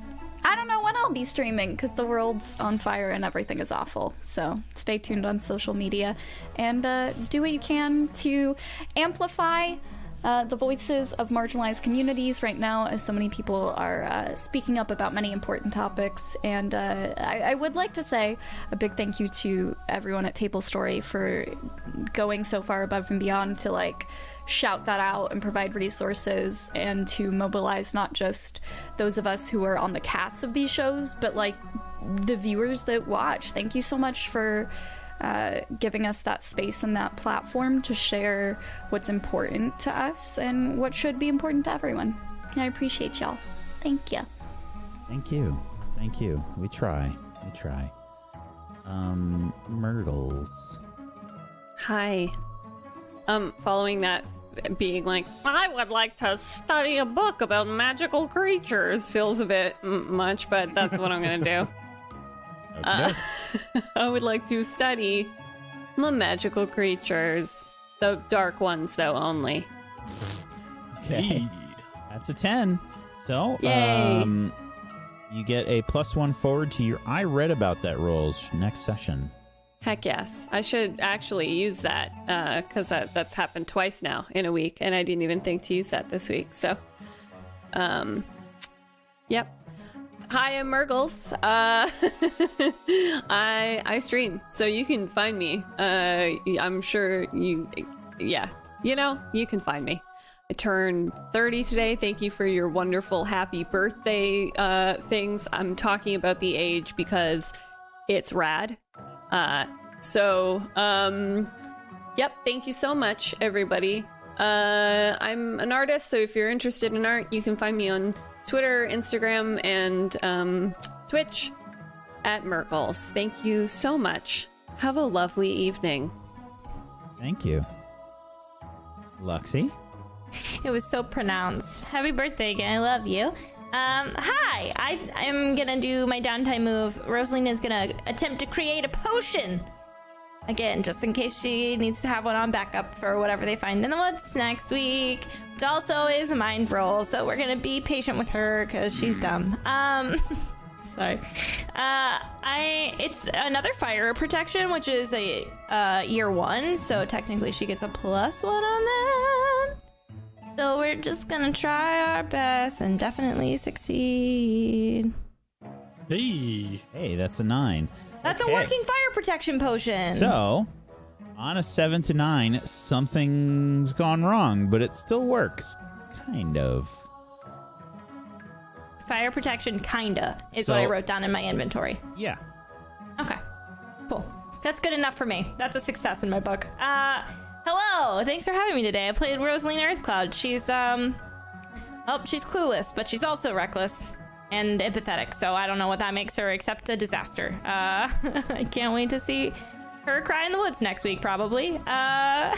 I don't know when I'll be streaming because the world's on fire and everything is awful. So stay tuned on social media and uh, do what you can to amplify uh, the voices of marginalized communities right now, as so many people are uh, speaking up about many important topics. And uh, I, I would like to say a big thank you to everyone at Table Story for going so far above and beyond to like shout that out and provide resources and to mobilize not just those of us who are on the cast of these shows, but like the viewers that watch. Thank you so much for uh, giving us that space and that platform to share what's important to us and what should be important to everyone. And I appreciate y'all. Thank you. Thank you. Thank you. We try. We try. Um, Mergles. Hi. Um, following that being like, I would like to study a book about magical creatures feels a bit much, but that's what I'm gonna do. Uh, I would like to study the magical creatures. The dark ones, though, only. Okay. That's a 10. So, Yay. um, you get a plus one forward to your I read about that rolls next session. Heck yes. I should actually use that because that, that's happened twice now in a week, and I didn't even think to use that this week. So, um, yep. Hi, I'm Mergles. Uh, I I stream, so you can find me. Uh, I'm sure you, yeah, you know, you can find me. I turned 30 today. Thank you for your wonderful happy birthday uh, things. I'm talking about the age because it's rad. Uh, so, um, yep, thank you so much, everybody. Uh, I'm an artist, so if you're interested in art, you can find me on Twitter, Instagram, and um, Twitch at Mergles. Thank you so much. Have a lovely evening. Thank you. Luxie? It was so pronounced. Happy birthday again. I love you. Um, hi. I I'm gonna do my downtime move. Rosaline is gonna attempt to create a potion. Again, just in case she needs to have one on backup for whatever they find in the woods next week. Which also is a mind roll, so we're gonna be patient with her because she's dumb. Um, sorry. Uh, I it's another fire protection, which is a uh, year one, so technically she gets a plus one on that. So we're just gonna try our best and definitely succeed. Hey. Hey, that's a nine. That's Okay. a working fire protection potion. So, on a seven to nine, something's gone wrong, but it still works. Kind of. fire protection, kinda, is So- what I wrote down in my inventory. Yeah. Okay, cool. That's good enough for me. That's a success in my book. Uh, hello. Thanks for having me today. I played Rosaline Earthcloud. She's um, oh, she's clueless, but she's also reckless and empathetic. So I don't know what that makes her except a disaster. Uh, I can't wait to see her cry in the woods next week, probably. Uh,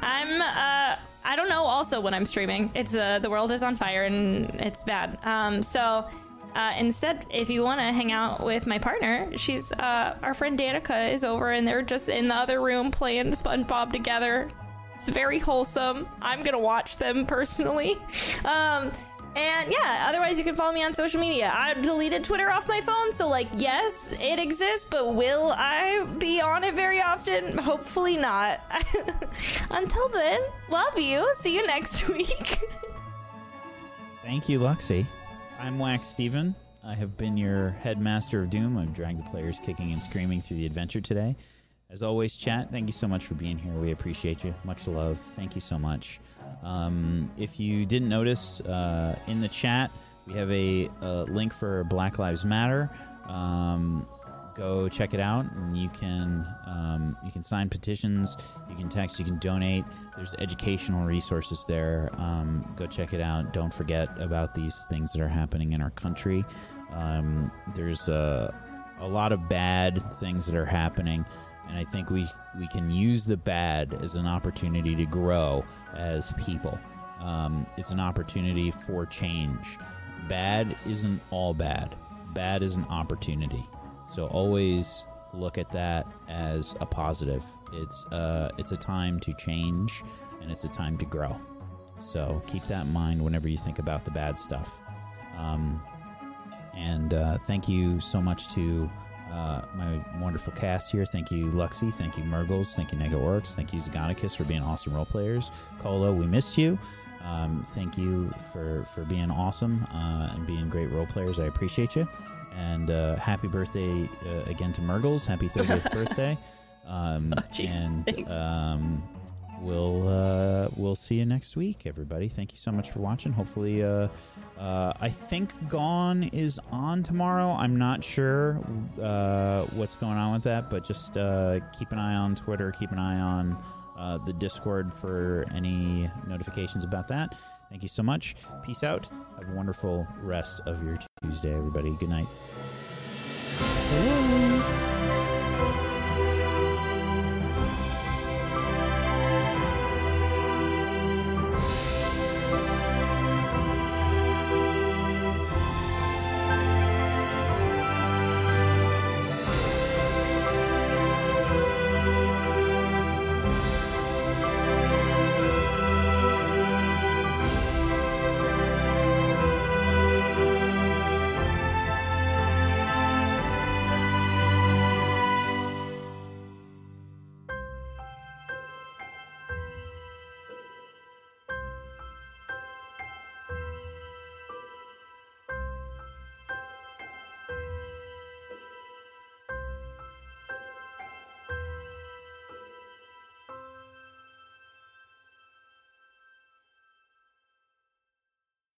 I'm uh, I don't know. Also, when I'm streaming, it's uh, the world is on fire and it's bad. Um, so. Uh, instead, if you want to hang out with my partner, she's uh, our friend Danica is over, and they're just in the other room playing SpongeBob together. It's very wholesome. I'm gonna watch them personally. Um, and yeah, otherwise you can follow me on social media. I deleted Twitter off my phone, so like, yes, it exists, but will I be on it very often? Hopefully not. Until then, love you. See you next week. Thank you, Luxie. I'm Wax Steven. I have been your headmaster of doom. I've dragged the players kicking and screaming through the adventure today. As always, chat, thank you so much for being here. We appreciate you. Much love. Thank you so much. Um, if you didn't notice, uh, in the chat, we have a, uh link for Black Lives Matter. Um, go check it out, and you can um, you can sign petitions, you can text, you can donate. There's educational resources there. Um, go check it out. Don't forget about these things that are happening in our country. Um, there's a a lot of bad things that are happening, and I think we we can use the bad as an opportunity to grow as people. Um, it's an opportunity for change. Bad isn't all bad. Bad is an opportunity. So always look at that as a positive. It's uh, it's a time to change, and it's a time to grow. So keep that in mind whenever you think about the bad stuff. Um, and uh, thank you so much to uh, my wonderful cast here. Thank you, Luxie. Thank you, Mergles. Thank you, NegaOryx. Thank you, Zgodicus, for being awesome role players. Kolo, we missed you. Um, thank you for, for being awesome uh, and being great role players. I appreciate you. And uh, happy birthday uh, again to Mergles. Happy 30th birthday. Um, Oh, jeez. and um, we'll uh, we'll see you next week, everybody. Thank you so much for watching. Hopefully, uh, uh, I think Gone is on tomorrow. I'm not sure uh, what's going on with that, but just uh, keep an eye on Twitter. Keep an eye on uh, the Discord for any notifications about that. Thank you so much. Peace out. Have a wonderful rest of your Tuesday, everybody. Good night.